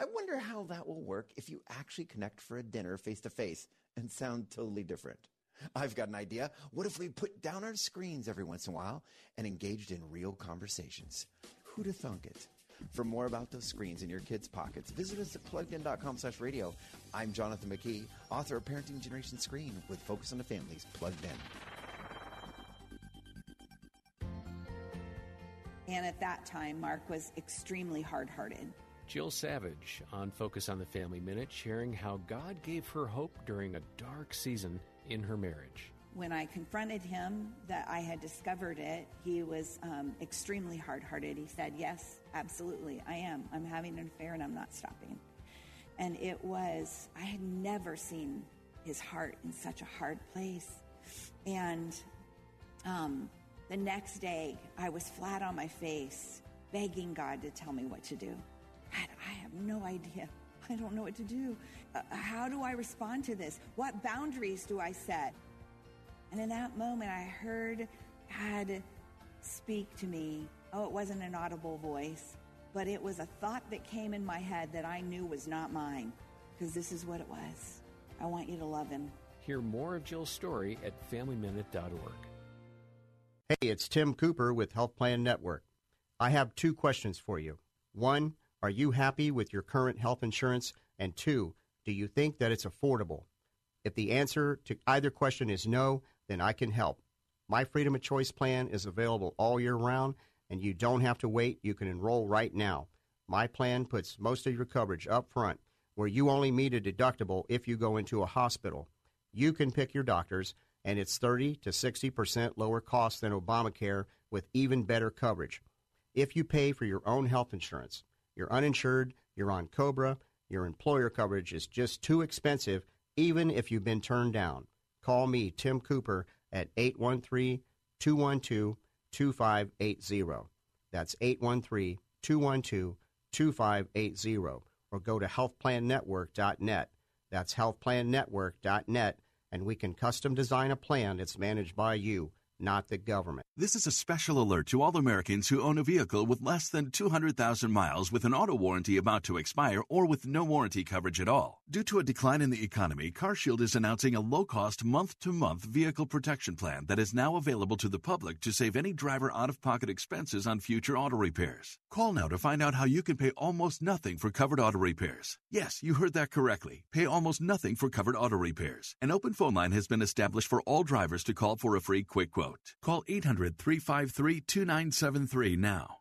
I wonder how that will work if you actually connect for a dinner face to face and sound totally different. I've got an idea. What if we put down our screens every once in a while and engaged in real conversations? Who'd have thunk it? For more about those screens in your kids' pockets, visit us at pluggedin.com slash radio. I'm Jonathan McKee, author of Parenting Generation Screen with Focus on the Families Plugged In. And at that time, Mark was extremely hard hearted. Jill Savage on Focus on the Family Minute, sharing how God gave her hope during a dark season in her marriage. When I confronted him that I had discovered it, he was um, extremely hard hearted. He said, Yes, absolutely, I am. I'm having an affair and I'm not stopping. And it was, I had never seen his heart in such a hard place. And um, the next day, I was flat on my face, begging God to tell me what to do. God, I have no idea. I don't know what to do. Uh, how do I respond to this? What boundaries do I set? And in that moment, I heard God speak to me. Oh, it wasn't an audible voice, but it was a thought that came in my head that I knew was not mine, because this is what it was. I want you to love him. Hear more of Jill's story at FamilyMinute.org. Hey, it's Tim Cooper with Health Plan Network. I have two questions for you. One, are you happy with your current health insurance? And two, do you think that it's affordable? If the answer to either question is no, then I can help. My Freedom of Choice plan is available all year round, and you don't have to wait. You can enroll right now. My plan puts most of your coverage up front, where you only meet a deductible if you go into a hospital. You can pick your doctors, and it's 30 to 60% lower cost than Obamacare with even better coverage. If you pay for your own health insurance, you're uninsured, you're on COBRA, your employer coverage is just too expensive, even if you've been turned down. Call me, Tim Cooper, at 813 212 2580. That's 813 212 2580. Or go to healthplannetwork.net. That's healthplannetwork.net, and we can custom design a plan that's managed by you not the government. This is a special alert to all Americans who own a vehicle with less than 200,000 miles with an auto warranty about to expire or with no warranty coverage at all. Due to a decline in the economy, CarShield is announcing a low-cost month-to-month vehicle protection plan that is now available to the public to save any driver out-of-pocket expenses on future auto repairs. Call now to find out how you can pay almost nothing for covered auto repairs. Yes, you heard that correctly. Pay almost nothing for covered auto repairs. An open phone line has been established for all drivers to call for a free quick quote. Call 800 353 2973 now.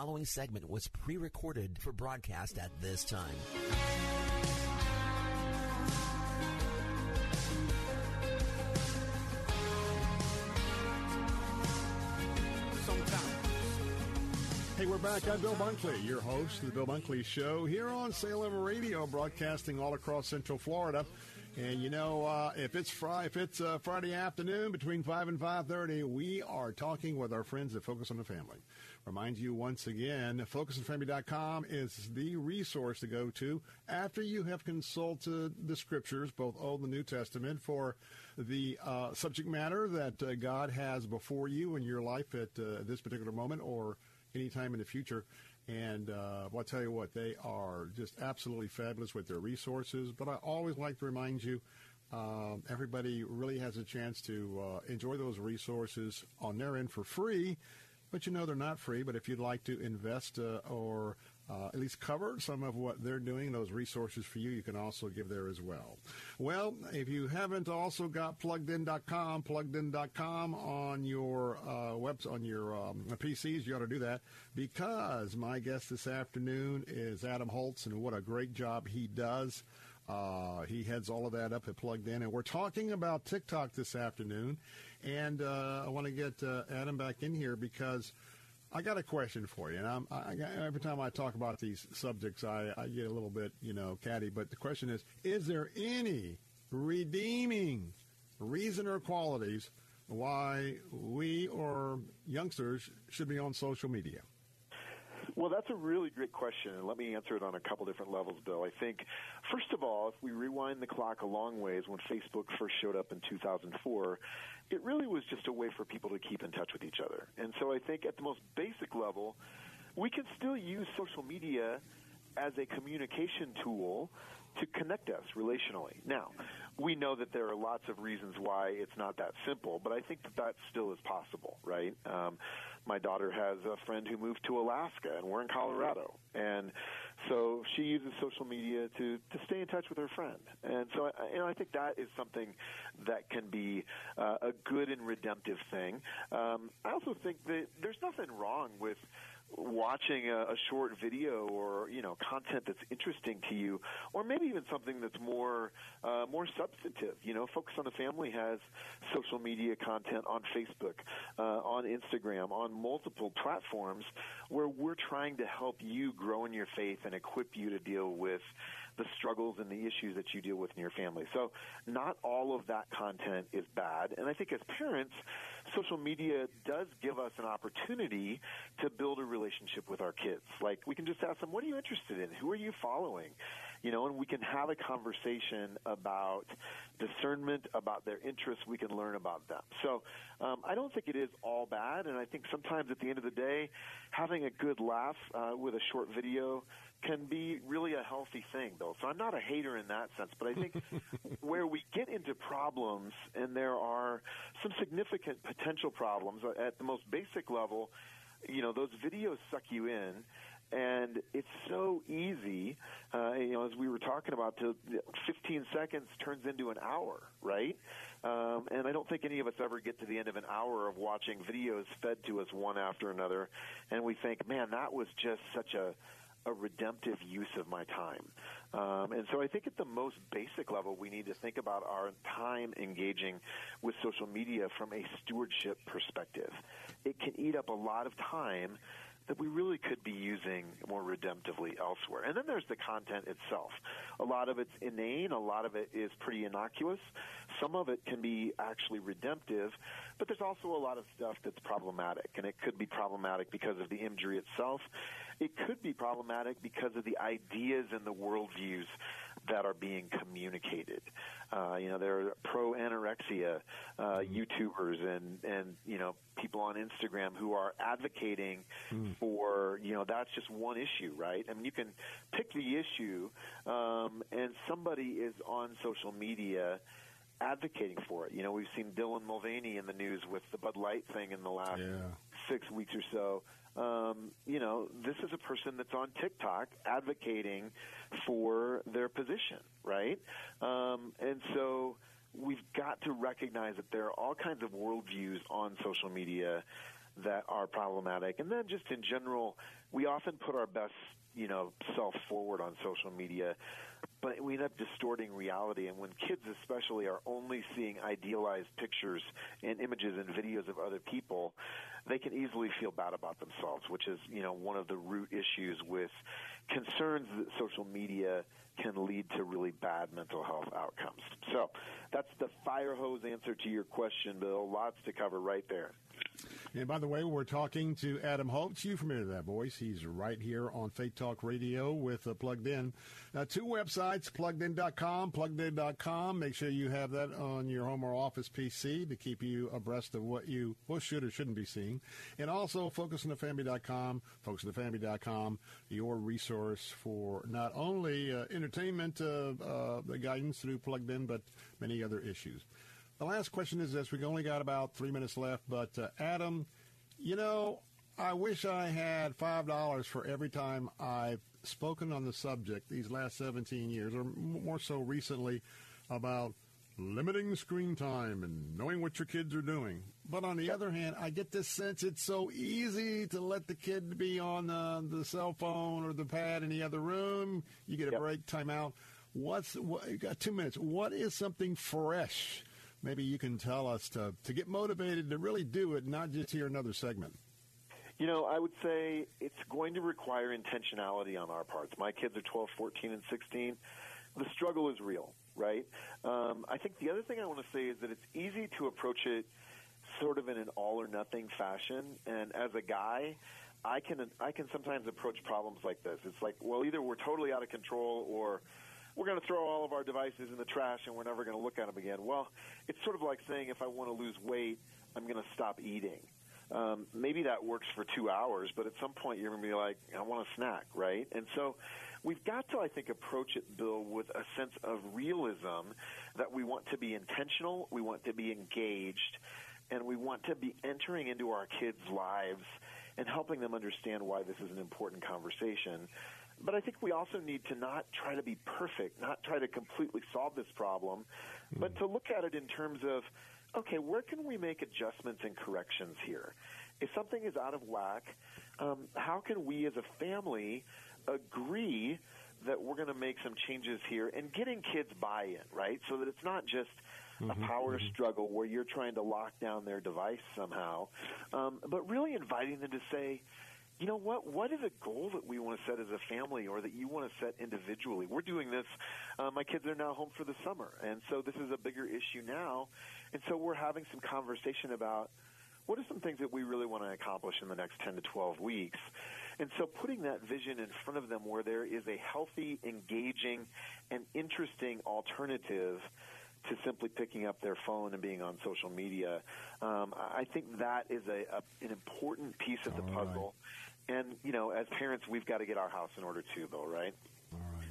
Following segment was pre recorded for broadcast at this time. Hey, we're back. I'm Bill Bunkley, your host of the Bill Bunkley Show here on Salem Radio, broadcasting all across Central Florida. And you know, uh, if it's Friday, if it's uh, Friday afternoon between five and five thirty, we are talking with our friends at Focus on the Family. Remind you once again, FocusOnFamily.com is the resource to go to after you have consulted the scriptures, both Old and New Testament, for the uh, subject matter that uh, God has before you in your life at uh, this particular moment or anytime in the future. And uh, well, I'll tell you what, they are just absolutely fabulous with their resources. But I always like to remind you, um, everybody really has a chance to uh, enjoy those resources on their end for free. But you know they're not free. But if you'd like to invest uh, or uh, at least cover some of what they're doing, those resources for you, you can also give there as well. Well, if you haven't also got pluggedin.com, pluggedin.com on your uh, webs on your um, PCs, you ought to do that because my guest this afternoon is Adam Holz, and what a great job he does. Uh, he heads all of that up at Plugged In, and we're talking about TikTok this afternoon. And uh, I want to get uh, Adam back in here because I got a question for you. And I'm, I, every time I talk about these subjects, I, I get a little bit, you know, catty. But the question is, is there any redeeming reason or qualities why we or youngsters should be on social media? Well, that's a really great question, and let me answer it on a couple different levels, Bill. I think, first of all, if we rewind the clock a long ways, when Facebook first showed up in 2004, it really was just a way for people to keep in touch with each other. And so I think at the most basic level, we can still use social media as a communication tool to connect us relationally. Now, we know that there are lots of reasons why it's not that simple, but I think that that still is possible, right? Um, my daughter has a friend who moved to Alaska, and we're in Colorado, and so she uses social media to to stay in touch with her friend. And so, I, you know, I think that is something that can be uh, a good and redemptive thing. Um, I also think that there's nothing wrong with watching a, a short video or you know content that's interesting to you, or maybe even something that's more uh, more substantive. You know, Focus on the Family has social media content on Facebook, uh, on Instagram, on multiple platforms where we're trying to help you grow in your faith and equip you to deal with the struggles and the issues that you deal with in your family. So, not all of that content is bad, and I think as parents social media does give us an opportunity to build a relationship with our kids. Like we can just ask them, "What are you interested in? Who are you following?" You know, and we can have a conversation about discernment, about their interests. We can learn about them. So um, I don't think it is all bad, and I think sometimes at the end of the day, having a good laugh uh, with a short video can be really a healthy thing, though. So I'm not a hater in that sense, but I think where we get into problems, and there are some significant potential problems at the most basic level, you know, those videos suck you in. And it's so easy, uh, you know, as we were talking about, to 15 seconds turns into an hour, right? Um, and I don't think any of us ever get to the end of an hour of watching videos fed to us one after another, and we think, man, that was just such a a redemptive use of my time. Um, and so I think at the most basic level, we need to think about our time engaging with social media from a stewardship perspective. It can eat up a lot of time that we really could be using more redemptively elsewhere. And then there's the content itself. A lot of it's inane, a lot of it is pretty innocuous. Some of it can be actually redemptive, but there's also a lot of stuff that's problematic. And it could be problematic because of the imagery itself. It could be problematic because of the ideas and the worldviews that are being communicated. Uh, you know, there are pro anorexia uh, mm. YouTubers and and you know people on Instagram who are advocating mm. for you know that's just one issue, right? I mean, you can pick the issue, um, and somebody is on social media advocating for it. You know, we've seen Dylan Mulvaney in the news with the Bud Light thing in the last yeah. six weeks or so um, you know, this is a person that's on TikTok advocating for their position, right? Um, and so we've got to recognize that there are all kinds of worldviews on social media that are problematic. And then just in general, we often put our best, you know, self forward on social media but we end up distorting reality. And when kids, especially, are only seeing idealized pictures and images and videos of other people, they can easily feel bad about themselves, which is, you know, one of the root issues with concerns that social media can lead to really bad mental health outcomes. So that's the fire hose answer to your question, Bill. Lots to cover right there. And by the way, we're talking to Adam Holz. You familiar with that voice? He's right here on Faith Talk Radio with uh, Plugged In. Uh, two websites, pluggedin.com, pluggedin.com. Make sure you have that on your home or office PC to keep you abreast of what you well, should or shouldn't be seeing. And also focusonthefamily.com, focusonthefamily.com, your resource for not only uh, entertainment uh, uh, guidance through Plugged In, but many other issues. The last question is this. We've only got about three minutes left, but uh, Adam, you know, I wish I had $5 for every time I've spoken on the subject these last 17 years, or more so recently, about limiting screen time and knowing what your kids are doing. But on the other hand, I get this sense it's so easy to let the kid be on the, the cell phone or the pad in the other room. You get a yep. break, time out. What's what, you got two minutes. What is something fresh maybe you can tell us to, to get motivated to really do it, not just hear another segment? You know, I would say it's going to require intentionality on our parts. My kids are 12, 14, and 16. The struggle is real, right? Um, I think the other thing I want to say is that it's easy to approach it sort of in an all or nothing fashion. And as a guy, I can I can sometimes approach problems like this. It's like, well, either we're totally out of control or we're going to throw all of our devices in the trash and we're never going to look at them again. Well, it's sort of like saying if I want to lose weight, I'm going to stop eating. Um, maybe that works for two hours, but at some point you're going to be like, I want a snack, right? And so we've got to, I think, approach it, Bill, with a sense of realism that we want to be intentional, we want to be engaged, and we want to be entering into our kids' lives and helping them understand why this is an important conversation. But I think we also need to not try to be perfect, not try to completely solve this problem, mm-hmm. but to look at it in terms of, okay, where can we make adjustments and corrections here? If something is out of whack, um, how can we as a family agree that we're going to make some changes here and getting kids buy-in, right? So that it's not just mm-hmm, a power mm-hmm. struggle where you're trying to lock down their device somehow, um, but really inviting them to say, you know what? What is a goal that we want to set as a family or that you want to set individually? We're doing this. Uh, my kids are now home for the summer, and so this is a bigger issue now. And so we're having some conversation about what are some things that we really want to accomplish in the next 10 to 12 weeks. And so putting that vision in front of them where there is a healthy, engaging, and interesting alternative to simply picking up their phone and being on social media. Um, I think that is a, a, an important piece of the All puzzle. Right. And, you know, as parents, we've got to get our house in order too, Bill, right? All right.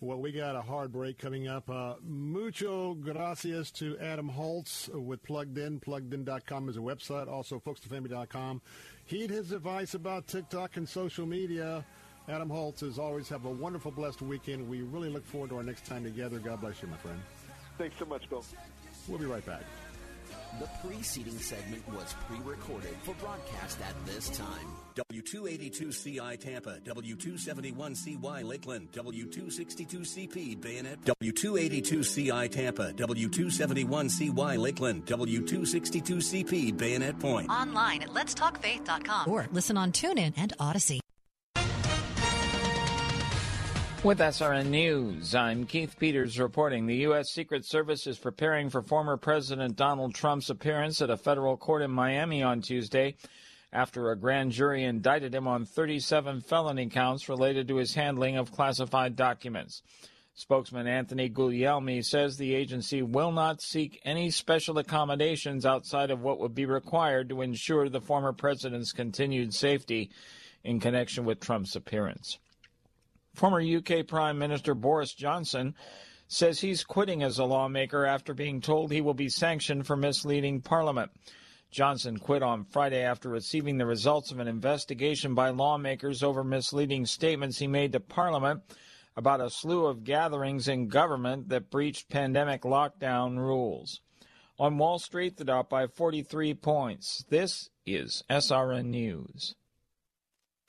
Well, we got a hard break coming up. Uh, mucho gracias to Adam Holz with Plugged In. PluggedIn.com is a website. Also, folksfamily.com. Heed his advice about TikTok and social media. Adam Holz, as always, have a wonderful, blessed weekend. We really look forward to our next time together. God bless you, my friend. Thanks so much, Bill. We'll be right back. The preceding segment was pre-recorded for broadcast at this time. W282CI Tampa, W271CY Lakeland, W262CP Bayonet, W282CI Tampa, W271CY Lakeland, W262CP Bayonet Point. Online at letstalkfaith.com or listen on TuneIn and Odyssey. With SRN News, I'm Keith Peters reporting the U.S. Secret Service is preparing for former President Donald Trump's appearance at a federal court in Miami on Tuesday after a grand jury indicted him on 37 felony counts related to his handling of classified documents. Spokesman Anthony Guglielmi says the agency will not seek any special accommodations outside of what would be required to ensure the former president's continued safety in connection with Trump's appearance. Former UK Prime Minister Boris Johnson says he's quitting as a lawmaker after being told he will be sanctioned for misleading Parliament. Johnson quit on Friday after receiving the results of an investigation by lawmakers over misleading statements he made to Parliament about a slew of gatherings in government that breached pandemic lockdown rules. On Wall Street, the Dow by 43 points. This is SRN News.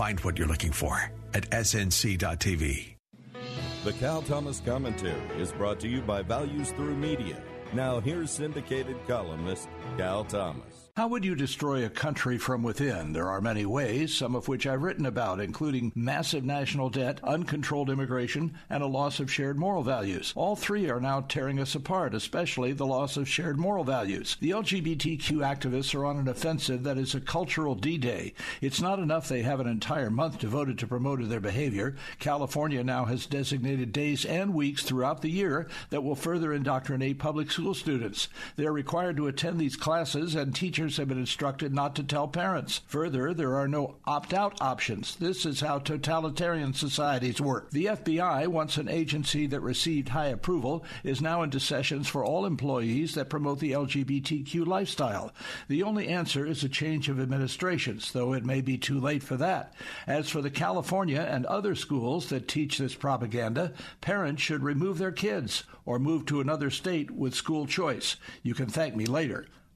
Find what you're looking for at snc.tv. The Cal Thomas Commentary is brought to you by Values Through Media. Now, here's syndicated columnist Cal Thomas. How would you destroy a country from within? There are many ways, some of which I've written about, including massive national debt, uncontrolled immigration, and a loss of shared moral values. All three are now tearing us apart, especially the loss of shared moral values. The LGBTQ activists are on an offensive that is a cultural D Day. It's not enough they have an entire month devoted to promoting their behavior. California now has designated days and weeks throughout the year that will further indoctrinate public school students. They are required to attend these classes, and teachers teachers have been instructed not to tell parents. Further, there are no opt out options. This is how totalitarian societies work. The FBI, once an agency that received high approval, is now into sessions for all employees that promote the LGBTQ lifestyle. The only answer is a change of administrations, though it may be too late for that. As for the California and other schools that teach this propaganda, parents should remove their kids or move to another state with school choice. You can thank me later.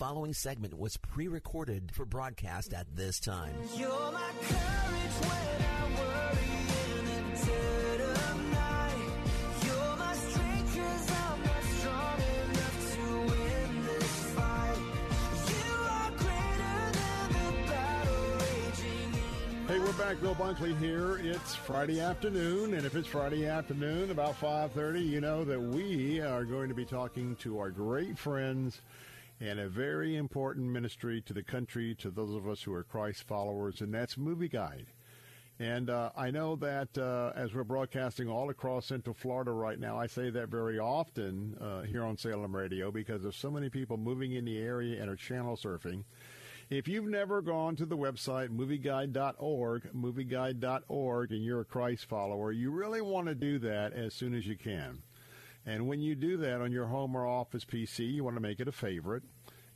Following segment was pre recorded for broadcast at this time. Hey, we're back. Bill Bunkley here. It's Friday afternoon, and if it's Friday afternoon about 5:30, you know that we are going to be talking to our great friends and a very important ministry to the country, to those of us who are Christ followers, and that's Movie Guide. And uh, I know that uh, as we're broadcasting all across Central Florida right now, I say that very often uh, here on Salem Radio because there's so many people moving in the area and are channel surfing. If you've never gone to the website movieguide.org, movieguide.org, and you're a Christ follower, you really want to do that as soon as you can. And when you do that on your home or office PC, you want to make it a favorite.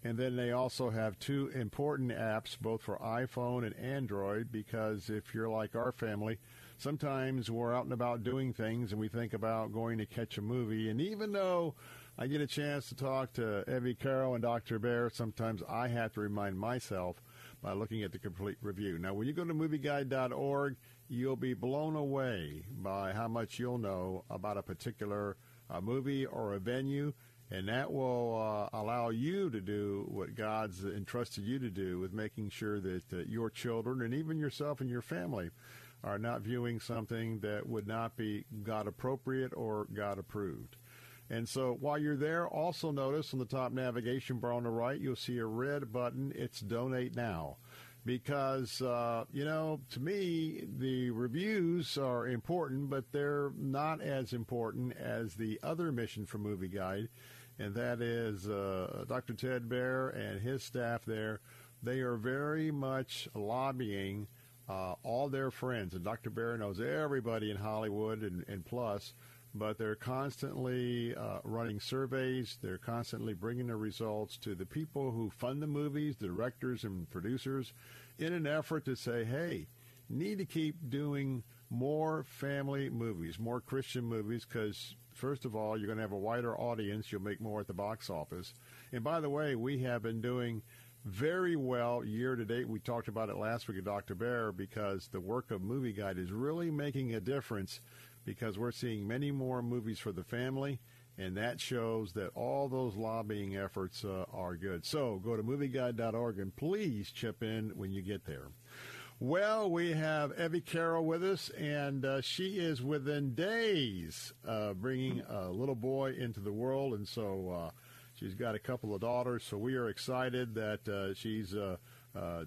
And then they also have two important apps, both for iPhone and Android, because if you're like our family, sometimes we're out and about doing things and we think about going to catch a movie. And even though I get a chance to talk to Evy Carroll and Dr. Baehr, sometimes I have to remind myself by looking at the complete review. Now, when you go to movieguide.org, you'll be blown away by how much you'll know about a particular a movie or a venue, and that will uh, allow you to do what God's entrusted you to do with making sure that uh, your children and even yourself and your family are not viewing something that would not be God appropriate or God approved. And so while you're there, also notice on the top navigation bar on the right, you'll see a red button. It's Donate Now because uh, you know to me the reviews are important but they're not as important as the other mission for movie guide and that is uh, dr ted Baehr and his staff there they are very much lobbying uh, all their friends and dr Baehr knows everybody in hollywood and, and plus but they're constantly uh, running surveys. They're constantly bringing the results to the people who fund the movies, the directors and producers, in an effort to say, hey, need to keep doing more family movies, more Christian movies, because first of all, you're going to have a wider audience. You'll make more at the box office. And by the way, we have been doing very well year to date. We talked about it last week with Dr. Baehr because the work of Movie Guide is really making a difference because we're seeing many more movies for the family, and that shows that all those lobbying efforts uh, are good. So go to movieguide.org and please chip in when you get there. Well, we have Evy Carroll with us, and uh, she is within days uh, bringing a little boy into the world, and so uh, she's got a couple of daughters. So we are excited that uh, she's uh,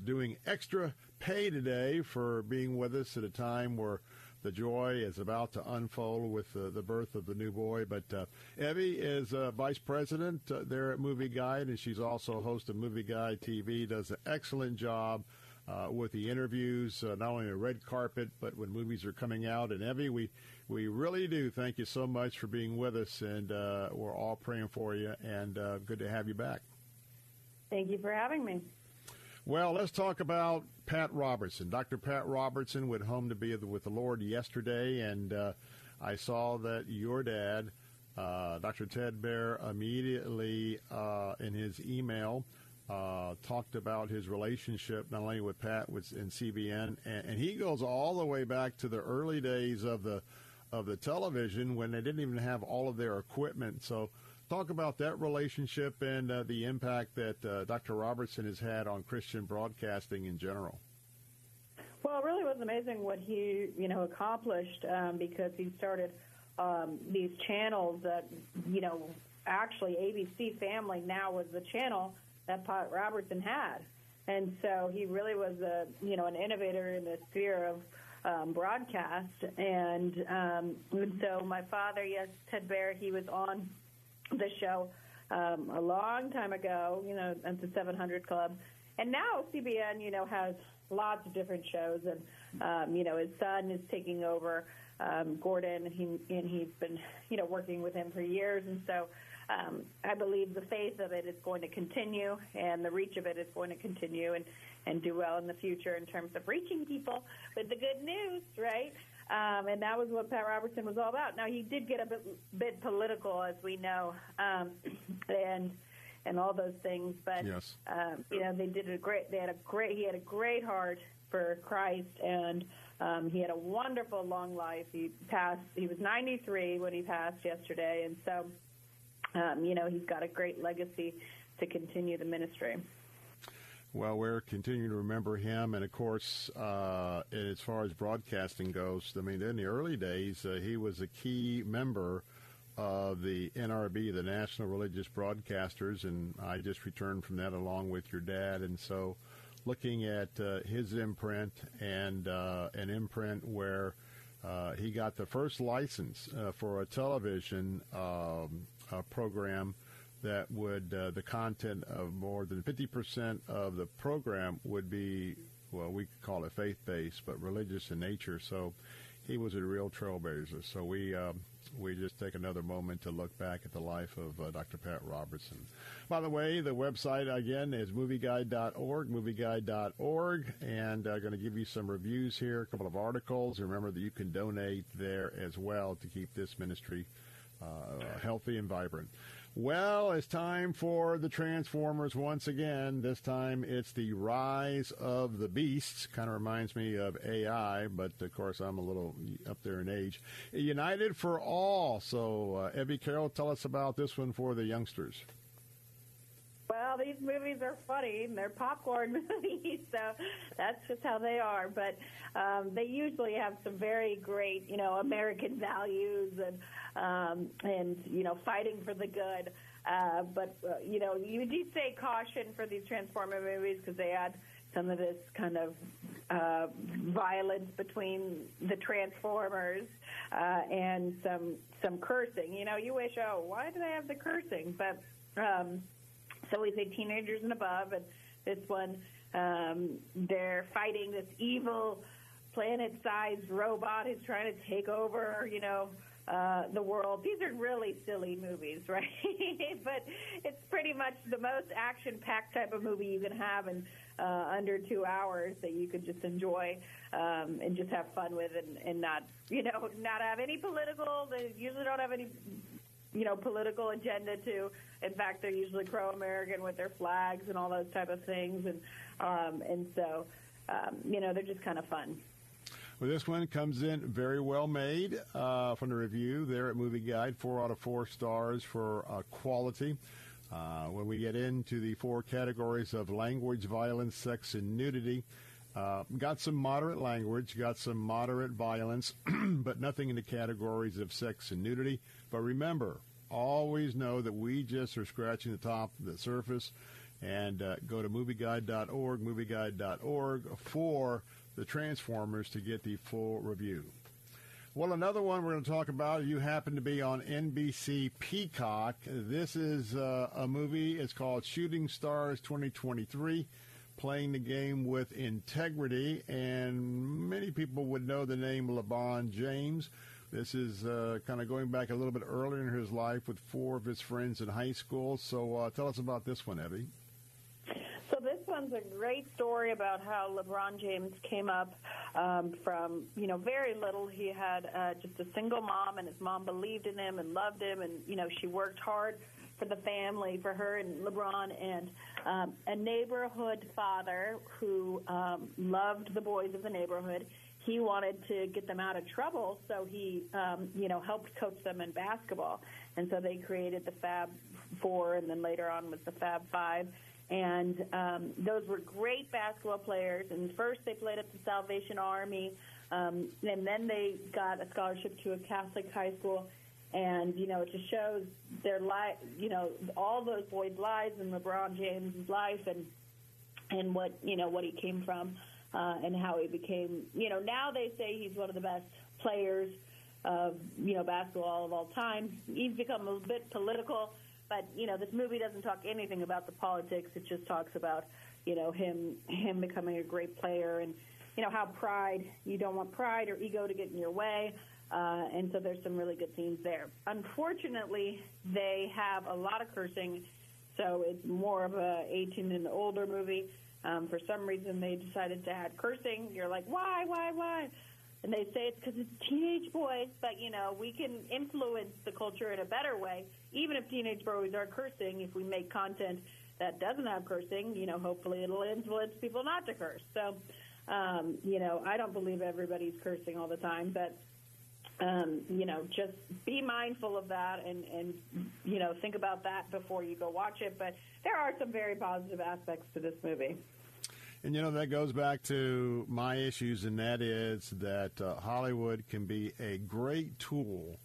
doing extra pay today for being with us at a time where the joy is about to unfold with uh, the birth of the new boy. But uh, Evy is uh, vice president uh, there at Movie Guide, and she's also host of Movie Guide TV. Does an excellent job uh, with the interviews, uh, not only the red carpet, but when movies are coming out. And Evy, we we really do thank you so much for being with us, and we're all praying for you. And good to have you back. Thank you for having me. Well, let's talk about Pat Robertson. Dr. Pat Robertson went home to be with the Lord yesterday, and uh, I saw that your dad, uh, Dr. Ted Baehr, immediately uh, in his email uh, talked about his relationship not only with Pat with in CBN, and, and, he goes all the way back to the early days of the of the television when they didn't even have all of their equipment. So, talk about that relationship and uh, the impact that uh, Dr. Robertson has had on Christian broadcasting in general. Well, it really was amazing what he you know accomplished um, because he started um, these channels that you know actually ABC Family now was the channel that Pat Robertson had. And so he really was a you know an innovator in the sphere of um, broadcast. And, um, and so my father, yes, Ted Baehr, he was on the show um, a long time ago, you know, at the 700 Club. And now CBN, you know, has lots of different shows, and um, you know, his son is taking over um, Gordon, and he and he's been, you know, working with him for years, and so um, I believe the faith of it is going to continue and the reach of it is going to continue and, and do well in the future in terms of reaching people with the good news, right? Um, and that was what Pat Robertson was all about. Now he did get a bit, bit political, as we know, um, and and all those things. But yes. um, you know, they did a great. They had a great. He had a great heart for Christ, and um, he had a wonderful long life. He passed. He was 93 when he passed yesterday, and so um, you know, he's got a great legacy to continue the ministry. Well, we're continuing to remember him, and of course, uh, as far as broadcasting goes, I mean, in the early days, uh, he was a key member of the NRB, the National Religious Broadcasters, and I just returned from that along with your dad, and so looking at uh, his imprint and uh, an imprint where uh, he got the first license uh, for a television um, program that would uh, the content of more than 50% of the program would be well we could call it faith-based but religious in nature so he was a real trailblazer so we um, we just take another moment to look back at the life of uh, Dr. Pat Robertson. By the way, the website again is movieguide.org, movieguide.org, and I'm uh, going to give you some reviews here, a couple of articles. Remember that you can donate there as well to keep this ministry uh, healthy and vibrant. Well, it's time for the Transformers once again. This time it's the rise of the beasts. Kind of reminds me of AI, but of course I'm a little up there in age. United for All. So, uh, Evy Carroll, tell us about this one for the youngsters. Well, these movies are funny. And they're popcorn movies, so that's just how they are. But um, they usually have some very great, you know, American values and um, and you know fighting for the good. Uh, but uh, you know, you do say caution for these Transformer movies because they add some of this kind of uh, violence between the Transformers uh, and some some cursing. You know, you wish, oh, why do they have the cursing? But um, so we say teenagers and above, and this one um, they're fighting this evil planet-sized robot who's trying to take over. You know uh, the world. These are really silly movies, right? but it's pretty much the most action-packed type of movie you can have in uh, under two hours that you could just enjoy um, and just have fun with, and, and not, you know, not have any political. They usually don't have any, you know, political agenda to. In fact, they're usually pro-American with their flags and all those type of things, and um, and so, um, you know, they're just kind of fun. Well, this one comes in very well made uh, from the review there at Movie Guide. Four out of four stars for uh, quality. Uh, when we get into the four categories of language, violence, sex, and nudity, uh, got some moderate language, got some moderate violence, but nothing in the categories of sex and nudity. But remember, always know that we just are scratching the top of the surface. And uh, go to movieguide.org, movieguide.org for the Transformers to get the full review. Well, another one we're going to talk about, you happen to be on NBC Peacock. This is uh, a movie. It's called Shooting Stars 2023, playing the game with integrity. And many people would know the name LeBron James. This is uh, kind of going back a little bit earlier in his life with four of his friends in high school. So uh, tell us about this one, Evy So this one's a great story about how LeBron James came up um, from, you know, very little. He had uh, just a single mom, and his mom believed in him and loved him, and you know, she worked hard for the family, for her and LeBron, and um, a neighborhood father who um, loved the boys of the neighborhood. He wanted to get them out of trouble, so he, um, you know, helped coach them in basketball, and so they created the Fab Four, and then later on was the Fab Five. And um, those were great basketball players. And first they played at the Salvation Army, um, and then they got a scholarship to a Catholic high school and you know it just shows their life you know all those boys lives and lebron james' life and and what you know what he came from uh and how he became you know now they say he's one of the best players of you know basketball of all time. He's become a bit political but you know this movie doesn't talk anything about the politics. It just talks about you know him him becoming a great player and you know how pride you don't want pride or ego to get in your way uh, and so there's some really good scenes there. Unfortunately, they have a lot of cursing, so it's more of a 18 and older movie. Um, for some reason, they decided to add cursing. You're like, why, why, why? And they say it's because it's teenage boys, but you know we can influence the culture in a better way. Even if teenage boys are cursing, if we make content that doesn't have cursing, you know, hopefully it'll influence people not to curse. So, um, you know, I don't believe everybody's cursing all the time, but um, you know, just be mindful of that and, and, you know, think about that before you go watch it. But there are some very positive aspects to this movie. And, you know, that goes back to my issues, and that is that uh, Hollywood can be a great tool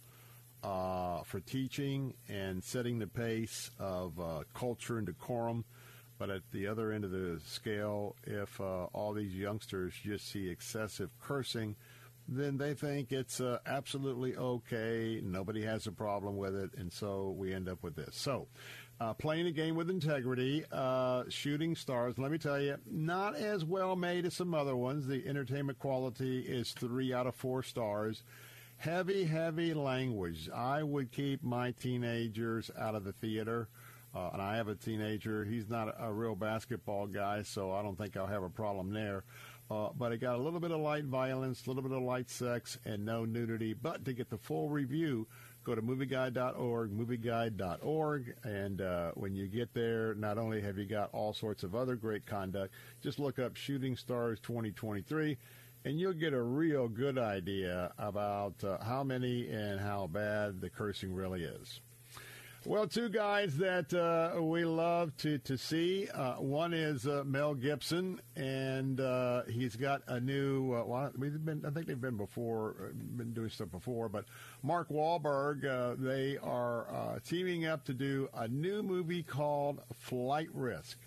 uh, for teaching and setting the pace of uh, culture and decorum. But at the other end of the scale, if uh, all these youngsters just see excessive cursing, then they think it's uh, absolutely okay. Nobody has a problem with it, and so we end up with this. So, uh, playing a game with integrity, uh, shooting stars. Let me tell you, not as well made as some other ones. The entertainment quality is three out of four stars. Heavy, heavy language. I would keep my teenagers out of the theater. Uh, and I have a teenager. He's not a, a real basketball guy, so I don't think I'll have a problem there. Uh, but it got a little bit of light violence, a little bit of light sex, and no nudity. But to get the full review, go to movieguide.org, movieguide.org, and uh, when you get there, not only have you got all sorts of other great conduct, just look up Shooting Stars 2023, and you'll get a real good idea about uh, how many and how bad the cursing really is. Well, two guys that uh, we love to to see. Uh, one is uh, Mel Gibson, and uh, he's got a new. Uh, well, we've been. I think they've been before, uh, been doing stuff before. But Mark Wahlberg, they are teaming up to do a new movie called Flight Risk.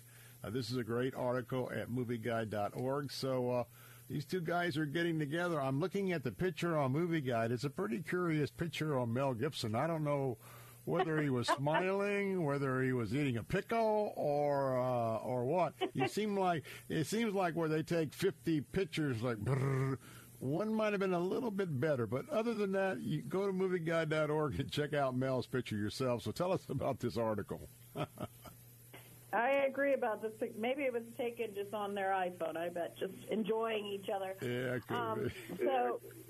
this is a great article at MovieGuide.org. So. these two guys are getting together. I'm looking at the picture on Movie Guide. It's a pretty curious picture on Mel Gibson. I don't know whether he was smiling, whether he was eating a pickle, or uh, or what. You seem like it seems like where they take fifty pictures, like brrr, one might have been a little bit better. But other than that, you go to movieguide.org and check out Mel's picture yourself. So tell us about this article. I agree about this. Maybe it was taken just on their iPhone. I bet, just enjoying each other. Yeah, could um, be. So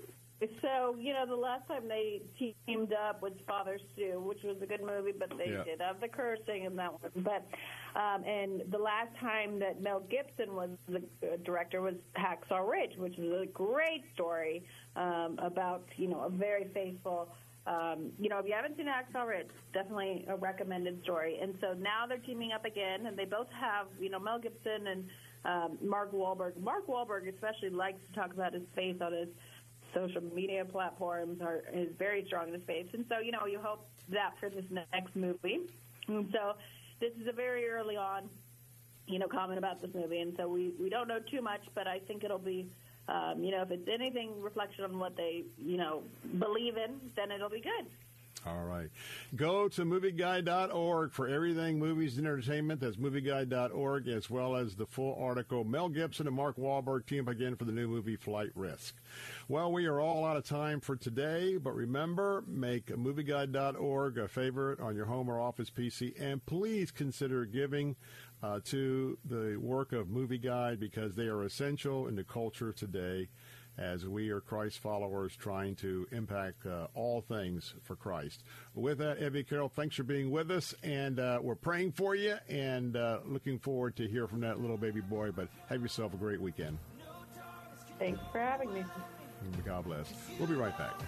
so, you know, the last time they teamed up was Father Stu, which was a good movie, but they yeah. did have the cursing in that one. But, um, and the last time that Mel Gibson was the uh, director was Hacksaw Ridge, which was a great story um, about, you know, a very faithful. Um, you know, if you haven't seen Hacksaw Ridge, definitely a recommended story. And so now they're teaming up again, and they both have, you know, Mel Gibson and um, Mark Wahlberg. Mark Wahlberg especially likes to talk about his faith on his social media platforms are is very strong in the space. And so, you know, you hope that for this next movie. And so this is a very early on, you know, comment about this movie. And so we, we don't know too much, but I think it'll be, um, you know, if it's anything reflection on what they, you know, believe in, then it'll be good. All right. Go to movieguide.org for everything movies and entertainment. That's movieguide.org, as well as the full article. Mel Gibson and Mark Wahlberg team up again for the new movie Flight Risk. Well, we are all out of time for today, but remember, make movieguide.org a favorite on your home or office PC, and please consider giving uh, to the work of Movie Guide because they are essential in the culture today as we are Christ followers trying to impact uh, all things for Christ. With that, Evy Carroll, thanks for being with us, and uh, we're praying for you and uh, looking forward to hear from that little baby boy. But have yourself a great weekend. Thanks for having me. God bless. We'll be right back.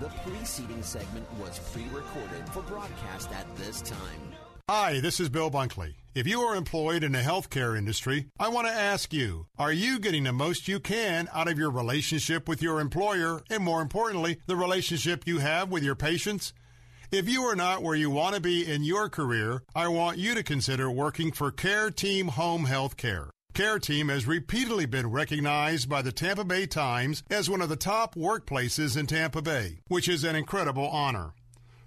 The preceding segment was pre-recorded for broadcast at this time. Hi, this is Bill Bunkley. If you are employed in the healthcare industry, I want to ask you, are you getting the most you can out of your relationship with your employer and more importantly, the relationship you have with your patients? If you are not where you want to be in your career, I want you to consider working for Care Team Home Health Care. Care Team has repeatedly been recognized by the Tampa Bay Times as one of the top workplaces in Tampa Bay, which is an incredible honor.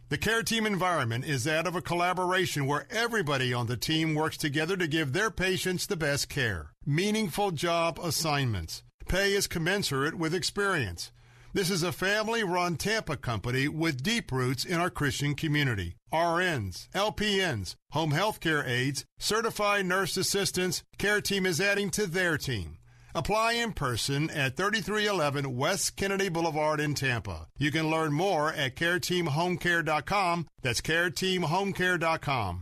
The care team environment is that of a collaboration where everybody on the team works together to give their patients the best care. Meaningful job assignments. Pay is commensurate with experience. This is a family run Tampa company with deep roots in our Christian community. RNs, LPNs, home health care aides, certified nurse assistants, care team is adding to their team. Apply in person at 3311 West Kennedy Boulevard in Tampa. You can learn more at careteamhomecare.com. That's careteamhomecare.com.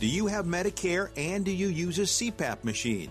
Do you have Medicare and do you use a CPAP machine?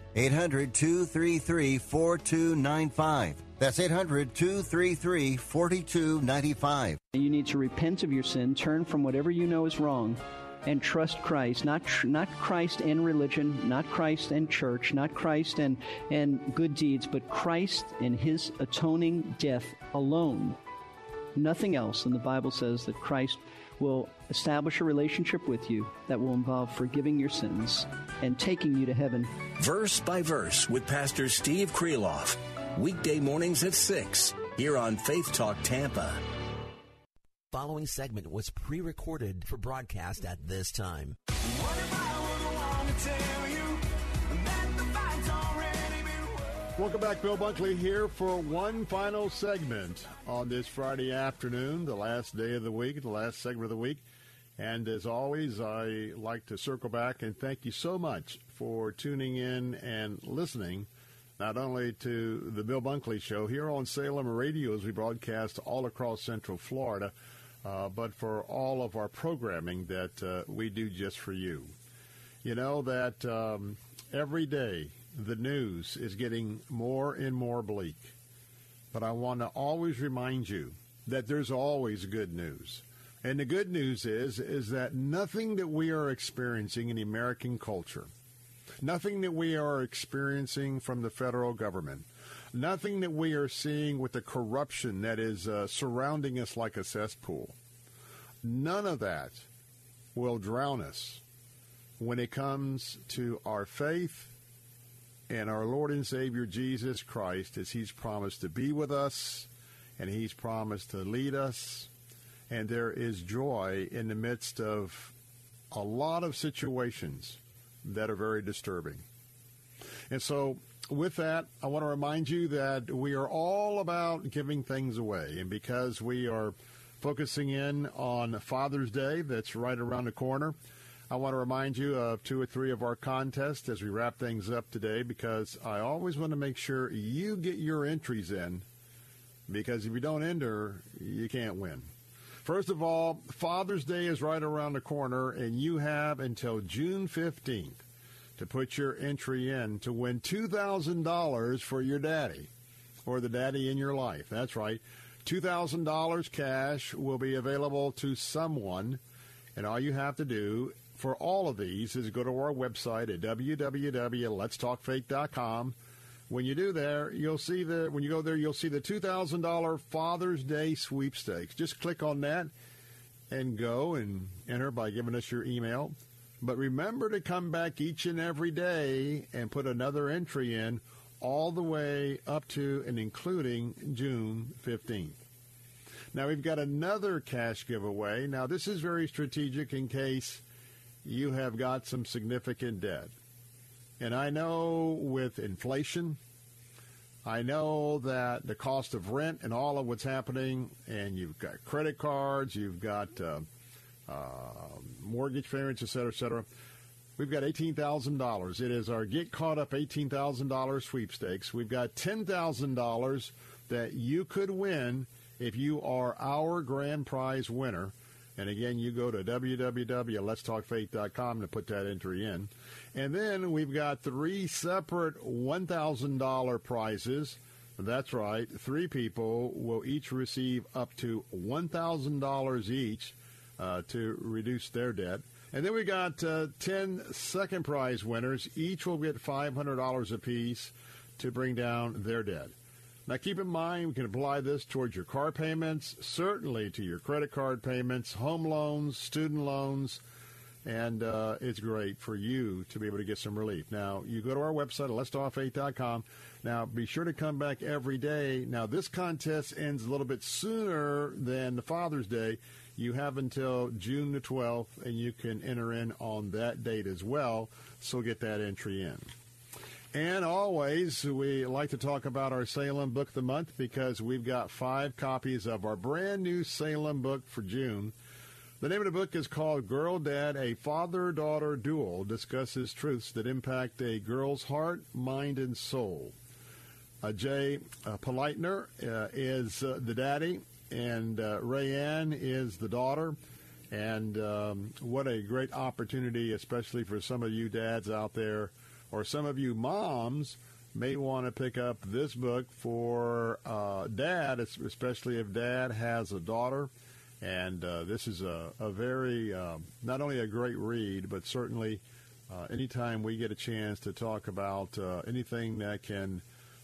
800 233 4295. That's 800 233 4295. You need to repent of your sin, turn from whatever you know is wrong, and trust Christ. Not, tr- not Christ and religion, not Christ and church, not Christ and, and good deeds, but Christ and his atoning death alone. Nothing else. And the Bible says that Christ will establish a relationship with you that will involve forgiving your sins and taking you to heaven. Verse by verse with Pastor Steve Kreloff. Weekday mornings at 6 here on Faith Talk Tampa. Following segment was pre recorded for broadcast at this time. Welcome back. Bill Bunkley here for one final segment on this Friday afternoon, the last day of the week, the last segment of the week. And as always, I like to circle back and thank you so much for tuning in and listening, not only to the Bill Bunkley Show here on Salem Radio as we broadcast all across Central Florida, uh, but for all of our programming that uh, we do just for you. You know that um, every day the news is getting more and more bleak. But I want to always remind you that there's always good news. And the good news is is that nothing that we are experiencing in American culture, nothing that we are experiencing from the federal government, nothing that we are seeing with the corruption that is uh, surrounding us like a cesspool, none of that will drown us when it comes to our faith and our Lord and Savior Jesus Christ as He's promised to be with us and He's promised to lead us. And there is joy in the midst of a lot of situations that are very disturbing. And so, with that, I want to remind you that we are all about giving things away. And because we are focusing in on Father's Day, that's right around the corner, I want to remind you of two or three of our contests as we wrap things up today because I always want to make sure you get your entries in because if you don't enter, you can't win. First of all, Father's Day is right around the corner, and you have until June 15th to put your entry in to win $2,000 for your daddy or the daddy in your life. That's right. $2,000 cash will be available to someone, and all you have to do for all of these is go to our website at www.letstalkfaith.com. When you do there, you'll see the when you go there, you'll see the two thousand dollar Father's Day sweepstakes. Just click on that and go and enter by giving us your email. But remember to come back each and every day and put another entry in all the way up to and including June 15th. Now we've got another cash giveaway. Now this is very strategic in case you have got some significant debt. And I know with inflation, I know that the cost of rent and all of what's happening, and you've got credit cards, you've got uh, uh, mortgage payments, et cetera, et cetera. We've got $18,000. It is our Get Caught Up $18,000 sweepstakes. We've got $10,000 that you could win if you are our grand prize winner. And again, you go to www.letstalkfaith.com to put that entry in. And then we've got three separate $1,000 prizes. That's right. Three people will each receive up to $1,000 each uh, to reduce their debt. And then we got uh, 10 second prize winners. Each will get $500 apiece to bring down their debt. Now, keep in mind, we can apply this towards your car payments, certainly to your credit card payments, home loans, student loans, and uh, it's great for you to be able to get some relief. Now, you go to our website, letstalkfaith.com. Now, be sure to come back every day. Now, this contest ends a little bit sooner than the Father's Day. You have until June the 12th, and you can enter in on that date as well. So get that entry in. And always, we like to talk about our Salem Book of the Month because we've got five copies of our brand new Salem book for June. The name of the book is called Girl Dad, a Father Daughter Duel discusses truths that impact a girl's heart, mind, and soul. Uh, Jay uh, Payleitner uh, is uh, the daddy, and uh, Rayanne is the daughter. And um, what a great opportunity, especially for some of you dads out there or some of you moms may want to pick up this book for uh, dad, especially if dad has a daughter. And uh, this is a, a very, uh, not only a great read, but certainly uh, anytime we get a chance to talk about uh, anything that can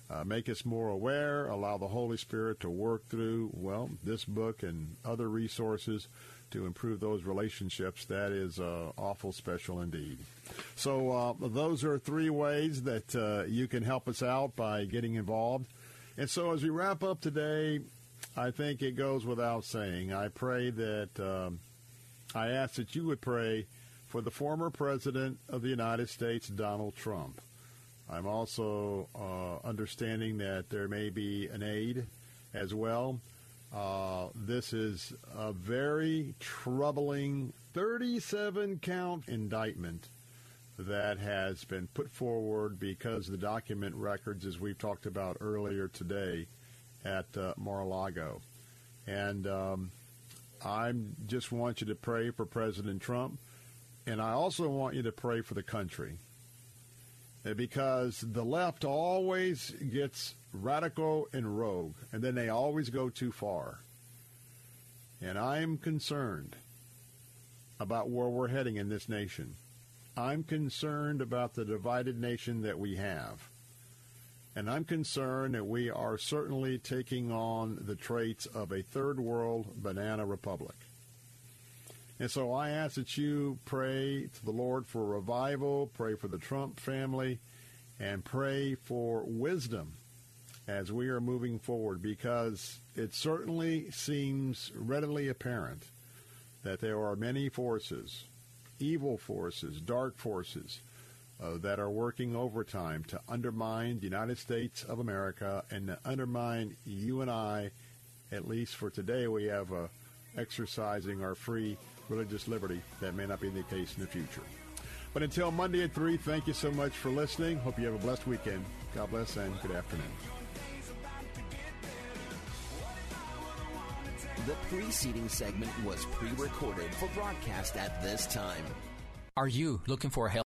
uh, make us more aware, allow the Holy Spirit to work through, well, this book and other resources to improve those relationships, that is uh, awful special indeed. So uh, those are three ways that uh, you can help us out by getting involved. And so as we wrap up today, I think it goes without saying. I pray that um, I ask that you would pray for the former president of the United States, Donald Trump. I'm also uh, understanding that there may be an aid as well. Uh, this is a very troubling 37 count indictment that has been put forward because the document records, as we've talked about earlier today, at uh, Mar-a-Lago. And um, I just want you to pray for President Trump, and I also want you to pray for the country. Because the left always gets radical and rogue, and then they always go too far. And I'm concerned about where we're heading in this nation. I'm concerned about the divided nation that we have. And I'm concerned that we are certainly taking on the traits of a third world banana republic. And so I ask that you pray to the Lord for revival, pray for the Trump family, and pray for wisdom as we are moving forward because it certainly seems readily apparent that there are many forces, evil forces, dark forces, uh, that are working overtime to undermine the United States of America and to undermine you and I. At least for today, we have uh, exercising our free religious liberty. That may not be the case in the future. But until Monday at 3, thank you so much for listening. Hope you have a blessed weekend. God bless and good afternoon. The preceding segment was pre recorded for broadcast at this time. Are you looking for help?